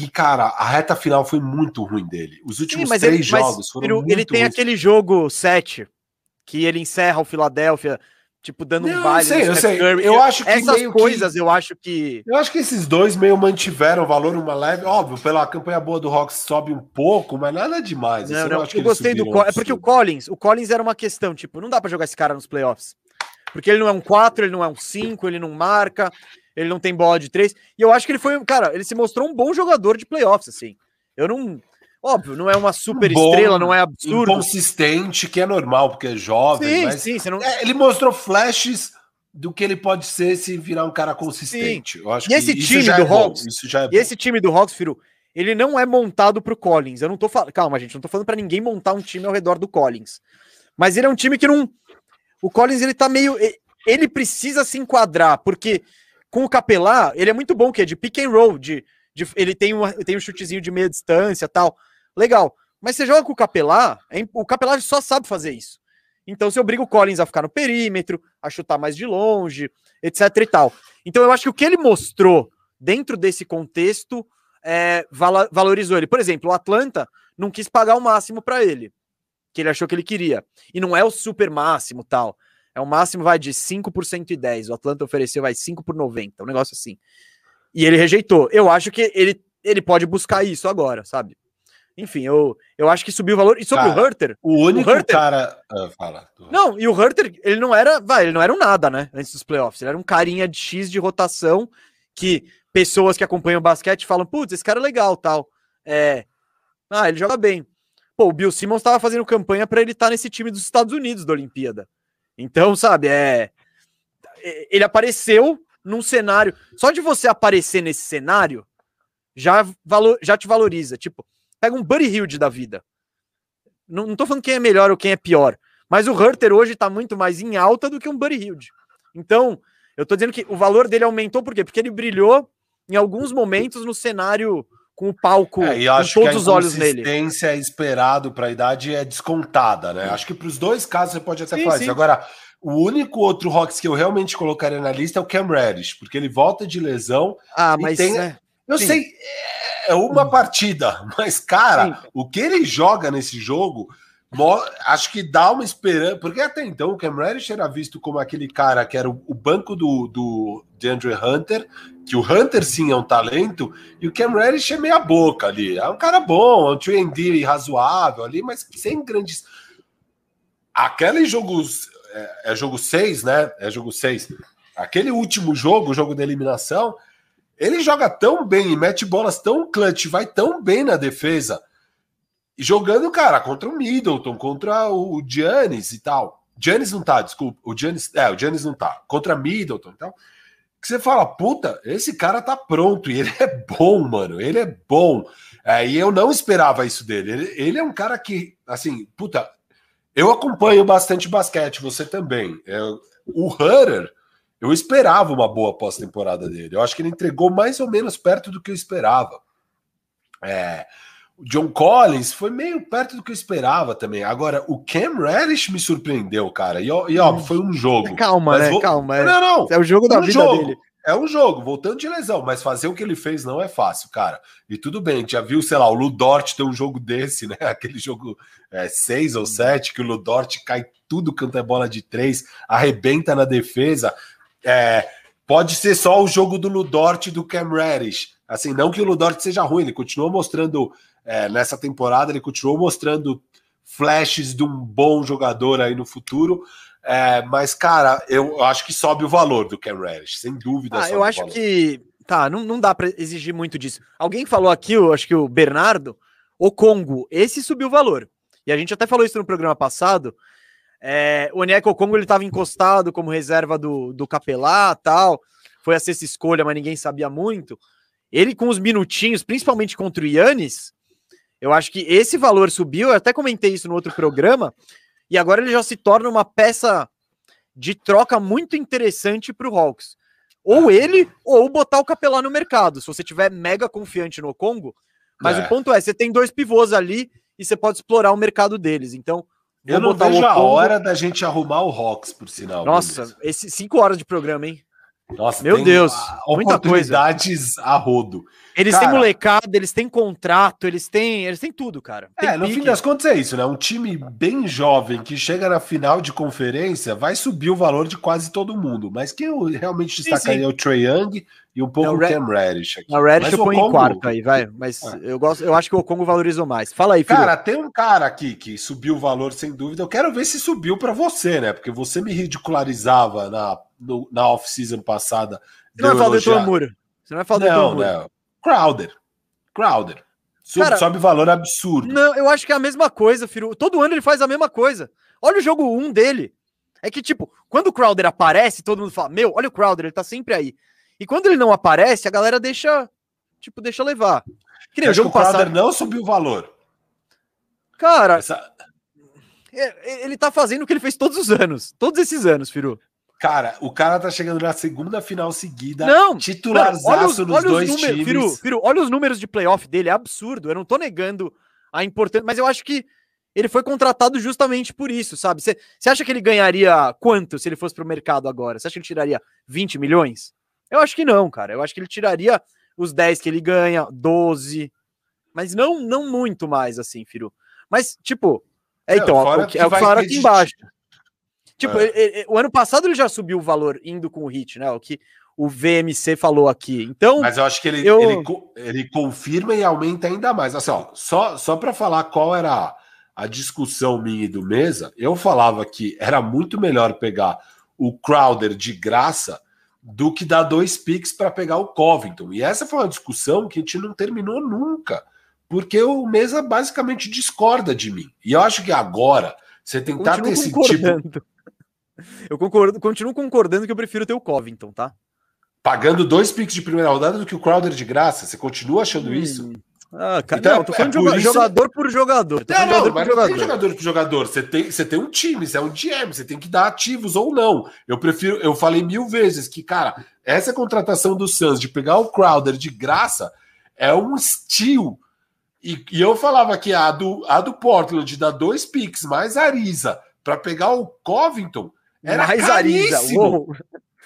e- e, cara, a reta final foi muito ruim dele. Os últimos mas três ele, jogos foram Firo, muito ele tem ruins. aquele jogo 7 que ele encerra o Philadelphia, tipo, dando Não, um eu baile. sei, eu sei. Curry. Eu acho que Essas meio que- coisas eu acho que. Eu acho que esses dois meio mantiveram o valor uma leve, óbvio, pela campanha boa do Hawks sobe um pouco, mas nada demais. Não, assim, não, acho que eu gostei do. É porque o. Collins, o Collins era uma questão, tipo, não dá pra jogar esse cara nos playoffs. Porque ele não é um 4, ele não é um 5, ele não marca, ele não tem bola de 3. E eu acho que ele foi, cara, ele se mostrou um bom jogador de playoffs, assim. Eu não. Óbvio, não é uma super bom, estrela, não é absurdo. inconsistente, que é normal, porque é jovem, Sim, mas sim, você não. É, ele mostrou flashes do que ele pode ser se virar um cara consistente. Eu acho E esse time do é bom, Hawks, isso já é E esse time do Hawks, Firu, ele não é montado pro Collins. Eu não tô falando. Calma, gente, não tô falando pra ninguém montar um time ao redor do Collins. Mas ele é um time que não. O Collins, ele tá meio. Ele precisa se enquadrar, porque com o Capelá, ele é muito bom, que é de pick and roll, de, de- ele tem, uma, tem um chutezinho de meia distância tal. Legal. Mas você joga com o Capelá, é o Capelá só sabe fazer isso. Então você obriga o Collins a ficar no perímetro, a chutar mais de longe, etc e tal. Então eu acho que o que ele mostrou dentro desse contexto é, valorizou ele. Por exemplo, o Atlanta não quis pagar o máximo para ele, que ele achou que ele queria. E não é o super máximo tal. É o máximo, vai de 5 por 110. O Atlanta ofereceu, vai 5 por 90, um negócio assim. E ele rejeitou. Eu acho que ele, ele pode buscar isso agora, sabe? Enfim, eu, eu acho que subiu o valor. E sobre Cara, o Herter, O único Herter- cara. Ah, fala. não, e o Herter, ele não era, vai, ele não era um nada, né? Antes dos playoffs. Ele era um carinha de X de rotação que pessoas que acompanham o basquete falam, putz, esse cara é legal, tal. É. Ah, ele joga bem. Pô, o Bill Simmons estava fazendo campanha para ele estar nesse time dos Estados Unidos da Olimpíada. Então, sabe, é é- ele apareceu num cenário. Só de você aparecer nesse cenário já, valo, já te valoriza. Tipo, pega um Buddy Hilde da vida. Não, não tô falando quem é melhor ou quem é pior. Mas o Herter hoje tá muito mais em alta do que um Buddy Hilde. Então, eu tô dizendo que o valor dele aumentou por quê? Porque ele brilhou em alguns momentos no cenário com o palco, É, e acho que a todos os olhos nele. inconsistência esperado para a idade é descontada, né? Acho que para os dois casos você pode até Sim, falar sim. isso. Agora, o único outro Hawks que eu realmente colocaria na lista é o Cam Reddish, porque ele volta de lesão. Ah, mas tem- é, Eu Sim. sei, é uma partida, mas, cara, Sim. o que ele joga nesse jogo, acho que dá uma esperança, porque até então o Cam Reddish era visto como aquele cara que era o, banco do, do DeAndre Hunter, que o Hunter sim é um talento, e o Cam Reddish é meia boca ali, é um cara bom, é um 3D razoável ali, mas sem grandes... Aquele jogo, é, é jogo 6, né? É jogo 6. Aquele último jogo, o jogo da eliminação, ele joga tão bem e mete bolas tão clutch, vai tão bem na defesa, jogando, cara, contra o Middleton, contra o Giannis e tal. Giannis não tá, desculpa. O Giannis, é, o Giannis não tá. Contra Middleton e tal. Que você fala, puta, esse cara tá pronto. E ele é bom, mano. Ele é bom. É, e eu não esperava isso dele. Ele, ele é um cara que, assim, puta, eu acompanho bastante basquete, você também. É, o Hunter, eu esperava uma boa pós-temporada dele. Eu acho que ele entregou mais ou menos perto do que eu esperava. É, o John Collins foi meio perto do que eu esperava também. Agora, o Cam Reddish me surpreendeu, cara. E, ó- e óbvio, foi um jogo. calma, Mas né? vou- Calma. É, Não, não. é o jogo da um vida jogo. dele. É um jogo, voltando de lesão, mas fazer o que ele fez não é fácil, cara. E tudo bem, já viu, sei lá, o Ludort ter um jogo desse, né? Aquele jogo 6 ou 7, que o Ludort cai tudo quanto é bola de três, arrebenta na defesa. É, pode ser só o jogo do Ludort e do Cam Reddish. Assim, não que o Ludort seja ruim, ele continuou mostrando, é, nessa temporada, ele continuou mostrando flashes de um bom jogador aí no futuro. É, mas, cara, eu acho que sobe o valor do Cam Reddish, sem dúvida. Ah, eu acho valor. que. Tá, não, não dá pra exigir muito disso. Alguém falou aqui, eu acho que o Bernardo, o Congo, esse subiu o valor. E a gente até falou isso no programa passado. É, o Onyeka Congo ele estava encostado como reserva do, do Capelá tal. Foi a sexta escolha, mas ninguém sabia muito. Ele com os minutinhos, principalmente contra o Yannis, Eu acho que esse valor subiu, eu até comentei isso no outro programa, e agora ele já se torna uma peça de troca muito interessante para o Hawks. Ou ele, ou botar o Capelá no mercado, se você tiver mega confiante no Congo. Mas É. o ponto é, você tem dois pivôs ali e você pode explorar o mercado deles. Então, Eu vou não botar vejo a hora da gente arrumar o Hawks, por sinal. Nossa, beleza. esse cinco horas de programa, hein? Nossa, meu Deus, muita coisa. oportunidades a rodo. Eles Cara- têm molecada, eles têm contrato, eles têm, eles têm tudo, cara. Tem É, no pique. fim das contas é isso, né? Um time bem jovem que chega na final de conferência vai subir o valor de quase todo mundo. Mas quem eu realmente Sim, destacaria sim. é o Trey Young e um pouco É, o o Cam Reddish. aqui. Na Reddish eu o ponho em quarto aí, vai. Mas É. eu, gosto, eu acho que o Congo valorizou mais. Fala aí, filho. Cara, tem um cara aqui que subiu o valor sem dúvida. Eu quero ver se subiu pra você, né? Porque você me ridicularizava na, no- na off-season passada. Você não vai falar do elogiar- Etomura. Você não vai falar do Não, Etomura. não. Crowder. Crowder. Sobe, Cara- sobe valor absurdo. Não, eu acho que é a mesma coisa, Firu. Todo ano ele faz a mesma coisa. Olha o jogo 1 dele. É que, tipo, quando o Crowder aparece, todo mundo fala: Meu, olha o Crowder, ele tá sempre aí. E quando ele não aparece, a galera deixa, tipo, deixa levar. Que nem o acho que jogo o passado. não subiu o valor. Cara, Essa- é- ele tá fazendo o que ele fez todos os anos. Todos esses anos, Firu. Cara, o cara tá chegando na segunda final seguida. Não, titularzaço olha os, nos olha dois números, times. Firu, Firu, olha os números de playoff dele, é absurdo. Eu não tô negando a importância, mas eu acho que ele foi contratado justamente por isso, sabe? Você acha que ele ganharia quanto se ele fosse pro mercado agora? Você acha que ele tiraria 20 milhões? Eu acho que não, cara. Eu acho que ele tiraria os 10 que ele ganha, 12, mas não não muito mais assim, Firu. Mas tipo, é então, fora o que, é o que falaram aqui embaixo. Tipo, É. ele- ele- o ano passado ele já subiu o valor indo com o Hit, né? O que o VMC falou aqui. Então, Mas eu acho que ele, Eu- ele, ele confirma e aumenta ainda mais. Assim, ó, só só para falar qual era a, a discussão minha e do Mesa, eu falava que era muito melhor pegar o Crowder de graça do que dar dois picks para pegar o Covington. E essa foi uma discussão que a gente não terminou nunca, porque o Mesa basicamente discorda de mim. E eu acho que agora você tentar ter esse tipo. Eu concordo, continuo concordando que eu prefiro ter o Covington, tá? pagando dois picks de primeira rodada do que o Crowder de graça, você continua achando Hum, isso? Ah, cara, Então, não, tô é falando de por joga- isso- jogador por jogador. Não, não, jogador mas por não tem jogador. jogador por jogador. Você tem, você tem um time, você é um GM, você tem que dar ativos ou não. Eu prefiro, eu falei mil vezes que, cara, essa contratação do Suns de pegar o Crowder de graça é um steal. E, e eu falava que a do, a do Portland de dar dois picks mais Ariza para pegar o Covington era mais Ariza. caríssimo. uou.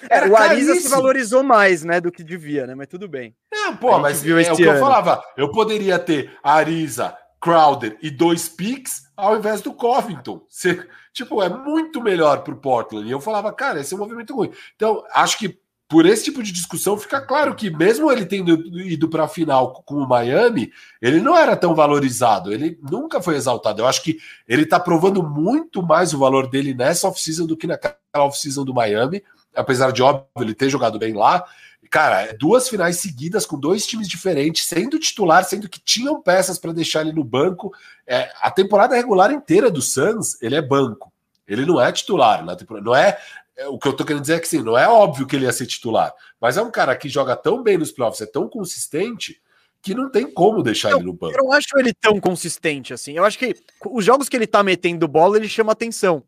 É, Era o Ariza se valorizou mais, né, do que devia, né? Mas tudo bem. Não, pô, mas viu é este o que eu falava. Eu poderia ter Ariza, Crowder e dois picks ao invés do Covington. Você- tipo, é muito melhor pro Portland. E eu falava, cara, esse é um movimento ruim. Então, acho que por esse tipo de discussão fica claro que mesmo ele tendo ido para a final com o Miami, ele não era tão valorizado, ele nunca foi exaltado. Eu acho que ele tá provando muito mais o valor dele nessa off-season do que naquela off-season do Miami, apesar de óbvio ele ter jogado bem lá. Cara, duas finais seguidas com dois times diferentes, sendo titular, sendo que tinham peças para deixar ele no banco. É, a temporada regular inteira do Suns, ele é banco. Ele não é titular na temporada. Não é, é, o que eu tô querendo dizer é que sim, não é óbvio que ele ia ser titular, mas é um cara que joga tão bem nos playoffs, é tão consistente que não tem como deixar ele no banco. Eu não acho ele tão consistente assim. Eu acho que os jogos que ele tá metendo bola, ele chama atenção.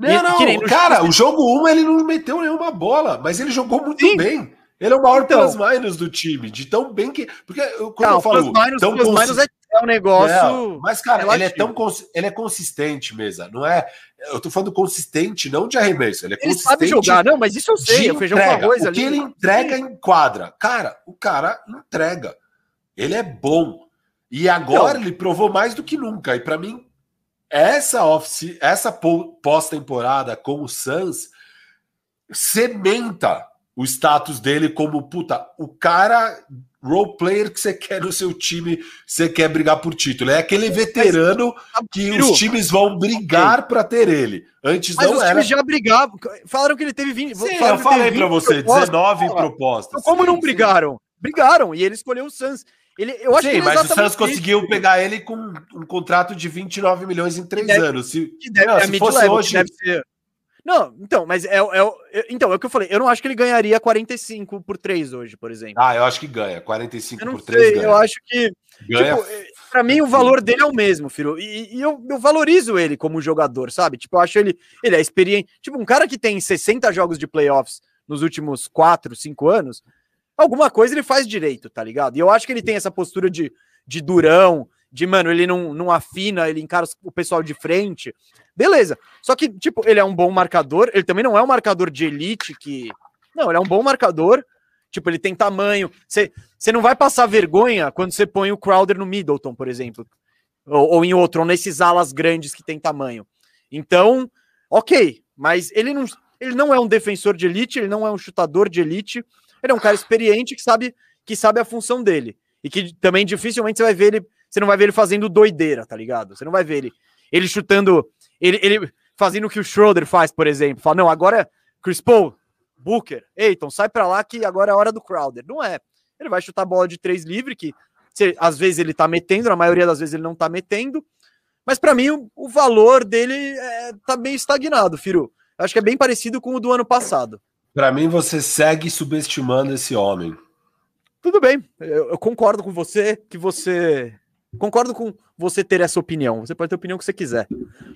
Não, E- não, cara, jogo- o jogo 1 ele não meteu nenhuma bola, mas ele jogou muito Sim. bem. Ele é o maior Então. plus-minus do time, de tão bem que. Porque quando Não, eu falo. minus, tão minus é, é um negócio. Não, mas, cara, ele é, relativo. tão cons- ele é consistente mesmo, não é? Eu tô falando consistente, não de arremesso. Ele é Ele consistente. sabe jogar, não, mas isso eu sei. O feijão com arroz o ali. que ele entrega em quadra. Cara, o cara entrega. Ele é bom. E agora Não. ele provou mais do que nunca. E pra mim, essa off essa pós-temporada com o Suns cementa o status dele como puta, o cara role player que você quer no seu time, você quer brigar por título. É aquele veterano que Firu, os times vão brigar pra ter ele. Antes Mas não os era. times já brigavam. Falaram que ele teve 20. Sim, eu que falei 20 você, propostas. 19 Fala. propostas. Como Sim, não sim. brigaram? Brigaram, e ele escolheu o Suns. Ele, eu acho Sim, que é mas o Santos conseguiu pegar ele com um contrato de 29 milhões em três deve- anos. Se, deve, Não, se fosse que hoje- deve ser. Não, então, mas é, é, então, é o que eu falei. Eu não acho que ele ganharia 45 por 3 hoje, por exemplo. Ah, eu acho que ganha. 45 eu por 3 sei, ganha. Eu acho que. Ganha. Tipo, pra mim, o valor dele é o mesmo, filho. E, e eu, eu, valorizo ele como jogador, sabe? Tipo, eu acho ele. Ele é experiente. Tipo, um cara que tem 60 jogos de playoffs nos últimos 4, 5 anos, alguma coisa ele faz direito, tá ligado? E eu acho que ele tem essa postura de, de durão, de, mano, ele não, não afina, ele encara o pessoal de frente. Beleza. Só que, tipo, ele é um bom marcador, ele também não é um marcador de elite que. Não, ele é um bom marcador. Tipo, ele tem tamanho. Você não vai passar vergonha quando você põe o Crowder no Middleton, por exemplo. Ou, ou, em outro, ou nesses alas grandes que tem tamanho. Então, ok. Mas ele não, ele não é um defensor de elite, ele não é um chutador de elite. Ele é um cara experiente que sabe, que sabe a função dele. E que também dificilmente você vai ver ele. Você não vai ver ele fazendo doideira, tá ligado? Você não vai ver ele, ele chutando ele, ele fazendo o que o Schroeder faz, por exemplo. Fala, não, agora é Chris Paul, Booker, Eiton, sai para lá que agora é a hora do Crowder. Não é. Ele vai chutar bola de três livre, que às vezes ele tá metendo, na maioria das vezes ele não tá metendo. Mas para mim o, o, valor dele é, tá meio estagnado, Firu. Acho que é bem parecido com o do ano passado. Para mim, você segue subestimando esse homem. Tudo bem, eu, eu concordo com você que você Concordo com você ter essa opinião. Você pode ter a opinião que você quiser.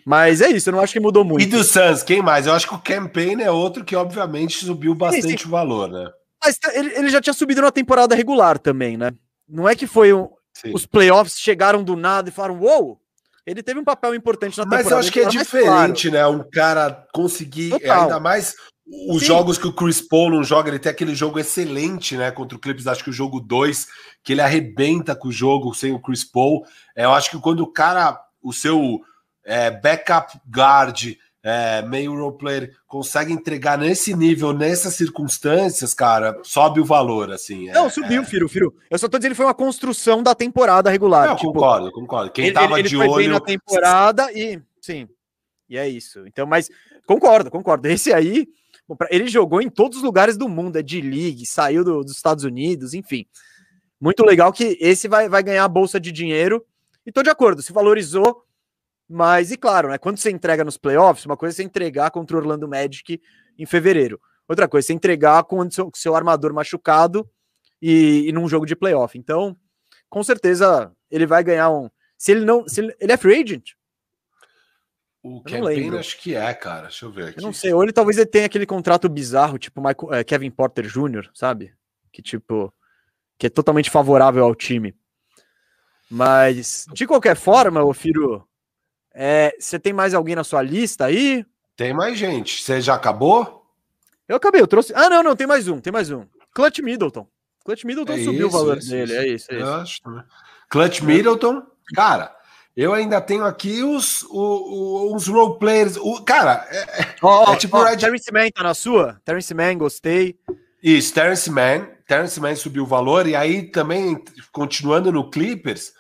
Mas é isso, eu não acho que mudou muito. E do Suns, quem mais? Eu acho que o Campaign é outro que, obviamente, subiu bastante o valor, né? Mas tá, ele, ele, já tinha subido na temporada regular também, né? Não é que foi um, os playoffs chegaram do nada e falaram, uou! Wow! Ele teve um papel importante na temporada. Mas eu acho que é diferente, claro. né? Um cara conseguir, Total. ainda mais os Sim. jogos que o Chris Paul não joga, ele tem aquele jogo excelente, né? Contra o Clippers, acho que o jogo 2, que ele arrebenta com o jogo sem o Chris Paul. É, eu acho que quando o cara, o seu é, backup guard, é, meio role player, consegue entregar nesse nível, nessas circunstâncias, cara, sobe o valor, assim. não, é, subiu, é... Firo, Firo. Eu só tô dizendo que foi uma construção da temporada regular. Não, tipo, concordo, concordo. Quem ele, tava ele, de olho. na temporada e. Sim. E é isso. Então, mas concordo, concordo. Esse aí ele jogou em todos os lugares do mundo, é de league, saiu do, dos Estados Unidos, enfim. Muito legal que esse vai, vai ganhar a bolsa de dinheiro. E tô de acordo, se valorizou, mas, e claro, né? Quando você entrega nos playoffs, uma coisa é você entregar contra o Orlando Magic em fevereiro. Outra coisa é você entregar com o seu, seu armador machucado e, e num jogo de playoff. Então, com certeza, ele vai ganhar um. Se ele não. Se ele, ele é free agent? O Campaign acho que é, cara. Deixa eu ver aqui. Eu não sei. Ou ele talvez ele tenha aquele contrato bizarro, tipo Michael, é, Kevin Porter Jr., sabe? Que tipo. Que é totalmente favorável ao time. Mas, de qualquer forma, ô Firo, é, você tem mais alguém na sua lista aí? Tem mais gente. Você já acabou? Eu acabei, eu trouxe. Ah, não, não, tem mais um, tem mais um. Clutch Middleton. Clutch Middleton é subiu isso, o valor isso, dele, isso. é isso. É isso. Clutch Middleton, cara, eu ainda tenho aqui os, os, os role players. O, cara, é, oh, é tipo. Oh, Red... Terence Mann tá na sua? Terence Mann, gostei. Isso, Terence Mann. Terence Mann subiu o valor. E aí também, continuando no Clippers,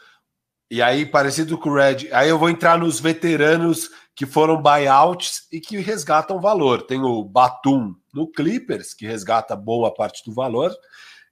e aí parecido com o Red, aí eu vou entrar nos veteranos que foram buyouts e que resgatam valor. Tem o Batum no Clippers, que resgata boa parte do valor.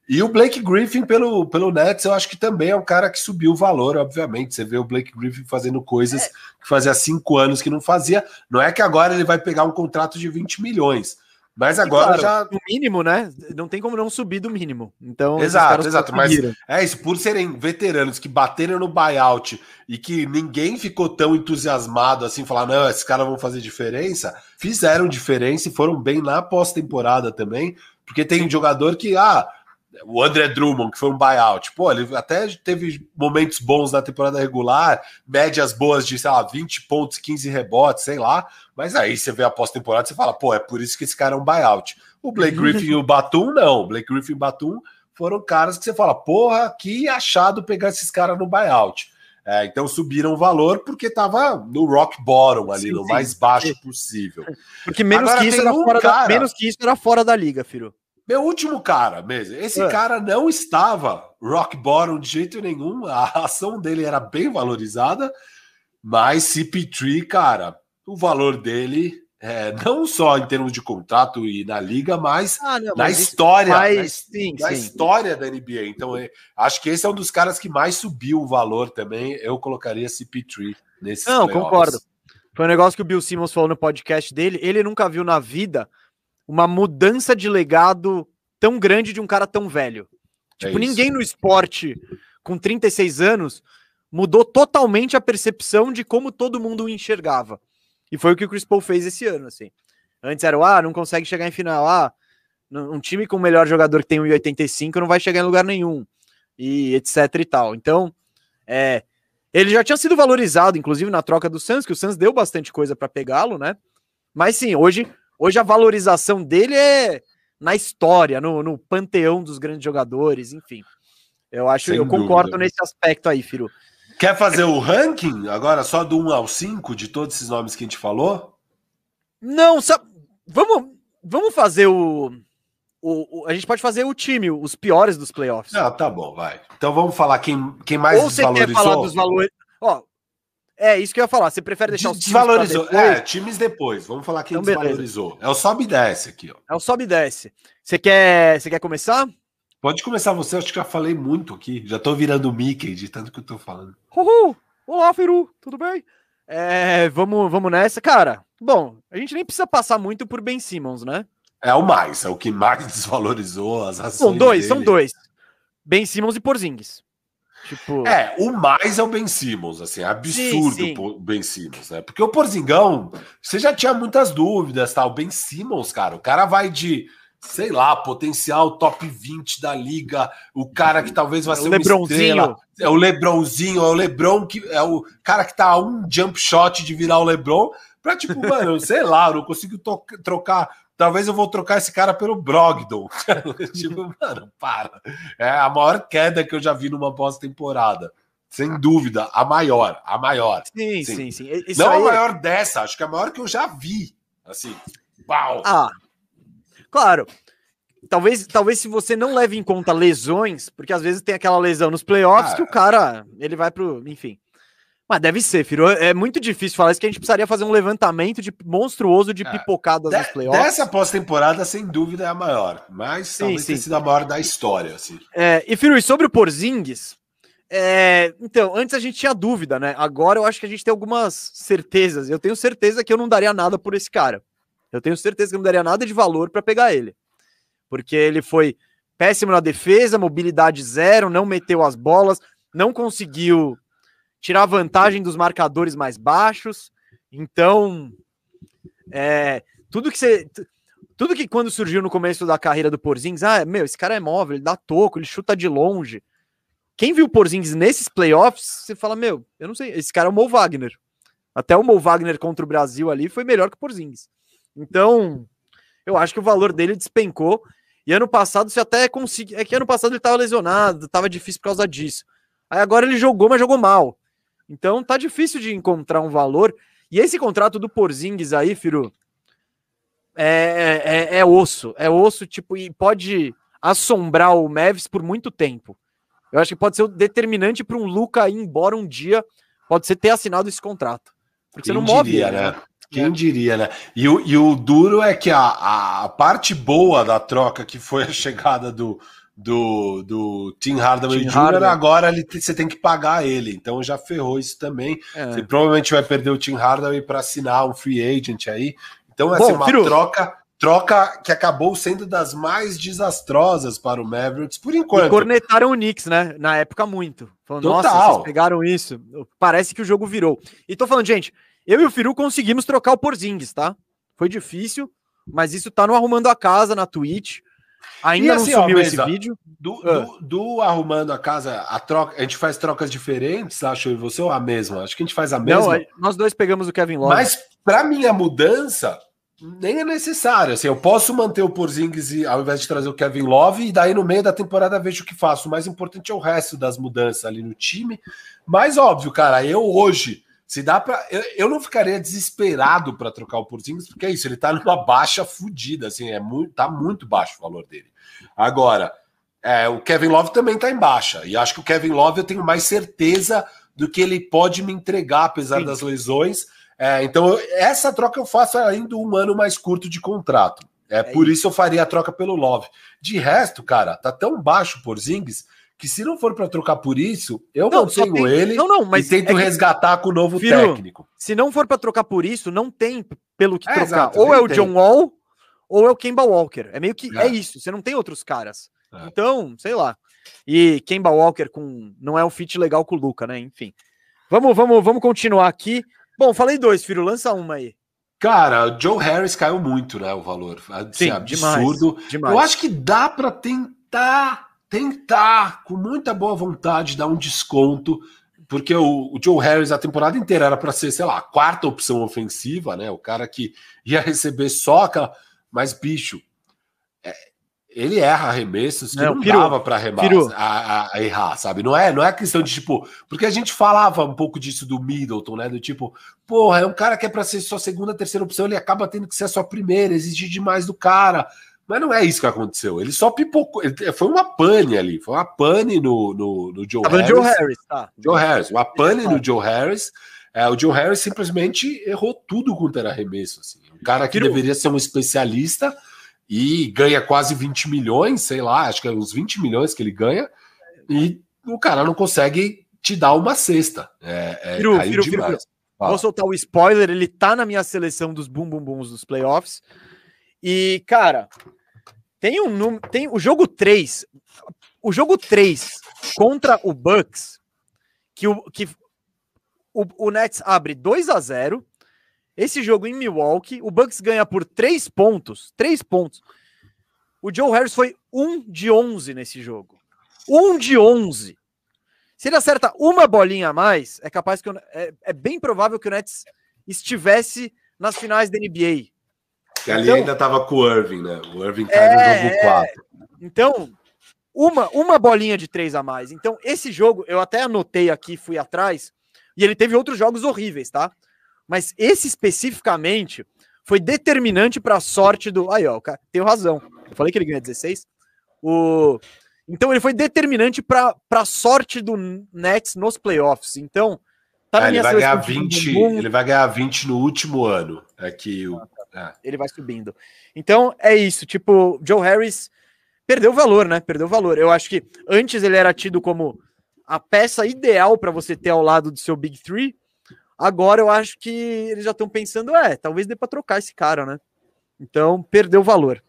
E o Blake Griffin pelo, pelo Nets, eu acho que também é um cara que subiu o valor, obviamente. Você vê o Blake Griffin fazendo coisas é. que fazia cinco anos que não fazia. Não é que agora ele vai pegar um contrato de 20 milhões. Mas agora claro, já. O mínimo, né? Não tem como não subir do mínimo. Então. Exato, exato. Mas é isso, por serem veteranos que bateram no buyout e que ninguém ficou tão entusiasmado assim, falar, não, esses caras vão fazer diferença, fizeram diferença e foram bem na pós-temporada também. Porque tem um jogador que, ah, o André Drummond, que foi um buyout, pô, ele até teve momentos bons na temporada regular, médias boas de, sei lá, 20 pontos, 15 rebotes, sei lá, mas aí você vê a pós-temporada e fala, pô, é por isso que esse cara é um buyout. O Blake Griffin e o Batum, não. O Blake Griffin e o Batum foram caras que você fala, porra, que achado pegar esses caras no buyout. É, então subiram o valor porque tava no rock bottom ali, sim, no sim, mais baixo possível. Porque menos Agora, que, isso era um fora cara... da, menos que isso era fora da liga, filho. Meu último cara mesmo. Esse é. cara não estava rock bottom de jeito nenhum. A ação dele era bem valorizada, mas CP3, cara, o valor dele é, não só em termos de contrato e na liga, mas ah, não, na mas história, na, sim, na sim. história da NBA. Então, é, acho que esse é um dos caras que mais subiu o valor também. Eu colocaria CP3 nesse. Não, playoffs. concordo. Foi um negócio que o Bill Simmons falou no podcast dele. Ele nunca viu na vida uma mudança de legado tão grande de um cara tão velho. É Tipo, isso. ninguém no esporte com 36 anos mudou totalmente a percepção de como todo mundo o enxergava. E foi o que o Chris Paul fez esse ano, assim. Antes era, o, ah, não consegue chegar em final. Ah, um time com o melhor jogador que tem 1,85 não vai chegar em lugar nenhum. E etc e tal. Então, é, ele já tinha sido valorizado, inclusive na troca do Suns, que o Suns deu bastante coisa para pegá-lo, né? Mas sim, hoje, hoje a valorização dele é na história, no, no panteão dos grandes jogadores, enfim. Eu acho, Sem eu concordo dúvida. nesse aspecto aí, Firu. Quer fazer o ranking agora só do 1 ao 5 de todos esses nomes que a gente falou? Não, sabe, vamos, vamos fazer o, o, o- A gente pode fazer o time, os piores dos playoffs. Não, tá bom, vai. Então vamos falar quem, quem mais Ou você quer falar dos valores. Ó, é isso que eu ia falar. Você prefere deixar os times Desvalorizou. depois? É, times depois. Vamos falar quem Então, beleza. desvalorizou. É o sobe e desce aqui, ó. É o sobe e desce. Você quer, você quer começar? Pode começar você, acho que já falei muito aqui. Já tô virando Mickey de tanto que eu tô falando. Uhul! Olá, Firu, tudo bem? É, vamos, vamos nessa. Cara, bom, a gente nem precisa passar muito por Ben Simmons, né? É o mais, é o que mais desvalorizou as ações. São dois, são dele. dois. Ben Simmons e Porzingis. Tipo, É, o mais é o Ben Simmons, assim, é absurdo Sim, sim. o Ben Simmons, né? Porque o Porzingão, você já tinha muitas dúvidas, tá? O Ben Simmons, cara, o cara vai de, sei lá, potencial top 20 da liga, o cara que talvez vai É o ser uma Lebronzinho. é o Lebronzinho, é o Lebron que é o cara que tá a um jump shot de virar o Lebron, pra tipo, mano, sei lá, eu não consigo trocar Talvez eu vou trocar esse cara pelo Brogdon. tipo, mano, para. É a maior queda que eu já vi numa pós-temporada. Sem dúvida, a maior, a maior. sim, sim. sim, sim. Não aí- a maior dessa, acho que é a maior que eu já vi. Assim, pau. Ah, claro. Talvez, talvez se você não leve em conta lesões, porque às vezes tem aquela lesão nos playoffs Ah. que o cara, ele vai pro, enfim. Mas deve ser, Firo. É muito difícil falar isso que a gente precisaria fazer um levantamento de monstruoso de É. pipocadas nos De- playoffs. dessa pós-temporada, sem dúvida, é a maior. Mas Sim, talvez tenha sim. sido a maior da história. Assim. É, e Firu, e sobre o Porzingis, é, então, antes a gente tinha dúvida, né? Agora eu acho que a gente tem algumas certezas. Eu tenho certeza que eu não daria nada por esse cara. Eu tenho certeza que eu não daria nada de valor para pegar ele. Porque ele foi péssimo na defesa, mobilidade zero, não meteu as bolas, não conseguiu tirar vantagem dos marcadores mais baixos. Então, é, tudo que você. Tudo que quando surgiu no começo da carreira do Porzingis, ah, meu, esse cara é móvel, ele dá toco, ele chuta de longe. Quem viu o Porzingis nesses playoffs, você fala, meu, eu não sei, esse cara é o Mo Wagner. Até o Mo Wagner contra o Brasil ali foi melhor que o Porzingis. Então, eu acho que o valor dele despencou. E ano passado você até conseguiu. É que ano passado ele tava lesionado, tava difícil por causa disso. Aí agora ele jogou, mas jogou mal. Então tá difícil de encontrar um valor. E esse contrato do Porzingis aí, Firu, é, é, é osso. É osso, tipo, e pode assombrar o Mavis por muito tempo. Eu acho que pode ser o determinante para um Luca ir embora um dia. Pode ser ter assinado esse contrato. Porque você Quem não move diria, ele, né? Quem diria, né? E o, e o duro é que a, a parte boa da troca, que foi a chegada do, do, do Tim Hardaway Tim Jr., Hardaway. agora ele, você tem que pagar ele. Então já ferrou isso também. É. Você provavelmente vai perder o Tim Hardaway para assinar um free agent aí. Então, essa Bom, é uma Firu. troca, troca que acabou sendo das mais desastrosas para o Mavericks por E enquanto. cornetaram o Knicks, né? Na época, muito. Falando, nossa, Total. vocês pegaram isso. Parece que o jogo virou. E tô falando, gente, eu e o Firu conseguimos trocar o Porzingis, tá? Foi difícil, mas isso tá no Arrumando a Casa, na Twitch. Ainda não assim, ó, sumiu Mesa, esse vídeo. Do, Ah. do- do arrumando a casa, a troca, a gente faz trocas diferentes, acho eu e você, ou a mesma? Acho que a gente faz a mesma. Não, nós dois pegamos o Kevin Love. Mas para minha mudança, nem é necessário. Assim, eu posso manter o Porzingis ao invés de trazer o Kevin Love, e daí no meio da temporada vejo o que faço. O mais importante é o resto das mudanças ali no time. Mas óbvio, cara, eu hoje, se dá para, eu, eu não ficaria desesperado para trocar o Porzingis, porque é isso, ele tá numa baixa fodida, assim, é muito, tá muito baixo o valor dele. Agora, é, o Kevin Love também tá em baixa, e acho que o Kevin Love eu tenho mais certeza do que ele pode me entregar, apesar Sim. das lesões. É, então, eu- essa troca eu faço ainda um ano mais curto de contrato. É, por isso eu faria a troca pelo Love. De resto, cara, tá tão baixo por Zings que se não for para trocar por isso, eu Não, mantenho tem- ele não, não, mas e tento é que- resgatar com o novo Firu, técnico. Se não for pra trocar por isso, não tem pelo que É, trocar. exato, ou é o tem. John Wall, ou é o Kemba Walker. É meio que é, É. isso. Você não tem outros caras. É. Então, sei lá. E Kemba Walker com não é um fit legal com o Luca, né? Enfim. Vamos, vamos, vamos continuar aqui. Bom, falei dois, Firo, lança uma aí. Cara, o Joe Harris caiu muito, né? O valor. Assim, Sim, absurdo. Demais. Eu acho que dá para tentar, tentar, com muita boa vontade, dar um desconto, porque o, o Joe Harris a temporada inteira era para ser, sei lá, a quarta opção ofensiva, né? O cara que ia receber só aquela. Mas, bicho, é, ele erra arremessos que Não, não, Piru, dava para errar, sabe? Não é, não é questão de tipo. Porque a gente falava um pouco disso do Middleton, né? Do tipo, porra, é um cara que é para ser sua segunda, terceira opção, ele acaba tendo que ser a sua primeira, exigir demais do cara. Mas não é isso que aconteceu. Ele só pipocou. ele- foi uma pane ali. Foi uma pane no, no, no Joe Harris. Joe Harris, tá? Joe Harris. Uma pane no Joe Harris. É, o Joe Harris simplesmente errou tudo quanto era arremesso. Assim. Um cara que deveria ser um especialista e ganha quase 20 milhões, sei lá, acho que é uns 20 milhões que ele ganha, e o cara não consegue te dar uma cesta. É, é. Vou soltar o spoiler, ele tá na minha seleção dos Bum Bum Bums dos playoffs. E, cara, tem um número. Tem o jogo 3. O jogo 3 contra o Bucks, que o, que o, o Nets abre 2 a 0 Esse jogo em Milwaukee, o Bucks ganha por 3 pontos. 3 pontos. O Joe Harris foi 1 de 11 nesse jogo. 1 de 11. Se ele acerta uma bolinha a mais, é capaz que o- é, é bem provável que o Nets estivesse nas finais da NBA. Que ali Então- ainda tava com o Irving, né? O Irving cai É, no jogo 4. Então, uma, uma bolinha de três a mais. Então, esse jogo, eu até anotei aqui, fui atrás, e ele teve outros jogos horríveis, tá? Mas esse especificamente foi determinante para a sorte do. Aí, ó, o cara, tenho razão. Eu falei que ele ganha 16. O... Então, ele foi determinante para a sorte do Nets nos playoffs. Então, tá É, ele vai ganhar seleção de 20, bumbum, ele vai ganhar 20 no último ano. É que o, ele vai subindo. Então é isso, tipo, Joe Harris perdeu valor, né? Perdeu valor. Eu acho que antes ele era tido como a peça ideal para você ter ao lado do seu Big Three. Agora eu acho que eles já estão pensando, é, talvez dê para trocar esse cara, né? Então perdeu valor.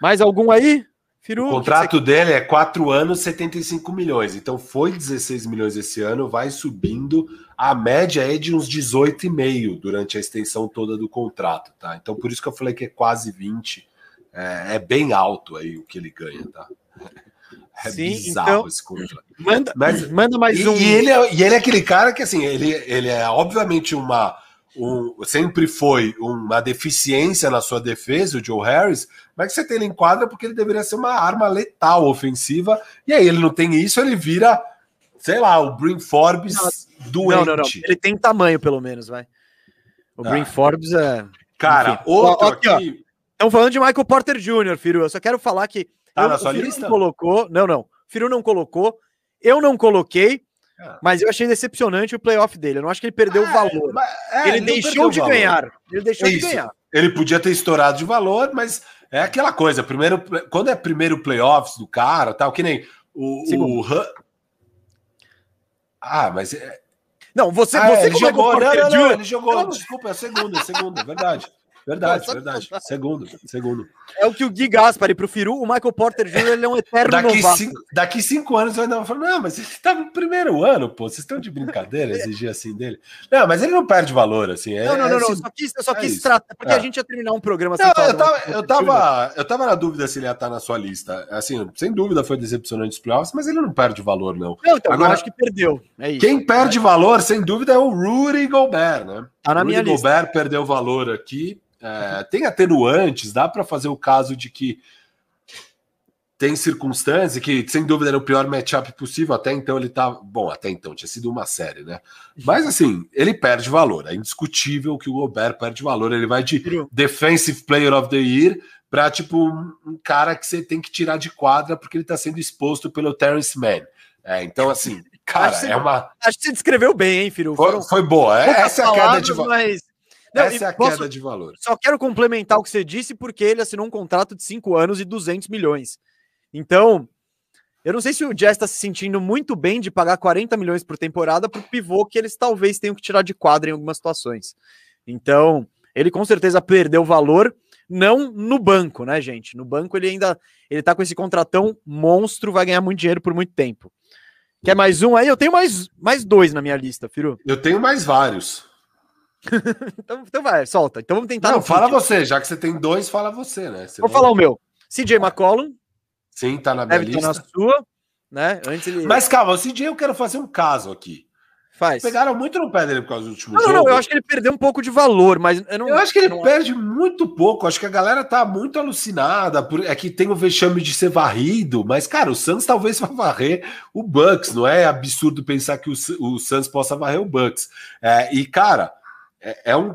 Mais algum aí? Firu, O contrato dele é 4 anos, 75 milhões. Então foi 16 milhões esse ano, vai subindo. A média é de uns 18,5 durante a extensão toda do contrato, tá? Então por isso que eu falei que é quase 20. É, é bem alto aí o que ele ganha, tá? É Sim, bizarro então- esse contrato. você- manda, Mas- manda mais E, um. e ele é, e ele é aquele cara que, assim, ele, ele é obviamente uma. Um, sempre foi uma deficiência na sua defesa, o Joe Harris, mas que você tem ele em quadra porque ele deveria ser uma arma letal ofensiva, e aí ele não tem isso, ele vira, sei lá, o Brin Forbes doente. Não, não, não. Ele tem tamanho, pelo menos, vai. O Ah. Green Forbes é. Cara, Enfim. outro Ó, aqui. Estão falando de Michael Porter Jr., Firu. Eu só quero falar que. Tá eu- na o sua Firu lista? Não colocou. Não, não. O Firu não colocou. Eu não coloquei, Ah. mas eu achei decepcionante o playoff dele. Eu não acho que ele perdeu Ah, valor. mas- é, ele não deixou de valor. ganhar. Ele deixou É de ganhar. Ele podia ter estourado de valor, mas é aquela coisa. Primeiro, quando é primeiro playoffs do cara, tal, que nem o, o Ah, mas é, Não, você, Ah, você ele como jogou, Michael não, não, não, ele jogou, desculpa, é segundo, é segundo, é verdade. Verdade, verdade. Segundo, segundo. é o que o Gui Gaspari pro Firu, o Michael Porter Jr. ele é um eterno Daqui novato. cinco, daqui cinco anos eu ainda vou falar, não, mas ele estava no primeiro ano, pô, vocês estão de brincadeira, exigir assim dele. Não, mas ele não perde valor, assim. é- Não, não, não, é não. Só quis, eu só é quis tratar, porque É. a gente ia terminar um programa Não, falar eu tava, eu, tava, eu tava na dúvida se ele ia estar na sua lista. Assim, sem dúvida foi decepcionante os playoffs, mas ele não perde valor, não. Não, então, Agora- eu acho que perdeu. É isso. Quem perde valor, sem dúvida, é o Rudy Gobert, né? Tá na Rudy minha lista. Gobert perdeu valor aqui. É, tem atenuantes, dá para fazer o caso de que tem circunstância que, sem dúvida, era o pior matchup possível. Até então ele tá. Bom, até então, tinha sido uma série, né? Mas assim, ele perde valor. É indiscutível que o Gobert perde valor. Ele vai de Defensive Player of the Year para tipo um, um cara que você tem que tirar de quadra porque ele tá sendo exposto pelo Terrence Mann. É, então, assim, cara, que- é uma. Acho que você descreveu bem, hein, Firu? Foi, foi boa. É- Essa é a queda de valor. mas... Não, Essa é a posso- queda de valor. Só quero complementar o que você disse, porque ele assinou um contrato de 5 anos e 200 milhões. Então, Eu não sei se o Jazz está se sentindo muito bem de pagar 40 milhões por temporada para o pivô que eles talvez tenham que tirar de quadra em algumas situações. Então, ele com certeza perdeu valor, não no banco, né, gente? No banco ele ainda ele tá com esse contratão monstro, vai ganhar muito dinheiro por muito tempo. Quer mais um aí? Eu tenho mais, mais dois na minha lista, Firu. Eu tenho mais vários. então, então vai, solta. Então vamos tentar. Não, fala você, já que você tem dois, fala você, né? Vou falar o meu. CJ McCollum. Sim, tá na minha Deve lista. na sua, né? Antes ele... Mas calma, o CJ eu quero fazer um caso aqui. Faz. Pegaram muito no pé dele por causa do último não, jogo. Não, não, eu acho que ele perdeu um pouco de valor, mas eu não. Eu acho que ele perde muito pouco. Acho que a galera tá muito alucinada. Por... É que tem o vexame de ser varrido, mas, cara, o Suns talvez vá varrer o Bucks. Não é absurdo pensar que o, o Suns possa varrer o Bucks. É, e, cara, é, é, um.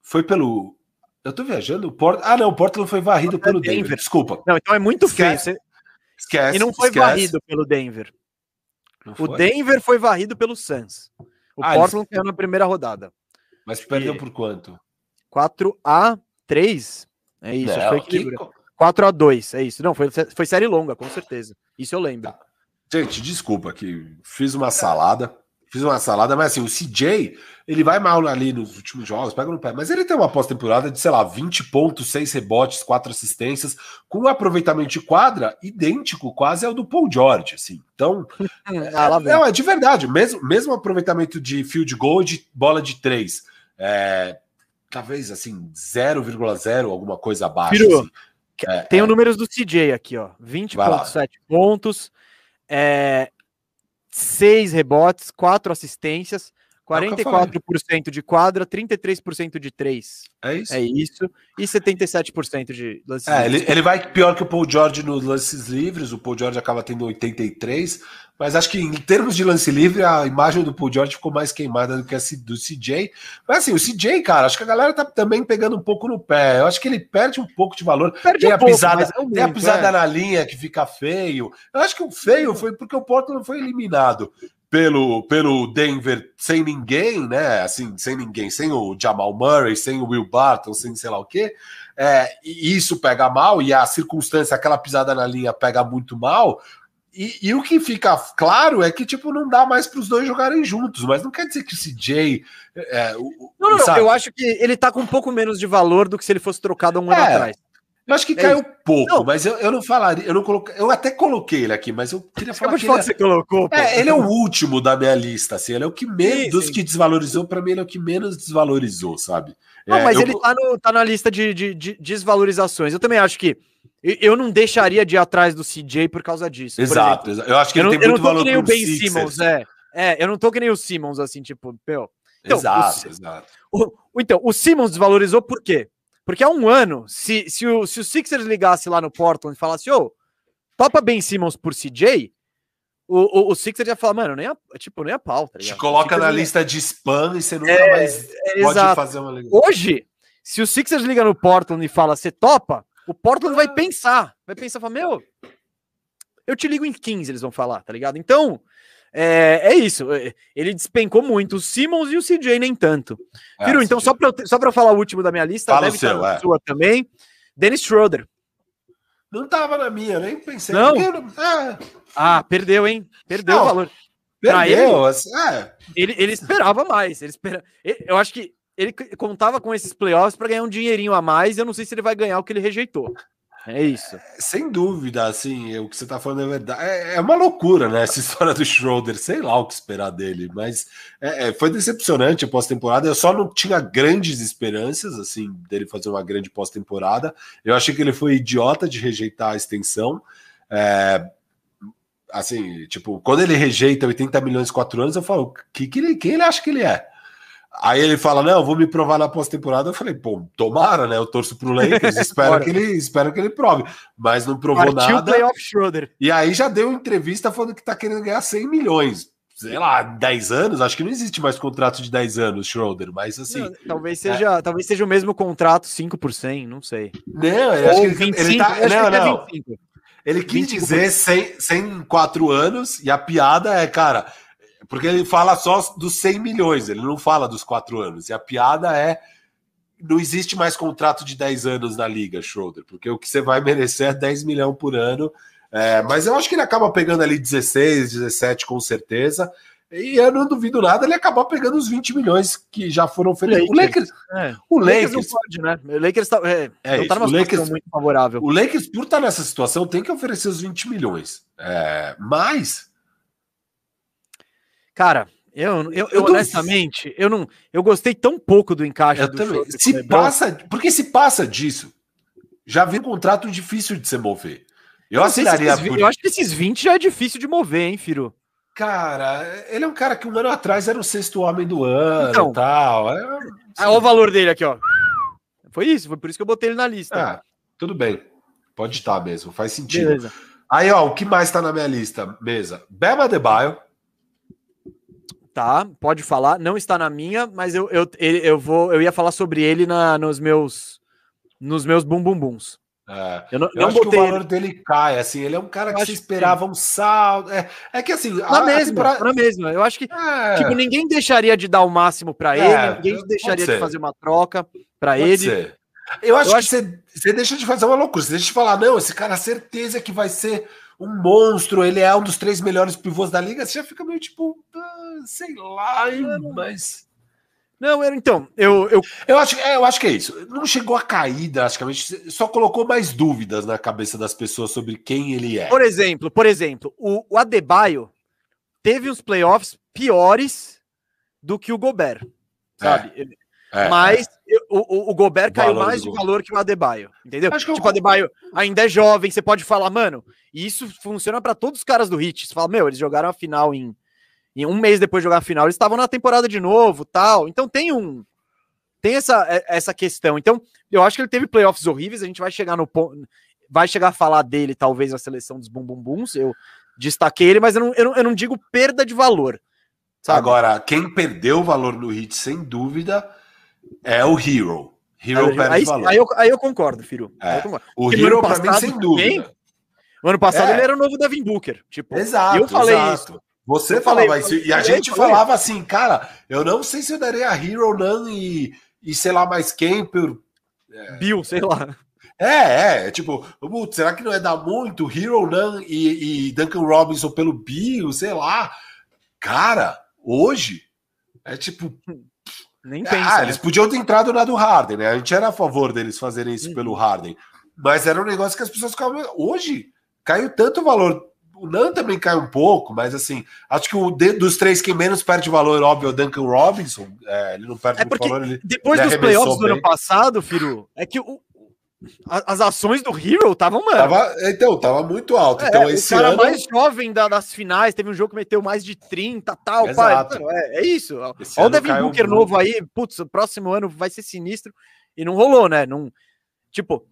Foi pelo. Eu tô viajando? O Port... Ah, não, o Portland foi varrido pelo Denver. Denver. Desculpa. Não, então é muito esquece, feio. Você... Esquece. E não foi esquece. varrido pelo Denver. O Denver foi varrido pelo Suns. O ah, Portland caiu na primeira rodada. Mas perdeu e... por quanto? 4 a 3 É isso, não, foi. Que... 4 a 2 é isso. Não, foi, foi série longa, com certeza. Isso eu lembro. Tá. Gente, desculpa que fiz uma salada. Fiz uma salada, mas assim, o CJ, ele vai mal ali nos últimos jogos, pega no pé, mas ele tem uma pós-temporada de, sei lá, 20 pontos, 6 rebotes, 4 assistências, com um aproveitamento de quadra idêntico quase ao do Paul George, assim. Então, ah, é, é de verdade, mesmo, mesmo aproveitamento de field goal de bola de 3, é, talvez assim, 0,0, alguma coisa abaixo. Virou. Assim. É, tem é. os números do CJ aqui, ó, 20,7 pontos, é, 6 rebotes, 4 assistências, 44% de quadra, 33% de 3. É isso. É isso. E 77% de lances é, livres. Ele, ele vai pior que o Paul George nos lances livres. O Paul George acaba tendo 83. Mas acho que em termos de lance livre, a imagem do Paul George ficou mais queimada do que a do CJ. Mas assim, o CJ, cara, acho que a galera tá também pegando um pouco no pé. Eu acho que ele perde um pouco de valor. Perde tem um a pouco, pisada, é muito, tem a pisada é. na linha que fica feio. Eu acho que o feio foi porque o Portland foi eliminado pelo, pelo Denver sem ninguém, né? Assim, sem ninguém, sem o Jamal Murray, sem o Will Barton, sem sei lá o quê. É, e isso pega mal, e a circunstância, aquela pisada na linha pega muito mal. E, e o que fica claro é que, tipo, não dá mais para os dois jogarem juntos, mas não quer dizer que o CJ. É, o, não, não, não, eu acho que ele tá com um pouco menos de valor do que se ele fosse trocado um ano É. atrás. Eu acho que É caiu pouco, Não. mas eu, eu não falaria, eu não coloquei, eu até coloquei ele aqui, mas eu queria falar que falar ele que você colocou, pô. É, ele é o último da minha lista, assim, ele é o que menos, Sim, dos sim. que desvalorizou, pra mim ele é o que menos desvalorizou, sabe? Não, É, mas eu- ele tá, no- tá na lista de, de- de desvalorizações. Eu também acho que eu- não deixaria de ir atrás do CJ por causa disso. Exato, exato. eu acho que Eu ele não, tem eu não muito tô valor que nem o Ben Sixers. Simmons, é. É, eu não tô que nem o Simmons, assim, tipo, meu. Então, Exato, o- exato. O- então, o Simmons desvalorizou por quê? Porque há um ano, se, se, o, se o Sixers ligasse lá no Portland e falasse, ô, topa Ben Simmons por CJ, o, o, o Sixers ia falar, mano, nem a, tipo, nem a pau, tá Te coloca na ia- lista de spam e você nunca É, mais é, pode exato. fazer uma ligação. Hoje, se o Sixers liga no Portland e fala, você topa, o Portland vai pensar, vai pensar, fala, meu, eu te ligo em 15, eles vão falar, tá ligado? Então, é, é isso, é, ele despencou muito, o Simmons e o CJ nem tanto. É, Firu, então, só pra, eu te- só pra eu falar o último da minha lista, Fala deve seu, estar na é. sua também, Dennis Schroeder. Não tava na minha, nem pensei. Não? É, Ah, perdeu, hein? Perdeu Não, o valor. Perdeu. assim, é. Ele, ele esperava mais. Ele espera... ele- Eu acho que ele contava com esses playoffs para ganhar um dinheirinho a mais. e Eu não sei se ele vai ganhar o que ele rejeitou. É isso. Sem dúvida, assim, o que você tá falando é verdade. É, é uma loucura, né? Essa história do Schroeder, sei lá o que esperar dele, mas é, é, foi decepcionante a pós-temporada. Eu só não tinha grandes esperanças, assim, dele fazer uma grande pós-temporada. Eu achei que ele foi idiota de rejeitar a extensão. É, assim, tipo, quando ele rejeita 80 milhões em quatro anos, eu falo, que, que ele, quem ele acha que ele é? Aí ele fala, não, eu vou me provar na pós-temporada. Eu falei, pô, tomara, né? Eu torço pro Lakers, espero que ele, espero que ele prove. Mas não provou Partiu o nada. playoff Schroeder. E aí já deu entrevista falando que tá querendo ganhar 100 milhões. Sei lá, 10 anos? Acho que não existe mais contrato de 10 anos, Schroeder, mas assim. Não, talvez, seja, talvez seja o mesmo contrato 5 por 100, não sei. Não, eu acho que ele, 25, ele eu tá. acho que Não, ele é não. 25. Ele quis 25 dizer 100, 100 quatro anos, e a piada é, cara, porque ele fala só dos 100 milhões, ele não fala dos quatro anos. E a piada é. Não existe mais contrato de 10 anos na liga, Schroeder, porque o que você vai merecer é 10 milhões por ano. É, mas eu acho que ele acaba pegando ali 16, 17 com certeza. E eu não duvido nada ele acabar pegando os 20 milhões que já foram oferecidos. O Lakers, É. o Lakers não pode, né? O Lakers tá, é, É não tá numa situação Lakers- muito favorável. o Lakers, por estar nessa situação, tem que oferecer os 20 milhões. É, mas Cara, eu, eu, eu, honestamente, eu não, eu gostei tão pouco do encaixe eu do também. Se LeBron. passa, porque se passa disso, já vi um contrato difícil de se mover. Eu Eu assinaria esses por Eu acho que esses 20 já é difícil de mover, hein, Firu? Cara, ele é um cara que um ano atrás era o sexto homem do ano Então. e tal. É, Ah, olha o valor dele aqui, ó. Foi isso, foi por isso que eu botei ele na lista. ah, tudo bem. Pode estar mesmo, faz sentido. Beleza. Aí, ó, o que mais tá na minha lista? Mesa. Bema Debaio. Tá, pode falar. Não está na minha, mas eu, eu, eu vou. Eu ia falar sobre ele na, nos meus. Nos meus bum bum bums. É, Eu não, eu não acho que o botei valor ele dele cai, assim, ele é um cara que acho se que esperava um salto. É, é que assim, na a- a mesma, na mesma. Eu acho que É, tipo, ninguém deixaria de dar o máximo pra É, ele, ninguém deixaria de fazer uma troca pode ele. ser. Eu acho Eu que você, você deixa de fazer uma loucura, você deixa de falar, não, esse cara, certeza que vai ser um monstro, ele é um dos três melhores pivôs da liga, você já fica meio tipo, ah, sei lá, hein, mas. Não, eu, então, eu, eu Eu acho, é, eu acho que é isso. Não chegou a cair drasticamente, só colocou mais dúvidas na cabeça das pessoas sobre quem ele é. Por exemplo, por exemplo, o, o Adebayo teve uns playoffs piores do que o Gobert, sabe? É, Mas eu- o, o- o Gobert O caiu mais do de valor que o Adebayo, entendeu? Acho que tipo, o Adebayo ainda é jovem, você pode falar, mano, e isso funciona pra todos os caras do Hit. Você fala, meu, eles jogaram a final em, em um mês depois de jogar a final, eles estavam na temporada de novo, tal. Então tem um tem essa, é- essa questão. Então, eu acho que ele teve playoffs horríveis, a gente vai chegar no ponto vai chegar a falar dele talvez na seleção dos Bum Bum Bums, eu destaquei ele, mas eu não, eu não, eu não digo perda de valor. Sabe? Agora, quem perdeu o valor no hit, sem dúvida, é o Hero. Hero perde aí, aí eu, aí eu concordo, Firu. É. Eu concordo. o porque Hero, ano pra mim, passado sem dúvida. No ano passado É. ele era o novo Devin Booker. Tipo, Exato. eu falei exato. isso. Você Eu falava falei, isso. E a gente falava assim, cara, eu não sei se eu daria a Hero, não, e, e sei lá mais quem. Por... Bill, sei lá. É, é, é tipo, putz, será que não é dar muito? Hero, não, e, e Duncan Robinson pelo Bill, sei lá. Cara, hoje é tipo, Nem Ah, pensa. eles né? podiam ter entrado na do Harden, né? A gente era a favor deles fazerem isso Uhum. pelo Harden. Mas era um negócio que as pessoas ficavam. Hoje caiu tanto valor. O Nan também cai um pouco, mas assim, acho que o de- dos três que menos perde valor, óbvio, é o Duncan Robinson. É, ele não perde É valor. Ele... Depois ele dos playoffs do bem. ano passado, Firu, é que o- as ações do Hero estavam, mano. Tava, então, tava muito alto. É, então, o esse cara ano. mais jovem da- das finais, teve um jogo que meteu mais de 30 tal. Exato. é, é isso. esse Olha o Devin Booker muito. novo aí, putz, o próximo ano vai ser sinistro. E não rolou, né? Não, tipo,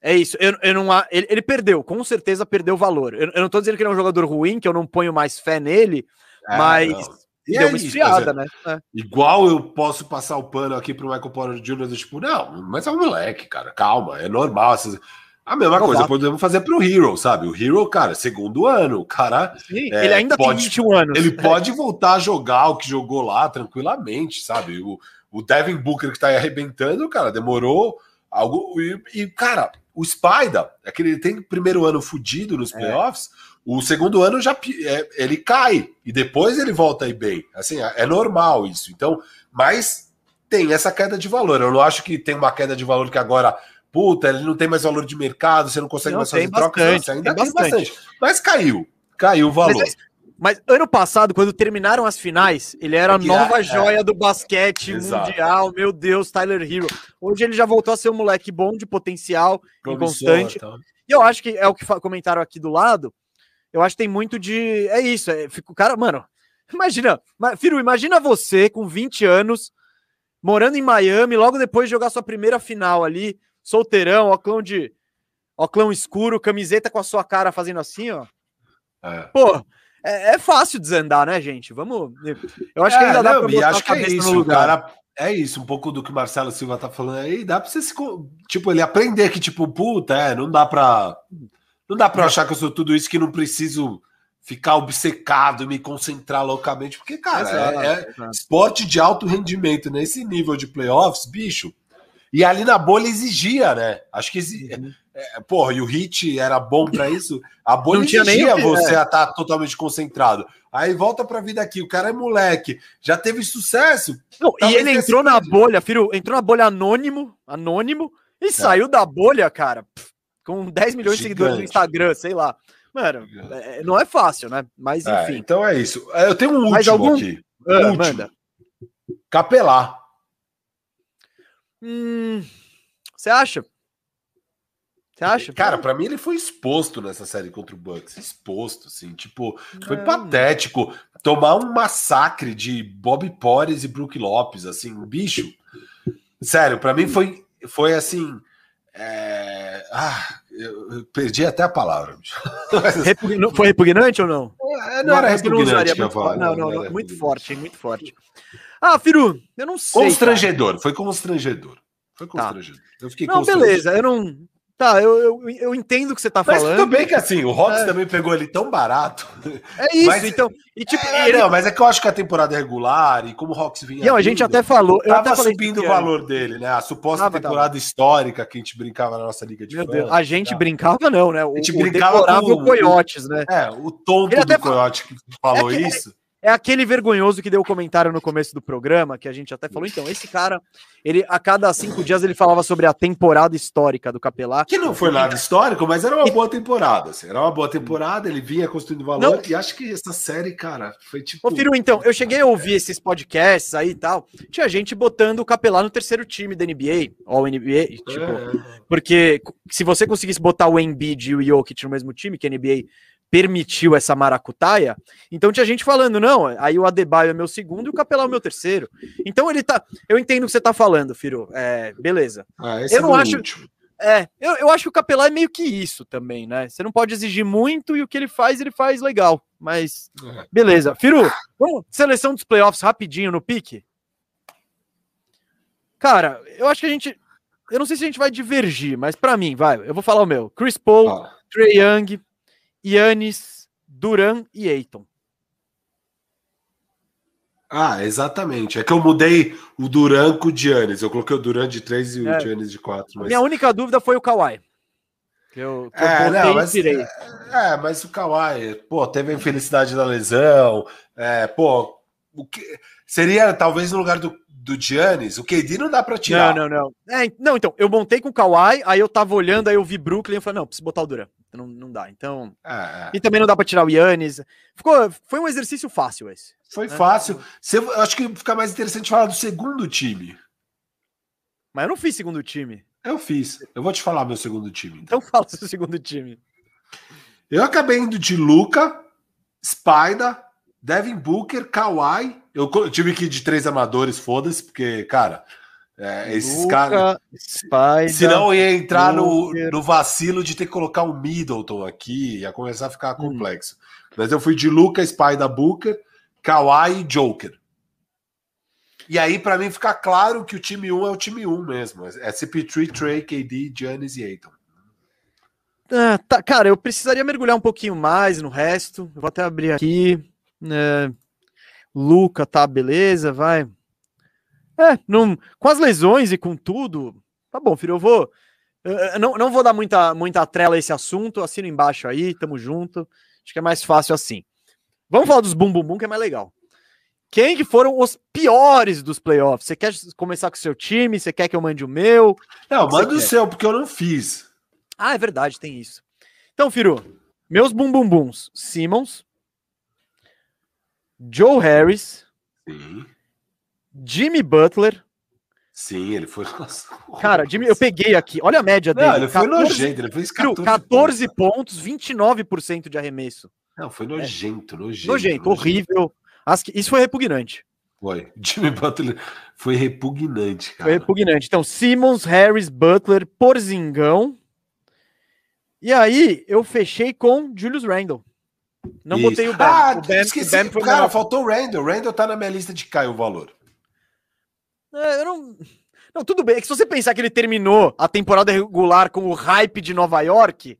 é isso. Eu, eu não, ele, ele perdeu, com certeza perdeu valor. Eu, eu não tô dizendo que ele é um jogador ruim, que eu não ponho mais fé nele, É, mas não. E deu é uma isso, esfriada, né? É. Igual eu posso passar o pano aqui pro Michael Porter Jr. do tipo, não, mas é um moleque, cara, calma, é normal. essas- A mesma Novato. coisa podemos fazer pro Hero, sabe? O Hero, cara, segundo ano, o cara, Sim, É, ele ainda pode- tem 21 anos. ele pode voltar a jogar o que jogou lá tranquilamente, sabe? O, o Devin Booker que tá aí arrebentando, cara, demorou algo. E, e, cara, o Spider, é que ele tem primeiro ano fudido nos playoffs, o segundo ano já é, ele cai e depois ele volta aí bem. Assim, é, é normal isso. Então, mas tem essa queda de valor. Eu não acho que tem uma queda de valor que agora, puta, ele não tem mais valor de mercado, você não consegue Não, mais fazer trocas. bastante, Você ainda tem tem bastante. Mas caiu. Caiu o valor. Mas, mas ano passado, quando terminaram as finais, ele era a nova é- joia do basquete Exato. mundial. Meu Deus, Tyler Hero. Hoje ele já voltou a ser um moleque bom, de potencial, inconstante. Então. E eu acho que é o que comentaram aqui do lado. Eu acho que tem muito de. É isso. É, fica o cara, mano. Imagina, ma- Firu, imagina você com 20 anos, morando em Miami, logo depois de jogar sua primeira final ali, solteirão, óclão de. Óclão escuro, camiseta com a sua cara fazendo assim, ó. É. Pô, é, é fácil desandar, né, gente? Vamos. Eu acho que É, ainda dá não, pra e botar acho a que é isso, no lugar. cara. É isso, um pouco do que o Marcelo Silva tá falando aí, dá pra você se. Tipo, ele aprender que, tipo, puta, é, não dá pra. Não dá pra achar que eu sou tudo isso que não preciso ficar obcecado e me concentrar loucamente, porque, cara, Exato, é, é exato. esporte de alto rendimento nesse nível de playoffs, bicho. E ali na bolha exigia, né? Acho que exi- É, porra, e o Hit era bom pra isso. A bolha Não tinha nem exigia que- você a estar totalmente concentrado. Aí volta pra vida aqui, o cara é moleque, já teve sucesso. Não, e ele entrou na bolha, filho, entrou na bolha anônimo, anônimo, e saiu da bolha, cara, pff, com 10 milhões de seguidores no Gigante. Instagram, sei lá. Mano, é- não é fácil, né? Mas É, enfim. então é isso. É, Eu tenho um Mais último algum? aqui. Ah, último. manda. Capelar. Hum, Você acha? Você acha? Cara, pra mim ele foi exposto nessa série contra o Bucks. Exposto, assim. Tipo, foi Não. patético. Tomar um massacre de Bob Porres e Brook Lopes, assim, um bicho. Sério, pra mim foi, foi assim. É, Ah, eu, perdi até a palavra. Repugn- não- Foi repugnante ou não? É, não era eu não repugnante usaria que eu ia muito falar. Não, não, era não, muito repugnante. forte, muito forte. Ah, Firu, eu não sei. cara. Constrangedor, foi constrangedor. Foi Tá. constrangedor. Eu fiquei Não, beleza, eu não. Tá, eu, eu, eu entendo o que você tá Mas falando. tudo bem que assim, o Hawks É. também pegou ele tão barato. É isso, Mas- então. E tipo, É, ele- não, mas é que eu acho que a temporada é regular e como o Hawks vinha. Não, a gente vindo, até falou. Eu Tava subindo o valor dele, né? A suposta Tava, temporada histórica que a gente brincava na nossa liga de Meu fãs, Deus, a gente tá? brincava, não, né? O, A gente o brincava com o- Coyotes, né? É, o tonto Ele do Coyote que falou É que- isso. É aquele vergonhoso que deu o comentário no começo do programa, que a gente até falou. Então, esse cara, ele a cada cinco dias ele falava sobre a temporada histórica do Capelá. Que não foi nada histórico, mas era uma boa temporada. assim, era uma boa temporada, ele vinha construindo valor. Não. E acho que essa série, cara, foi tipo. Ô, Firu, então, eu cheguei a ouvir esses podcasts aí e tal. Tinha gente botando o Capelá no terceiro time da NBA, ou NBA, tipo, É. porque se você conseguisse botar o Embiid e o Jokic no mesmo time, que a NBA permitiu essa maracutaia, então tinha gente falando, não, aí o Adebayo é meu segundo e o Capelá é meu terceiro. Então ele tá, eu entendo o que você tá falando, Firu, é, beleza. Ah, Eu é não acho- último. É, eu, eu acho que o Capelá é meio que isso também, né? Você não pode exigir muito e o que ele faz, ele faz legal, mas É. beleza. Firu, vamos, seleção dos playoffs rapidinho no pique? Cara, eu acho que a gente, eu não sei se a gente vai divergir, mas pra mim, vai, eu vou falar o meu. Chris Paul, Ah, Trey Young, Yannis, Duran e Aiton. Ah, exatamente. É que eu mudei o Duran com o Giannis. Eu coloquei o Duran de 3 e É. o Giannis de 4. Mas... Minha única dúvida foi o Kawhi. Que eu, que eu É, botei não, e mas, tirei. é, mas o Kawhi, pô, teve a infelicidade da lesão. É, pô, o que, seria talvez no lugar do, do Giannis, o KD não dá pra tirar. Não, não, não. É, não, então, eu montei com o Kawhi, aí eu tava olhando, aí eu vi Brooklyn, eu falei, não, preciso botar o Duran. Não, não dá. Então. É, é. E também não dá pra tirar o Yannis. Ficou, foi um exercício fácil esse. Foi fácil. Você- eu acho que fica mais interessante falar do segundo time. Mas eu não fiz segundo time. Eu fiz. Eu vou te falar meu segundo time. então. Então fala seu segundo time. Eu acabei indo de Luca, Spider, Devin Booker, Kawhi. Eu tive que ir de três amadores, foda-se, porque, cara, é, esses Luka, caras. Spider. Senão eu ia entrar no, no vacilo de ter que colocar um Middleton aqui, ia começar a ficar Hum. complexo. Mas eu fui de Luca, Spider, Booker, Kawhi e Joker. E aí, pra mim, fica claro que o time 1 é o time 1 mesmo. É CP3, Trey, KD, Giannis e Aiton. Ah, tá, cara, eu precisaria mergulhar um pouquinho mais no resto. Eu vou até abrir aqui. né? Luca, tá, beleza, vai. É, não, com as lesões e com tudo, tá bom, filho, eu vou. eu- eu não, não vou dar muita, muita trela a esse assunto, assino embaixo aí, tamo junto. Acho que é mais fácil assim. Vamos falar dos bum bum bum, que é mais legal. Quem que foram os piores dos playoffs? Você quer começar com o seu time? Você quer que eu mande o meu? Não, manda o seu, porque eu não fiz. Ah, é verdade, tem isso. Então, Firu, meus bum bum bums, Simmons, Joe Harris, Sim. Jimmy Butler. Sim, ele foi. Nossa. Cara, Jimmy, eu peguei aqui, olha a média dele. Não, ele foi 14 nojento, ele fez Firu, 14, 14 pontos, 29% de arremesso. Não, foi nojento, nojento. Nojento, horrível. Acho que isso foi repugnante. Foi. Jimmy Butler foi repugnante, cara. Foi repugnante. Então, Simmons, Harris, Butler, Porzingão. E aí, eu fechei com Julius Randle. Não Isso. botei o Bam. Ah, o Bam, esqueci. o foi cara, faltou o Randall. O Randall tá na minha lista de cai o valor. É, eu não... não, tudo bem. É que se você pensar que ele terminou a temporada regular com o hype de Nova York,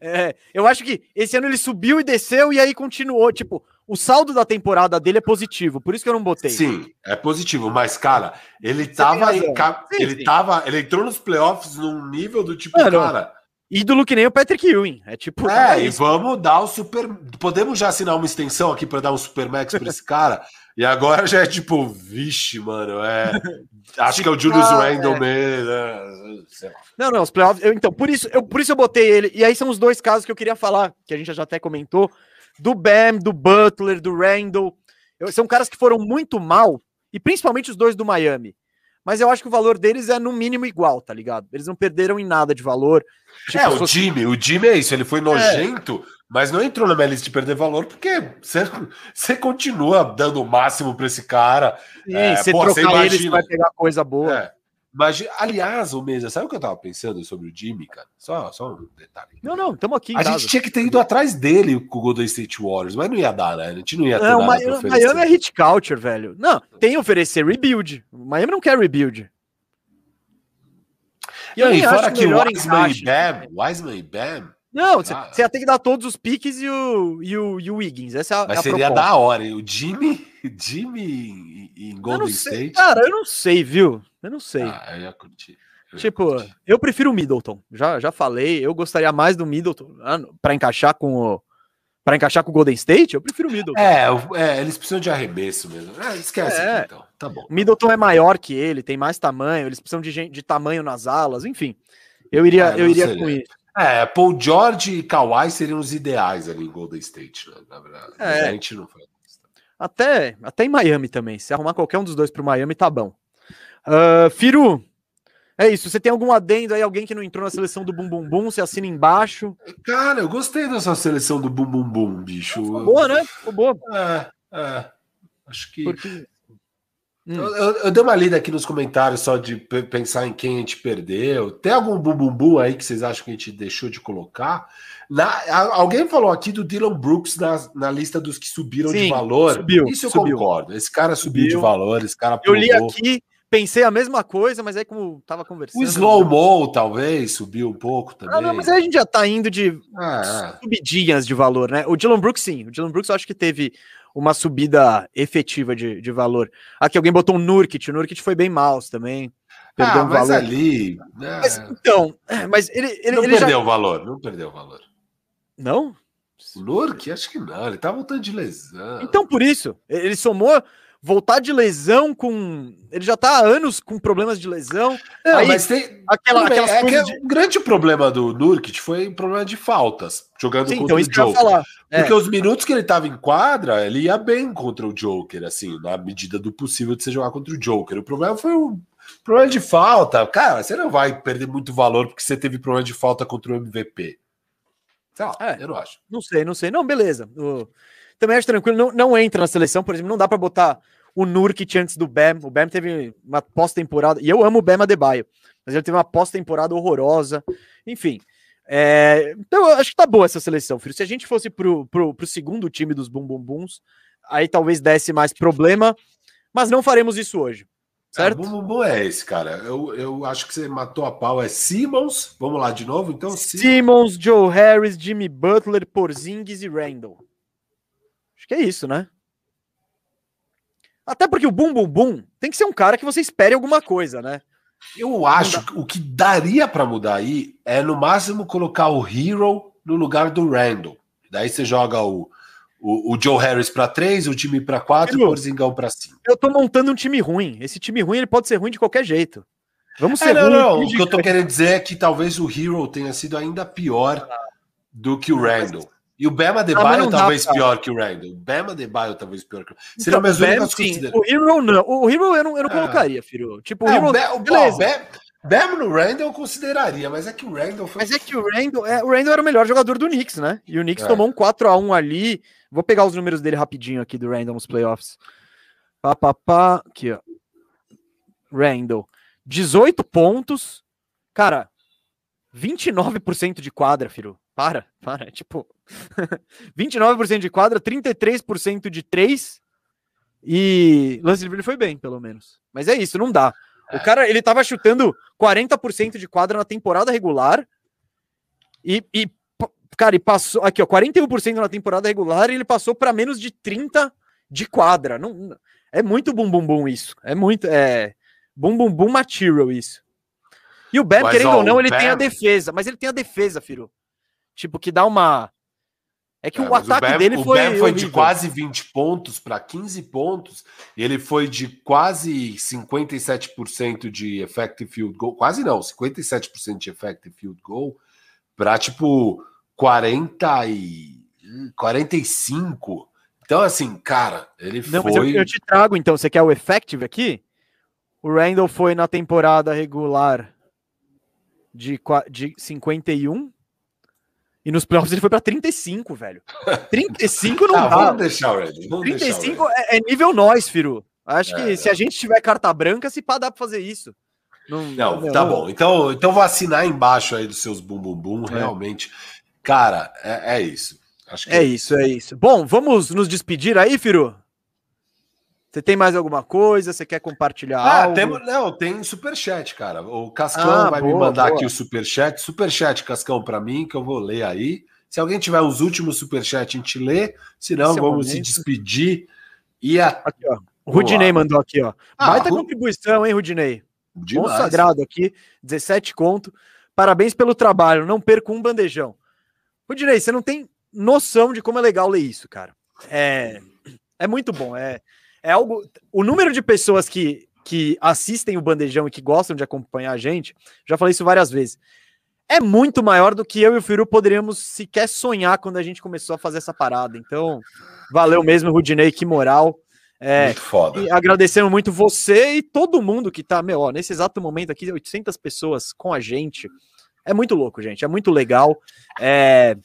é, eu acho que esse ano ele subiu e desceu e aí continuou. Tipo, o saldo da temporada dele é positivo, por isso que eu não botei. Sim, é positivo, mas, cara, ele tava. em ca- Sim, ele sim. tava. Ele entrou nos playoffs num nível do tipo, Mano, cara. Ídolo que nem o Patrick Ewing. É tipo. É, é e vamos dar o super. Podemos já assinar uma extensão aqui para dar um Supermax para esse cara? E agora já é tipo, vixe, mano, é. Acho que é o Julius Ah, Randle é. mesmo. é, lá. Não, não, os playoffs. eu- então, por isso, eu, por isso eu botei ele. E aí são os dois casos que eu queria falar, que a gente já até comentou: do Bam, do Butler, do Randall. Eu- são caras que foram muito mal, e principalmente os dois do Miami. Mas eu acho que o valor deles é no mínimo igual, tá ligado? Eles não perderam em nada de valor. Tipo, é, o Jimmy, o Jimmy é isso, ele foi nojento, mas não entrou na minha lista de perder valor, porque você, você continua dando o máximo para esse cara. Sim, é, se pô, você trocar imagina- vai pegar coisa boa. É. Mas, aliás, o Mesa, sabe o que eu tava pensando sobre o Jimmy, cara? Só, só um detalhe. Não, não, estamos aqui. A casa. gente tinha que ter ido atrás dele com o Golden State Warriors, mas não ia dar, né? A gente não ia ter Não, nada Mi- pra oferecer. Miami é hit culture, velho. Não, tem oferecer rebuild. O Miami não quer rebuild. E Não, e fora que o Wiseman e Bam, Wiseman e Bam, Não, você Ah. ia ter que dar todos os piques e o, e o, e o Wiggins. Essa é a, mas é a seria proposta. da hora. hein? O Jimmy, Jimmy em- Golden State. Cara, eu não sei, viu? Eu não sei. Ah, eu ia curtir. Eu ia tipo, curtir. eu prefiro o Middleton. Já, já falei, eu gostaria mais do Middleton ah, para encaixar com o para encaixar com o Golden State. Eu prefiro o Middleton. É, é, eles precisam de arremesso mesmo. É, esquece É. então. Tá bom. O Middleton é maior que ele, tem mais tamanho, eles precisam de, gente, de tamanho nas alas, enfim. Eu iria, É, eu iria seria. com isso. É, Paul George e Kawhi seriam os ideais ali em Golden State, né, na verdade. É. a gente não foi. Até, até em Miami também. Se arrumar qualquer um dos dois pro Miami, tá bom. Ah, Firu, é isso. Você tem algum adendo aí? Alguém que não entrou na seleção do Bum Bum Bum? Você assina embaixo. Cara, eu gostei dessa seleção do Bum Bum Bum, bicho. Ficou boa, né? Ficou boa. É, é. Acho que. Porque... Hum. Eu, eu- dei uma lida aqui nos comentários só de pe- pensar em quem a gente perdeu. Tem algum bumbum aí que vocês acham que a gente deixou de colocar? Na- alguém falou aqui do Dylan Brooks na, na lista dos que subiram de Sim, valor. subiu, Isso eu subiu. concordo. Esse cara subiu, de Subiu. valor, esse cara Eu li aqui, pensei a mesma coisa, mas aí como tava conversando... O Slow Mo, talvez, subiu um pouco também. Ah, não, mas aí a gente já tá indo de Ah, subidinhas de valor, né? O Dylan Brooks, sim. O Dylan Brooks eu acho que teve uma subida efetiva de, de valor. Aqui alguém botou um Nurkic. O Nurkic foi bem mal também. Perdeu ah, um mas valor. ali. né, Mas, então, é, mas ele, ele, não ele já... perdeu o valor, não perdeu o valor. Não? Nurk, acho que não, ele tá voltando de lesão. Então, por isso, ele somou voltar de lesão com. Ele já tá há anos com problemas de lesão. Não, aí, mas tem. Aquela, bem, é que coisas de... O grande problema do Nurkic foi o problema de faltas, jogando Sim, contra então o Joker. falar. É. Porque os minutos que ele tava em quadra, ele ia bem contra o Joker, assim, na medida do possível de você jogar contra o Joker. O problema foi o problema de falta. Cara, você não vai perder muito valor porque você teve problema de falta contra o MVP. Sei lá, É. eu não acho. Não sei, não sei. Não, beleza. O- Também acho tranquilo. Não, não entra na seleção, por exemplo, não dá pra botar o Nurkic antes do Bam. O Bam teve uma pós-temporada. E eu amo o Bam Adebayo, mas ele teve uma pós-temporada horrorosa. Enfim. é, Então, eu acho que tá boa essa seleção, filho. Se a gente fosse pro, pro, pro segundo time dos Bum Bum aí talvez desse mais problema, mas não faremos isso hoje. Certo? É, bom, bom é esse, cara. Eu, eu acho que você matou a pau. É Simmons. Vamos lá de novo, então. Simmons. Simmons, Joe Harris, Jimmy Butler, Porzingis e Randall. Acho que é isso, né? Até porque o Bum Bum Bum tem que ser um cara que você espere alguma coisa, né? Eu acho que o que daria pra mudar aí é no máximo colocar o Hero no lugar do Randall. Daí você joga o, o, o Joe Harris pra três, o time pra quatro, e o. Porzingão pra cinco. Eu tô montando um time ruim. Esse time ruim ele pode ser ruim de qualquer jeito. Vamos É, ser não, ruim. não. O que eu tô que- querendo dizer é que talvez o Hero tenha sido ainda pior do que o Randall. E o Bema Ah, não dá, talvez pior que o Randall. O Bema Debaio talvez pior que o Então, Seriam minhas o Bam, sim. O Hero não. O Hero eu não, eu não É. colocaria, filho. Tipo, o É, Hero. o Be- o- Bam, Bam no Randall eu consideraria, mas é que o Randall foi. Mas é que o Randall, é, o Randall era o melhor jogador do Knicks, né? E o Knicks É. tomou um 4x1 ali. Vou pegar os números dele rapidinho aqui do Randall nos playoffs. Pá, pá, pá. Aqui, ó. Randall. 18 pontos. Cara, 29% de quadra, filho. Para, para. Tipo, 29% de quadra, 33% de 3. E lance livre ele foi bem, pelo menos. Mas é isso, não dá. O cara, ele tava chutando 40% de quadra na temporada regular. E, e, Cara, e passou. Aqui, ó, 41% na temporada regular e ele passou para menos de 30 de quadra. Não, é muito bum bum bum isso. É muito. É. Bum bum bum material isso. E o Bam, Mas, querendo ó, ou não, o ele tem a Bam- defesa. Mas ele tem a defesa, Firo. Tipo, que dá uma. É que É, o ataque Bam- dele o foi. Bam foi de quase 20 pontos para 15 pontos, e ele foi de quase 57% de effective field goal, quase não, 57% de effective field goal para tipo 40 e 45. Então assim, cara, ele Não, mas eu, foi eu te trago então. Você quer o effective aqui? O Randall foi na temporada regular de, de 51. E nos playoffs ele foi pra 35, velho. 35 não Ah, dá. vamos deixar o Red. Vamos deixar o 35 Red. é, é nível nós, Firu. Acho que É, se a gente tiver carta branca, se pá, dá pra fazer isso. Não, Não, tá bom. Então, então vou assinar embaixo aí dos seus bum bum bum, É. realmente. Cara, é, é isso. Acho que É isso, é isso. Bom, vamos nos despedir aí, Firu? Você tem mais alguma coisa? Você quer compartilhar Ah, algo? temos, não, tem superchat, cara. O Cascão Ah, vai me boa, mandar boa. aqui o superchat. Superchat, Cascão, para mim, que eu vou ler aí. Se alguém tiver os últimos superchat, a gente lê. Se não, Esse é vamos se momento. despedir. E a... Aqui, ó. O Rudinei mandou aqui, ó. Ah, Baita Ru- contribuição, hein, Rudinei? Demais. Consagrado aqui, 17 conto. Parabéns pelo trabalho, não perca um bandejão. Rudinei, você não tem noção de como é legal ler isso, cara. É, é muito bom. É, é algo. O número de pessoas que, que assistem o bandejão e que gostam de acompanhar a gente, já falei isso várias vezes. É muito maior do que eu e o Firu poderíamos sequer sonhar quando a gente começou a fazer essa parada. Então, valeu mesmo, Rudinei, que moral. É, Muito foda. e agradecendo muito você e todo mundo que tá, meu, ó, nesse exato momento aqui, 800 pessoas com a gente. É muito louco, gente. É muito legal. É,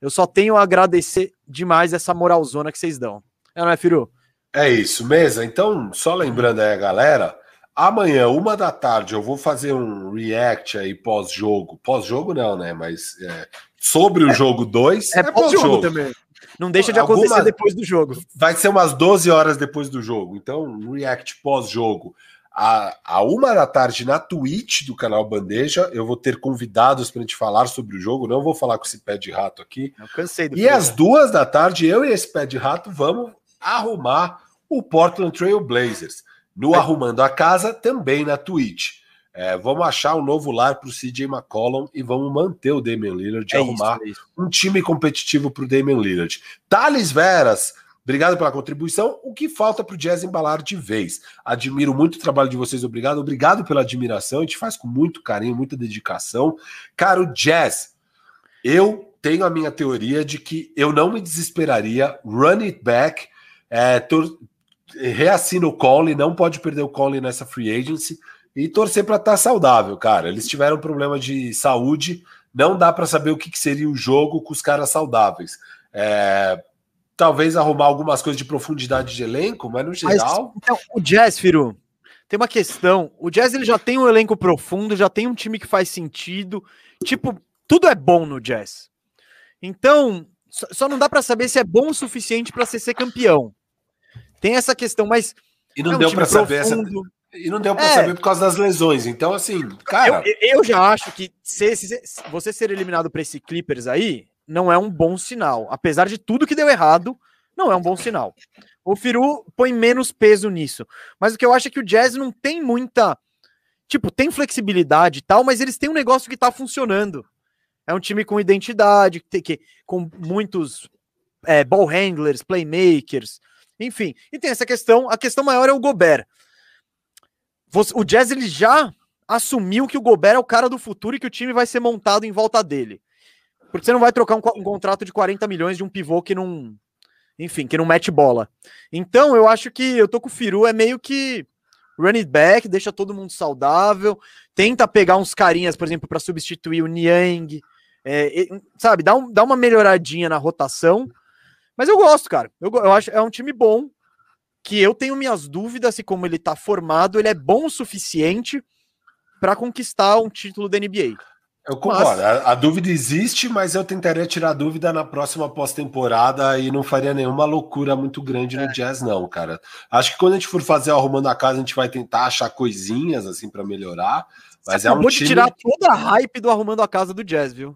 eu só tenho a agradecer demais essa moralzona que vocês dão. É, não é, Firu? É isso, mesa. Então, só lembrando aí a galera, amanhã, uma da tarde, eu vou fazer um react aí pós-jogo. Pós-jogo não, né? Mas é, sobre o jogo 2. É, pós-jogo também. Não deixa de acontecer Alguma- depois do jogo. Vai ser umas 12 horas depois do jogo. Então, um react pós-jogo. A, a uma da tarde na Twitch do canal Bandeja, eu vou ter convidados para a gente falar sobre o jogo. Não vou falar com esse pé de rato aqui. Eu cansei do E às duas da tarde, eu e esse pé de rato vamos arrumar o Portland Trail Blazers. No Arrumando a Casa, também na Twitch. É, vamos achar um novo lar para o CJ McCollum e vamos manter o Damian Lillard de É arrumar isso, é isso. um time competitivo para o Damian Lillard. Thales Veras, obrigado pela contribuição. O que falta para o Jazz embalar de vez? Admiro muito o trabalho de vocês, obrigado. Obrigado pela admiração, a gente faz com muito carinho, muita dedicação. Cara, o Jazz, eu tenho a minha teoria de que eu não me desesperaria, run it back, é, tor- reassina o Conley, não pode perder o Conley nessa free agency e torcer para estar saudável, cara. Eles tiveram problema de saúde, não dá para saber o que, que seria o jogo com os caras saudáveis. É, talvez arrumar algumas coisas de profundidade de elenco, mas no Mas, geral. então, o Jazz, Firu, tem uma questão. O Jazz ele já tem um elenco profundo, já tem um time que faz sentido. Tipo, tudo é bom no Jazz. Então, só, não dá pra saber se é bom o suficiente pra ser, ser campeão. Tem essa questão, mas E não é um deu para saber essa, e não deu para É. saber por causa das lesões. Então, assim, cara, Eu, eu já acho que se, se- se você ser eliminado para esse Clippers aí, não é um bom sinal. Apesar de tudo que deu errado, não é um bom sinal. O Firu põe menos peso nisso. Mas o que eu acho é que o Jazz não tem muita. Tipo, tem flexibilidade e tal, mas eles têm um negócio que tá funcionando. É um time com identidade, que, tem que, com muitos é, ball handlers, playmakers, enfim. E tem essa questão. A questão maior é o Gobert. O Jazz ele já assumiu que o Gobert é o cara do futuro e que o time vai ser montado em volta dele. Porque você não vai trocar um, um contrato de 40 milhões de um pivô que não. Enfim, que não mete bola. Então, eu acho que eu tô com o Firu, é meio que run it back, deixa todo mundo saudável, tenta pegar uns carinhas, por exemplo, para substituir o Niang, é, sabe, dá, um- dá uma melhoradinha na rotação. Mas eu gosto, cara. Eu, eu acho é um time bom, que eu tenho minhas dúvidas se como ele tá formado, ele é bom o suficiente para conquistar um título da NBA. eu concordo. A, a dúvida existe, mas eu tentaria tirar a dúvida na próxima pós-temporada e não faria nenhuma loucura muito grande É. no Jazz, não, cara. Acho que quando a gente for fazer o arrumando a casa, a gente vai tentar achar coisinhas assim para melhorar. Mas Você é um acabou de time tirar toda a hype do arrumando a casa do Jazz, viu?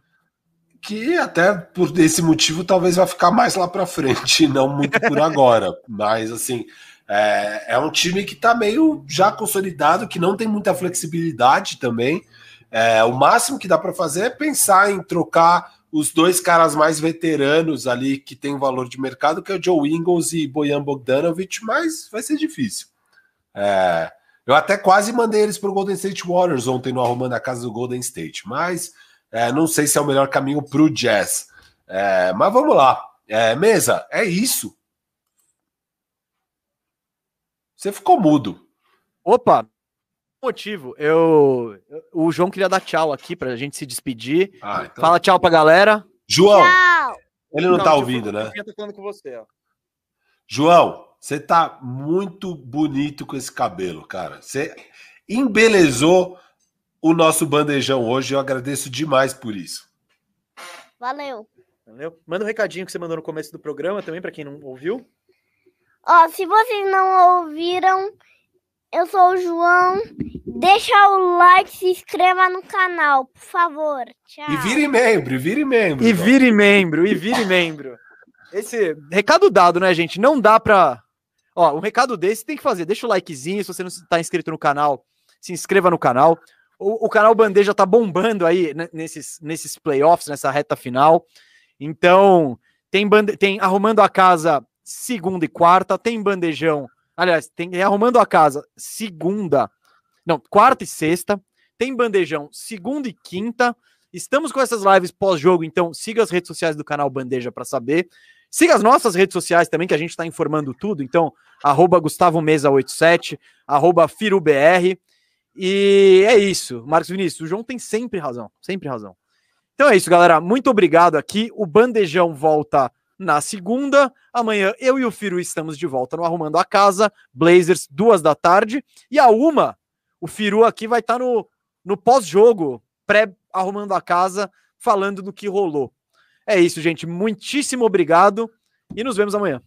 Que até por esse motivo talvez vai ficar mais lá para frente, não muito por agora. Mas assim, é, é um time que está meio já consolidado, que não tem muita flexibilidade também. É, o máximo que dá para fazer é pensar em trocar os dois caras mais veteranos ali que tem valor de mercado, que é o Joe Ingles e Bojan Bogdanovic, mas vai ser difícil. É, eu até quase mandei eles para o Golden State Warriors ontem no Arrumando a Casa do Golden State, mas é, não sei se é o melhor caminho para o Jazz. É, mas vamos lá. É, mesa, é isso. Você ficou mudo. Opa, motivo. Eu, o João queria dar tchau aqui para a gente se despedir. Ah, então... Fala tchau para galera. João. Tchau. Ele não, não tá ouvindo, né? Eu tô falando com você, ó. João, você tá muito bonito com esse cabelo, cara. Você embelezou o nosso bandejão hoje. Eu agradeço demais por isso. Valeu. Valeu. Manda um recadinho que você mandou no começo do programa também, para quem não ouviu. Ó, se vocês não ouviram, eu sou o João. Deixa o like, se inscreva no canal, por favor. Tchau. E vire membro, e vire membro. E vire membro, e vire membro. Esse recado dado, né, gente? Não dá pra. Ó, um recado desse tem que fazer. Deixa o likezinho. Se você não está inscrito no canal, se inscreva no canal. O, canal Bandeja tá bombando aí né, nesses, nesses playoffs, nessa reta final. Então, tem, bande... tem Arrumando a Casa segunda e quarta, tem Bandejão. Aliás, tem Arrumando a Casa segunda. Não, quarta e sexta. Tem Bandejão segunda e quinta. Estamos com essas lives pós-jogo, então siga as redes sociais do canal Bandeja para saber. Siga as nossas redes sociais também, que a gente está informando tudo. Então, arroba Gustavo Mesa 87, arroba FiruBR. E é isso, Marcos Vinícius. O João tem sempre razão, sempre razão. Então é isso, galera. Muito obrigado aqui. O Bandejão volta na segunda. Amanhã eu e o Firu estamos de volta no Arrumando a Casa. Blazers, duas da tarde. E a uma, o Firu aqui vai estar tá no, no pós-jogo, pré-arrumando a casa, falando do que rolou. É isso, gente. Muitíssimo obrigado e nos vemos amanhã.